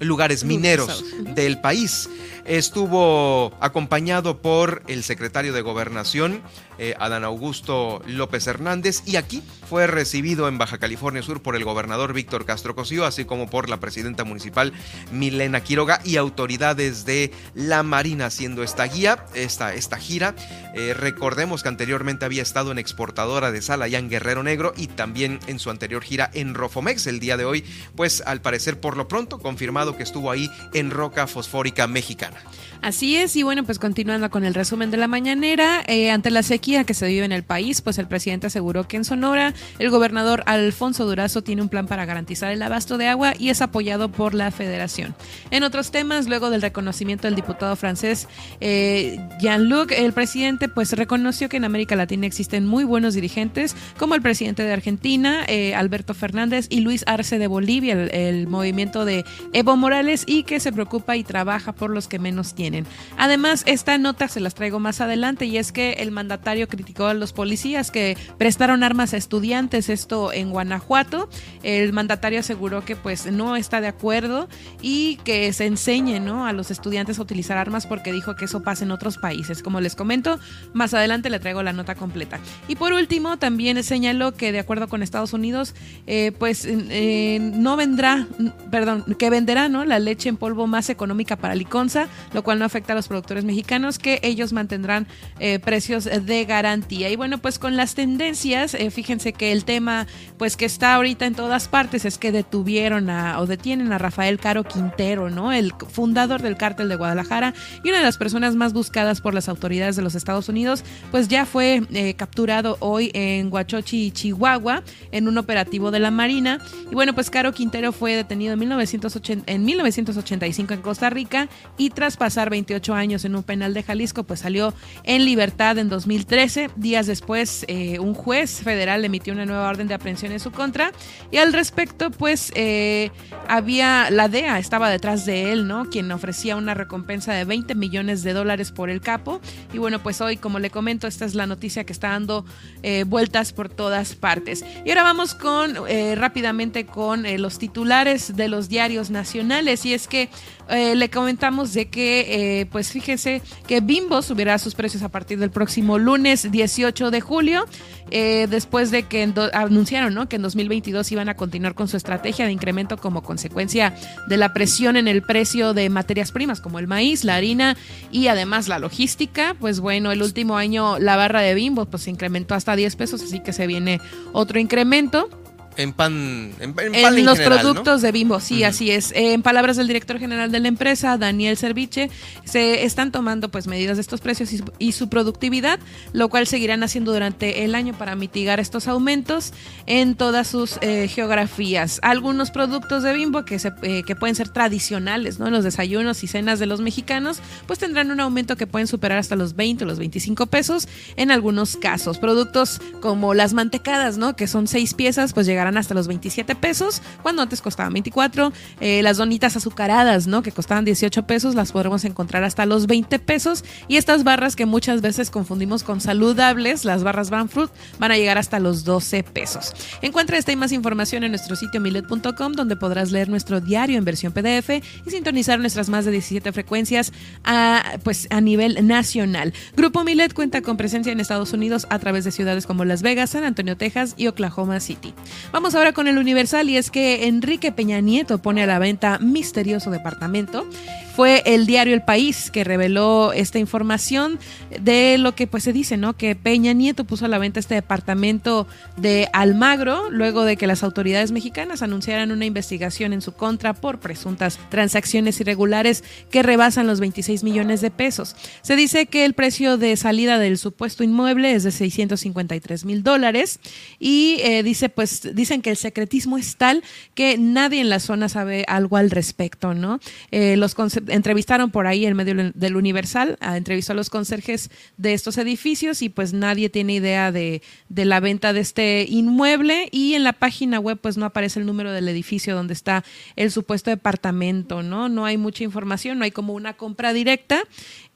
lugares mineros del país. Estuvo acompañado por el secretario de Gobernación, eh, Adán Augusto López Hernández, y aquí fue recibido en Baja California Sur por el gobernador Víctor Castro Cosío, así como por la presidenta municipal Milena Quiroga y autoridades de la Marina haciendo esta guía, esta, esta gira. Eh, recordemos que anteriormente había estado en exportadora de sal allá en Guerrero Negro y también en su anterior gira en Rofomex. El día de hoy, pues al parecer por lo pronto confirmado que estuvo ahí en Roca Fosfórica Mexicana. Así es, y bueno, pues continuando con el resumen de la mañanera, eh, ante la sequía que se vive en el país, pues el presidente aseguró que en Sonora el gobernador Alfonso Durazo tiene un plan para garantizar el abasto de agua y es apoyado por la federación. En otros temas, luego del reconocimiento del diputado francés eh, Jean-Luc, el presidente pues reconoció que en América Latina existen muy buenos dirigentes, como el presidente de Argentina, eh, Alberto Fernández, y Luis Arce de Bolivia, el, el movimiento de Evo Morales, y que se preocupa y trabaja por los que menos tienen. Además, esta nota se las traigo más adelante y es que el mandatario criticó a los policías que prestaron armas a estudiantes, esto en Guanajuato. El mandatario aseguró que pues no está de acuerdo y que se enseñe ¿no? a los estudiantes a utilizar armas porque dijo que eso pasa en otros países. Como les comento, más adelante le traigo la nota completa. Y por último, también señaló que de acuerdo con Estados Unidos, eh, pues eh, no vendrá, perdón, que venderá ¿no? la leche en polvo más económica para Liconza, lo cual no afecta a los productores mexicanos, que ellos mantendrán eh, precios de garantía. Y bueno, pues con las tendencias, eh, fíjense que el tema, pues que está ahorita en todas partes, es que detuvieron a, o detienen a Rafael Caro Quintero, ¿no? El fundador del cártel de Guadalajara y una de las personas más buscadas por las autoridades de los Estados Unidos, pues ya fue eh, capturado hoy en Huachochi, Chihuahua, en un operativo de la Marina. Y bueno, pues Caro Quintero fue detenido en, 1980, en 1985 en Costa Rica y tras pasar 28 años en un penal de Jalisco, pues salió en libertad en 2013. Días después, eh, un juez federal emitió una nueva orden de aprehensión en su contra. Y al respecto, pues eh, había, la DEA estaba detrás de él, ¿no? Quien ofrecía una recompensa de 20 millones de dólares por el capo. Y bueno, pues hoy, como le comento, esta es la noticia que está dando eh, vueltas por todas partes. Y ahora vamos con rápidamente con los titulares de los diarios nacionales. Y es que le comentamos de que eh, pues fíjese que Bimbo subirá sus precios a partir del próximo lunes 18 de julio, eh, después de que anunciaron ¿no? que en 2022 iban a continuar con su estrategia de incremento como consecuencia de la presión en el precio de materias primas como el maíz, la harina y además la logística. Pues bueno, el último año la barra de Bimbo pues se incrementó hasta 10 pesos, así que se viene otro incremento. En pan, en, en, en, pan en los general, productos ¿no? de Bimbo, sí, así es. En palabras del director general de la empresa, Daniel Serviche, se están tomando pues medidas de estos precios y su, y su productividad, lo cual seguirán haciendo durante el año para mitigar estos aumentos en todas sus eh, geografías. Algunos productos de Bimbo que, se, eh, que pueden ser tradicionales, ¿no? Los desayunos y cenas de los mexicanos, pues tendrán un aumento que pueden superar hasta los 20 o los 25 pesos en algunos casos. Productos como las mantecadas, ¿no? Que son seis piezas, pues llegarán hasta los 27 pesos, cuando antes costaban 24. Eh, las donitas azucaradas, ¿no? Que costaban 18 pesos, las podremos encontrar hasta los 20 pesos. Y estas barras que muchas veces confundimos con saludables, las barras Banfruit, van a llegar hasta los 12 pesos. Encuentra esta y más información en nuestro sitio milet.com, donde podrás leer nuestro diario en versión PDF y sintonizar nuestras más de 17 frecuencias a, pues, a nivel nacional. Grupo Milet cuenta con presencia en Estados Unidos a través de ciudades como Las Vegas, San Antonio, Texas y Oklahoma City. Vamos ahora con el Universal y es que Enrique Peña Nieto pone a la venta misterioso departamento. Fue el diario El País que reveló esta información de lo que pues se dice, ¿no? Que Peña Nieto puso a la venta este departamento de Almagro luego de que las autoridades mexicanas anunciaran una investigación en su contra por presuntas transacciones irregulares que rebasan los 26 millones de pesos. Se dice que el precio de salida del supuesto inmueble es de 653 mil dólares y eh, dice pues dicen que el secretismo es tal que nadie en la zona sabe algo al respecto, ¿no? Eh, los entrevistaron por ahí en medio del Universal, a, entrevistó a los conserjes de estos edificios y pues nadie tiene idea de, de, la venta de este inmueble y en la página web pues no aparece el número del edificio donde está el supuesto departamento, ¿no? No hay mucha información, no hay como una compra directa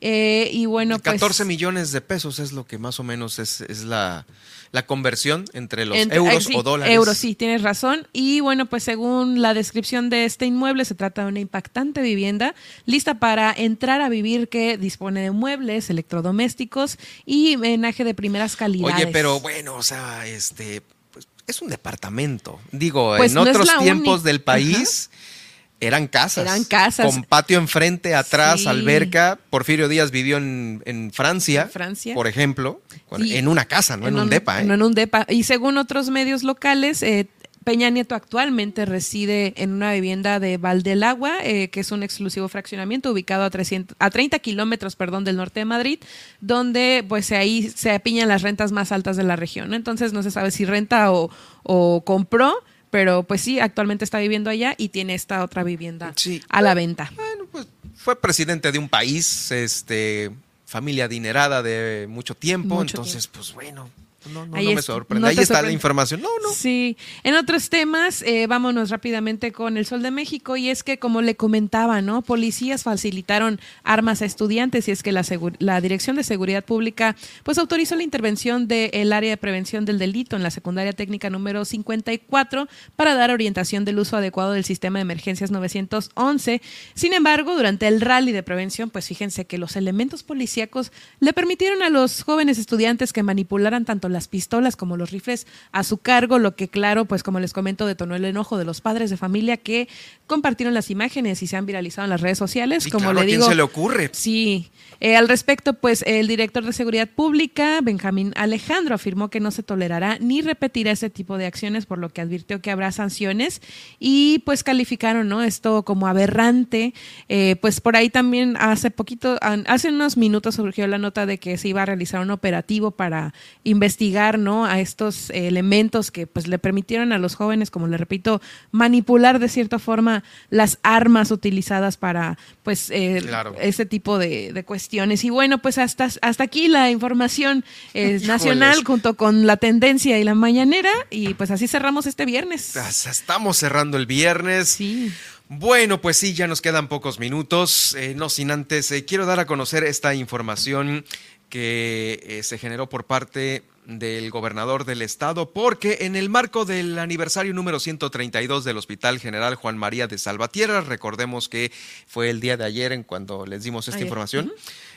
eh, y bueno, pues... 14 millones de pesos es lo que más o menos es, es la, la conversión entre los entre, euros sí, o dólares. Euros, sí, tienes razón. Y bueno, pues según la descripción de este inmueble, se trata de una impactante vivienda lista para entrar a vivir que dispone de muebles, electrodomésticos y menaje de primeras calidades. Oye, pero bueno, o sea, este, pues, es un departamento. Digo, pues en no otros tiempos del país... Ajá eran casas. Eran casas. Con patio enfrente, atrás, sí. alberca. Porfirio Díaz vivió en, en, Francia, en, Francia, por ejemplo, sí. en una casa, no en, en un, un, depa. ¿eh? No en un depa. Y según otros medios locales, eh, Peña Nieto actualmente reside en una vivienda de Valdelagua, eh, que es un exclusivo fraccionamiento ubicado a, 300, a 30 kilómetros perdón, del norte de Madrid, donde pues ahí se apiñan las rentas más altas de la región. Entonces no se sabe si renta o, o compró pero pues sí, actualmente está viviendo allá y tiene esta otra vivienda sí. a la venta. Bueno, pues fue presidente de un país, este, familia adinerada de mucho tiempo, mucho entonces tiempo. pues bueno, no, no, no me sorprende. Ahí está sorprende. la información. No, no. Sí. En otros temas, eh, vámonos rápidamente con el Sol de México. Y es que, como le comentaba, ¿no? Policías facilitaron armas a estudiantes. Y es que la, la Dirección de Seguridad Pública, pues autorizó la intervención del área de prevención del delito en la secundaria técnica número 54 para dar orientación del uso adecuado del sistema de emergencias 911. Sin embargo, durante el rally de prevención, pues fíjense que los elementos policíacos le permitieron a los jóvenes estudiantes que manipularan tanto las pistolas como los rifles a su cargo, lo que claro, pues como les comento, detonó el enojo de los padres de familia que compartieron las imágenes y se han viralizado en las redes sociales. Sí, como claro, le digo, ¿a quién se le ocurre? Sí. Eh, al respecto, pues el director de Seguridad Pública, Benjamín Alejandro, afirmó que no se tolerará ni repetirá ese tipo de acciones, por lo que advirtió que habrá sanciones y pues calificaron ¿no? esto como aberrante. Eh, pues por ahí también hace poquito, hace unos minutos surgió la nota de que se iba a realizar un operativo para investigar ¿no? a estos elementos que pues le permitieron a los jóvenes, como le repito, manipular de cierta forma las armas utilizadas para pues eh, claro. ese tipo de, de, cuestiones. Y bueno, pues hasta, hasta aquí la información eh, nacional junto con la tendencia y la mañanera. Y pues así cerramos este viernes. Estamos cerrando el viernes. Sí. Bueno, pues sí, ya nos quedan pocos minutos. Eh, no sin antes, eh, quiero dar a conocer esta información que eh, se generó por parte del gobernador del estado, porque en el marco del aniversario número 132 del Hospital General Juan María de Salvatierra, recordemos que fue el día de ayer en cuando les dimos esta Ayer. información,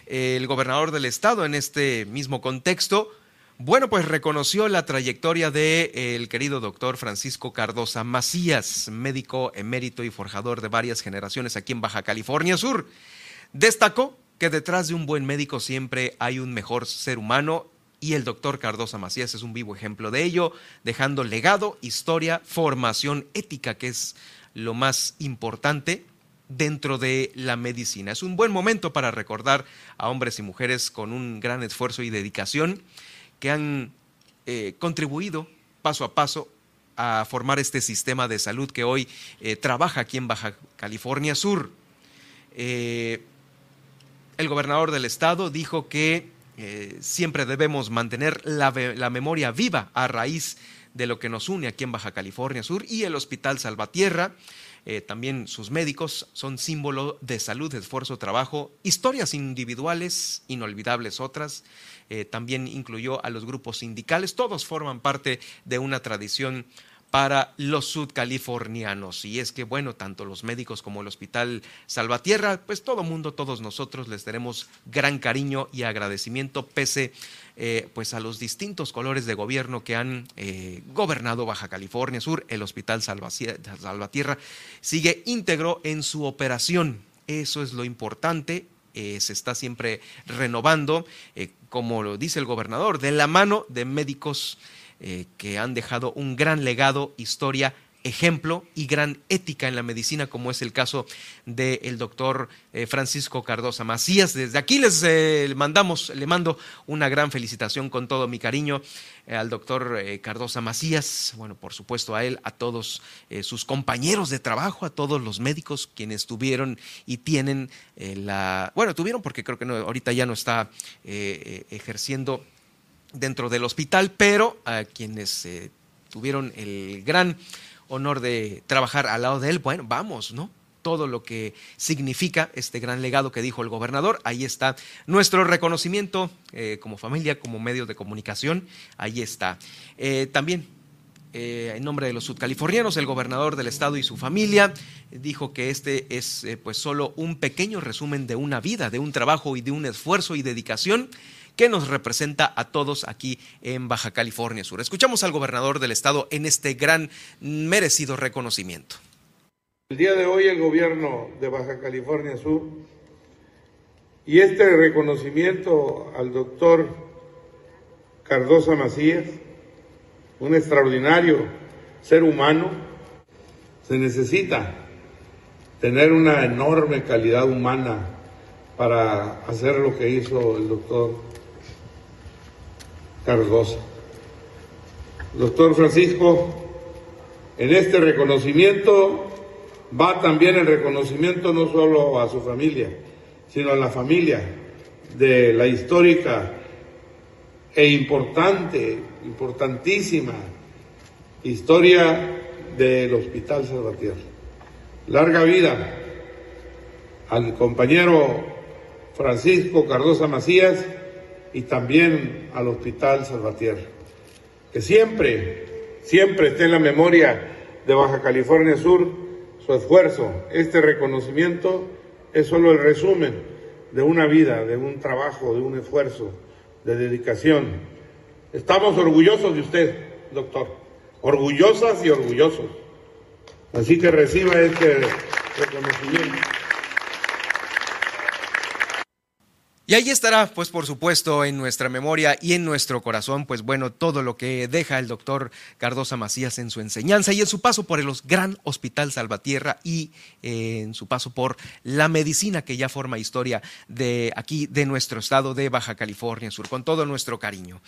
el gobernador del estado en este mismo contexto, bueno, pues reconoció la trayectoria del de querido doctor Francisco Cardosa Macías, médico emérito y forjador de varias generaciones aquí en Baja California Sur. Destacó que detrás de un buen médico siempre hay un mejor ser humano y el doctor Cardosa Macías es un vivo ejemplo de ello, dejando legado, historia, formación ética, que es lo más importante dentro de la medicina. Es un buen momento para recordar a hombres y mujeres con un gran esfuerzo y dedicación que han eh, contribuido paso a paso a formar este sistema de salud que hoy eh, trabaja aquí en Baja California Sur. Eh, el gobernador del estado dijo que siempre debemos mantener la, memoria viva a raíz de lo que nos une aquí en Baja California Sur y el Hospital Salvatierra eh, también sus médicos son símbolo de salud, esfuerzo, trabajo, historias individuales, inolvidables otras. Eh, también incluyó a los grupos sindicales, todos forman parte de una tradición para los sudcalifornianos. Y es que, bueno, tanto los médicos como el Hospital Salvatierra, pues todo mundo, todos nosotros les tenemos gran cariño y agradecimiento pese eh, pues a los distintos colores de gobierno que han eh, gobernado Baja California Sur. El Hospital Salvatierra sigue íntegro en su operación. Eso es lo importante. Eh, se está siempre renovando, como lo dice el gobernador, de la mano de médicos eh, que han dejado un gran legado, historia, ejemplo y gran ética en la medicina, como es el caso del doctor eh, Francisco Cardosa Macías. Desde aquí les eh, mandamos, le mando una gran felicitación con todo mi cariño al doctor Cardosa Macías, bueno, por supuesto a él, a todos sus compañeros de trabajo, a todos los médicos quienes tuvieron y tienen la, bueno, tuvieron porque creo que no, ahorita ya no está ejerciendo dentro del hospital, pero a quienes eh, tuvieron el gran honor de trabajar al lado de él, bueno, vamos, ¿no? Todo lo que significa este gran legado que dijo el gobernador, ahí está nuestro reconocimiento eh, como familia, como medio de comunicación, ahí está. Eh, también en nombre de los sudcalifornianos, el gobernador del estado y su familia dijo que este es pues solo un pequeño resumen de una vida, de un trabajo y de un esfuerzo y dedicación que nos representa a todos aquí en Baja California Sur. Escuchamos al gobernador del estado en este gran merecido reconocimiento. El día de hoy el gobierno de Baja California Sur y este reconocimiento al doctor Cardosa Macías, un extraordinario ser humano, se necesita tener una enorme calidad humana para hacer lo que hizo el doctor Cardosa. Doctor Francisco, en este reconocimiento va también el reconocimiento no solo a su familia, sino a la familia de la histórica e importante, importantísima historia del Hospital Salvatierra. Larga vida al compañero Francisco Cardosa Macías y también al Hospital Salvatierra. Que siempre, siempre esté en la memoria de Baja California Sur su esfuerzo. Este reconocimiento es solo el resumen de una vida, de un trabajo, de un esfuerzo, de dedicación. Estamos orgullosos de usted, doctor. Orgullosas y orgullosos. Así que reciba este reconocimiento. Y ahí estará, pues por supuesto, en nuestra memoria y en nuestro corazón, pues bueno, todo lo que deja el doctor Cardosa Macías en su enseñanza y en su paso por el Gran Hospital Salvatierra y eh, en su paso por la medicina que ya forma historia de aquí, de nuestro estado de Baja California Sur, con todo nuestro cariño.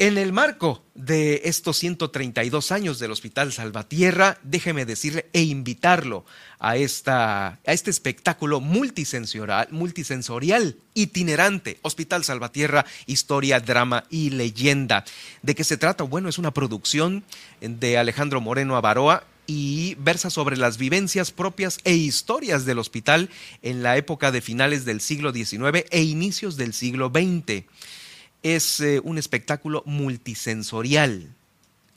En el marco de estos 132 años del Hospital Salvatierra, déjeme decirle e invitarlo a, esta, a este espectáculo multisensorial, multisensorial, itinerante, Hospital Salvatierra, historia, drama y leyenda. ¿De qué se trata? Bueno, es una producción de Alejandro Moreno Avaroa y versa sobre las vivencias propias e historias del hospital en la época de finales del siglo XIX e inicios del siglo XX. Es eh, un espectáculo multisensorial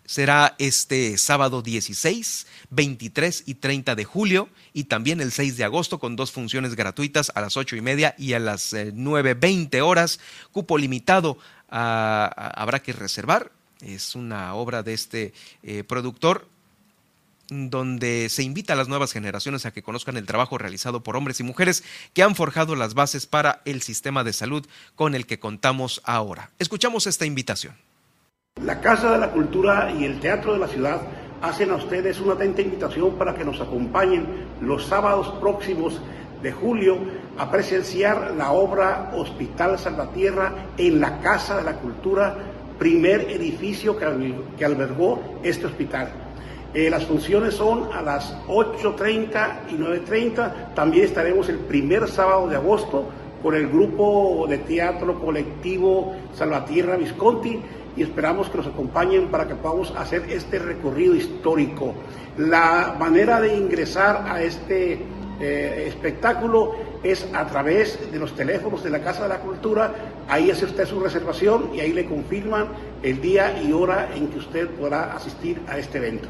será este sábado 16, 23 y 30 de julio y también el 6 de agosto con dos funciones gratuitas a las 8 y media y a las 9.20 eh, horas. Cupo limitado habrá que reservar. Es una obra de este eh, productor donde se invita a las nuevas generaciones a que conozcan el trabajo realizado por hombres y mujeres que han forjado las bases para el sistema de salud con el que contamos ahora. Escuchamos esta invitación. La Casa de la Cultura y el Teatro de la Ciudad hacen a ustedes una atenta invitación para que nos acompañen los sábados próximos de julio a presenciar la obra Hospital Salvatierra en la Casa de la Cultura, primer edificio que, albergó este hospital. Eh, las funciones son a las 8.30 y 9.30. También estaremos el primer sábado de agosto con el grupo de teatro colectivo Salvatierra Visconti y esperamos que nos acompañen para que podamos hacer este recorrido histórico. La manera de ingresar a este eh, espectáculo es a través de los teléfonos de la Casa de la Cultura. Ahí hace usted su reservación y ahí le confirman el día y hora en que usted podrá asistir a este evento.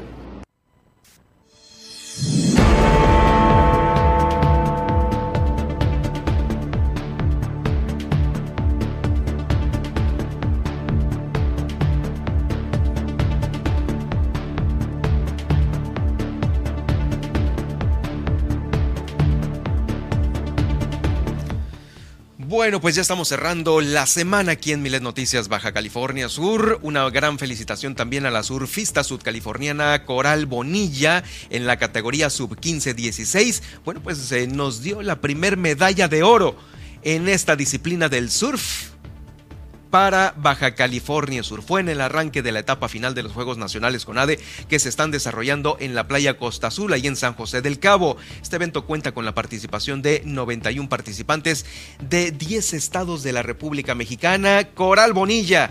Bueno, pues ya estamos cerrando la semana aquí en Milet Noticias Baja California Sur. Una gran felicitación también a la surfista sudcaliforniana Coral Bonilla en la categoría sub 15-16. Bueno, pues se nos dio la primer medalla de oro en esta disciplina del surf para Baja California Sur. Fue en el arranque de la etapa final de los Juegos Nacionales CONADE que se están desarrollando en la playa Costa Azul, y en San José del Cabo. Este evento cuenta con la participación de 91 participantes de 10 estados de la República Mexicana. Coral Bonilla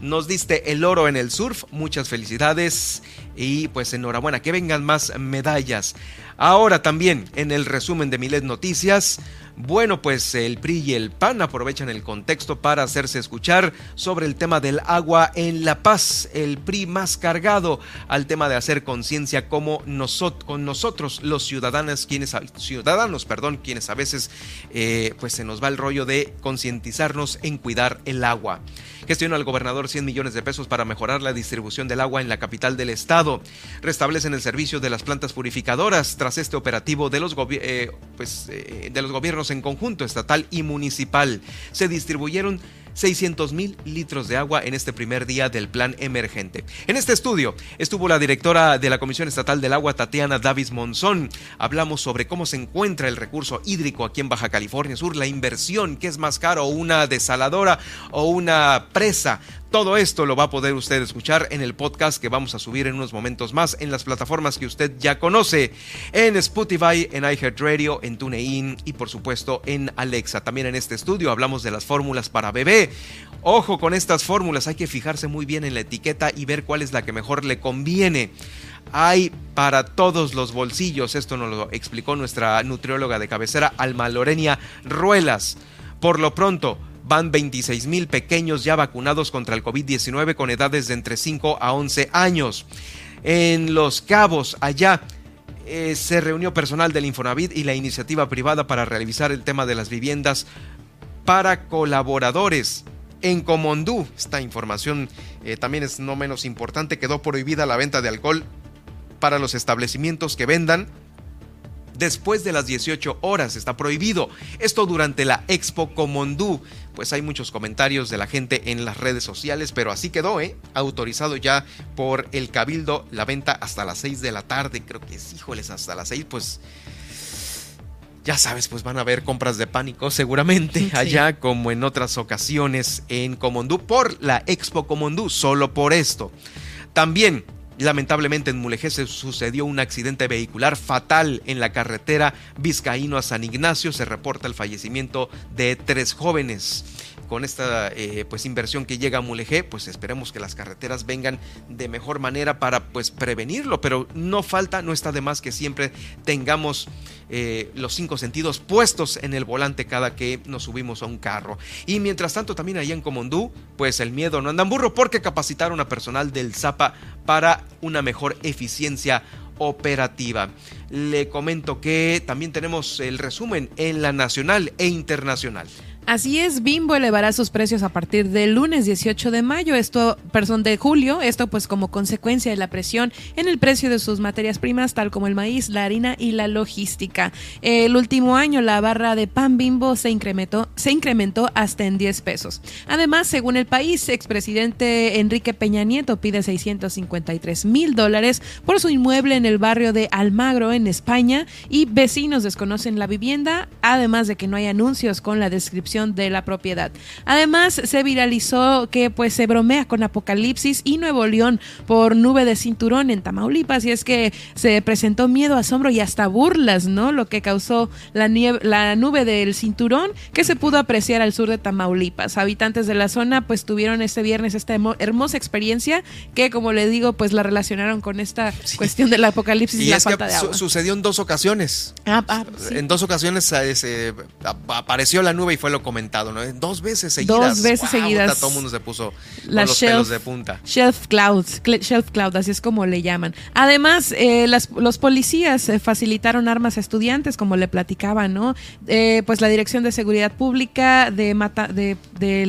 nos diste el oro en el surf. Muchas felicidades y pues enhorabuena, que vengan más medallas. Ahora también en el resumen de Milet Noticias, bueno, pues el PRI y el PAN aprovechan el contexto para hacerse escuchar sobre el tema del agua en La Paz. El PRI más cargado al tema de hacer conciencia como con nosotros, los ciudadanos, quienes ciudadanos, perdón, quienes a veces eh, pues se nos va el rollo de concientizarnos en cuidar el agua. Gestiona al gobernador 100 millones de pesos para mejorar la distribución del agua en la capital del estado. Restablecen el servicio de las plantas purificadoras tras este operativo de los, eh, pues, eh, de los gobiernos en conjunto estatal y municipal. Se distribuyeron 600 mil litros de agua en este primer día del plan emergente. En este estudio estuvo la directora de la Comisión Estatal del Agua, Tatiana Davis Monzón. Hablamos sobre cómo se encuentra el recurso hídrico aquí en Baja California Sur, la inversión, que es más caro, una desaladora o una presa todo esto lo va a poder usted escuchar en el podcast que vamos a subir en unos momentos más en las plataformas que usted ya conoce, en Spotify, en iHeartRadio, en TuneIn y por supuesto en Alexa. También en este estudio hablamos de las fórmulas para bebé. Ojo con estas fórmulas, hay que fijarse muy bien en la etiqueta y ver cuál es la que mejor le conviene. Hay para todos los bolsillos, esto nos lo explicó nuestra nutrióloga de cabecera, Alma Lorenia Ruelas. Por lo pronto, van 26 mil pequeños ya vacunados contra el COVID-19 con edades de entre 5 a 11 años. En Los Cabos, allá, eh, se reunió personal del Infonavit y la iniciativa privada para realizar el tema de las viviendas para colaboradores. En Comondú, esta información eh, también es no menos importante, quedó prohibida la venta de alcohol para los establecimientos que vendan después de las 18 horas. Está prohibido. Esto durante la Expo Comondú. Pues hay muchos comentarios de la gente en las redes sociales, pero así quedó, ¿eh? Autorizado ya por el Cabildo la venta hasta las 6 de la tarde. Creo que es, híjoles, hasta las 6, pues ya sabes, pues van a haber compras de pánico seguramente allá como en otras ocasiones en Comondú por la Expo Comondú, solo por esto. También Lamentablemente en Mulegé se sucedió un accidente vehicular fatal en la carretera Vizcaíno a San Ignacio. Se reporta el fallecimiento de tres jóvenes con esta eh, pues inversión que llega a Mulegé, pues esperemos que las carreteras vengan de mejor manera para pues prevenirlo, pero no falta, no está de más que siempre tengamos eh, los cinco sentidos puestos en el volante cada que nos subimos a un carro. Y mientras tanto también allá en Comondú, pues el miedo no anda en burro porque capacitaron a personal del ZAPA para una mejor eficiencia operativa. Le comento que también tenemos el resumen en la nacional e internacional. Así es, Bimbo elevará sus precios a partir del lunes 18 de mayo, esto, perdón, de julio, esto pues como consecuencia de la presión en el precio de sus materias primas, tal como el maíz, la harina y la logística. El último año la barra de pan Bimbo se incrementó, se incrementó hasta en 10 pesos. Además, según el país, expresidente Enrique Peña Nieto pide 653 mil dólares por su inmueble en el barrio de Almagro, en España, y vecinos desconocen la vivienda, además de que no hay anuncios con la descripción de la propiedad. Además, se viralizó que pues se bromea con Apocalipsis y Nuevo León por nube de cinturón en Tamaulipas y es que se presentó miedo, asombro y hasta burlas, ¿no? Lo que causó la, la nube del cinturón que se pudo apreciar al sur de Tamaulipas. Habitantes de la zona pues tuvieron este viernes esta hermosa experiencia que como le digo pues la relacionaron con esta cuestión del apocalipsis y, la falta de agua. sucedió en dos ocasiones. Ah, ah, en dos ocasiones eh, se apareció la nube y fue lo comentado, ¿no? Dos veces seguidas. Dos veces seguidas. Todo el mundo se puso los shelf, pelos de punta. Shelf clouds, shelf cloud, así es como le llaman. Además, eh, los policías eh, facilitaron armas a estudiantes, como le platicaba, ¿no? Eh, pues la Dirección de Seguridad Pública de, Mata, de,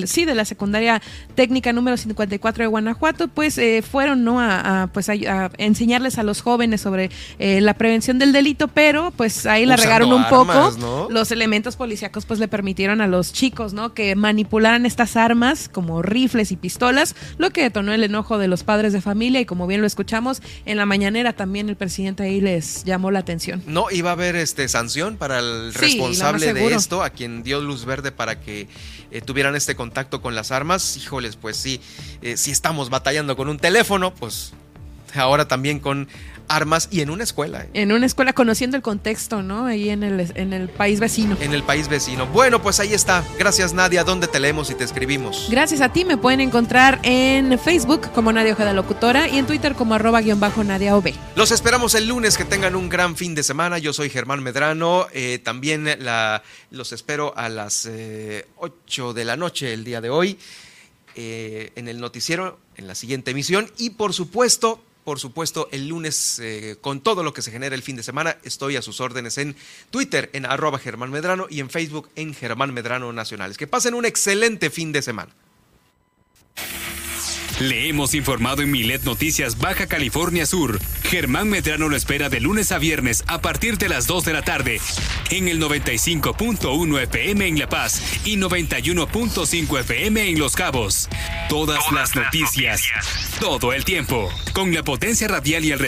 sí, de la secundaria técnica número 54 de Guanajuato, pues fueron, ¿no? A, pues a, enseñarles a los jóvenes sobre la prevención del delito, pero pues ahí la regaron un poco. Los elementos policíacos pues le permitieron a los chicos, ¿no? Que manipularan estas armas como rifles y pistolas, lo que detonó el enojo de los padres de familia y como bien lo escuchamos en la mañanera también el presidente ahí les llamó la atención. No, iba a haber este sanción para el responsable de esto, a quien dio luz verde para que eh, tuvieran este contacto con las armas. Híjoles, pues sí, eh, si estamos batallando con un teléfono, pues ahora también con armas y en una escuela. ¿eh? En una escuela, conociendo el contexto, ¿no? Ahí en el, en el país vecino. En el país vecino. Bueno, pues ahí está. Gracias, Nadia. ¿Dónde te leemos y te escribimos? Gracias a ti. Me pueden encontrar en Facebook como Nadia Ojeda Locutora y en Twitter como arroba guion bajo Nadia OB. Los esperamos el lunes. Que tengan un gran fin de semana. Yo soy Germán Medrano. Eh, también la, los espero a las 8 eh, de la noche el día de hoy. en el noticiero, en la siguiente emisión. Y por supuesto, por supuesto, el lunes eh, con todo lo que se genera el fin de semana. Estoy a sus órdenes en Twitter, en arroba Germán Medrano y en Facebook en Germán Medrano Nacionales. Que pasen un excelente fin de semana. Le hemos informado en Milet Noticias Baja California Sur. Germán Medrano lo espera de lunes a viernes a partir de las 2 de la tarde en el 95.1 FM en La Paz y 91.5 FM en Los Cabos. Todas, las, noticias, todo el tiempo, con la potencia radial y el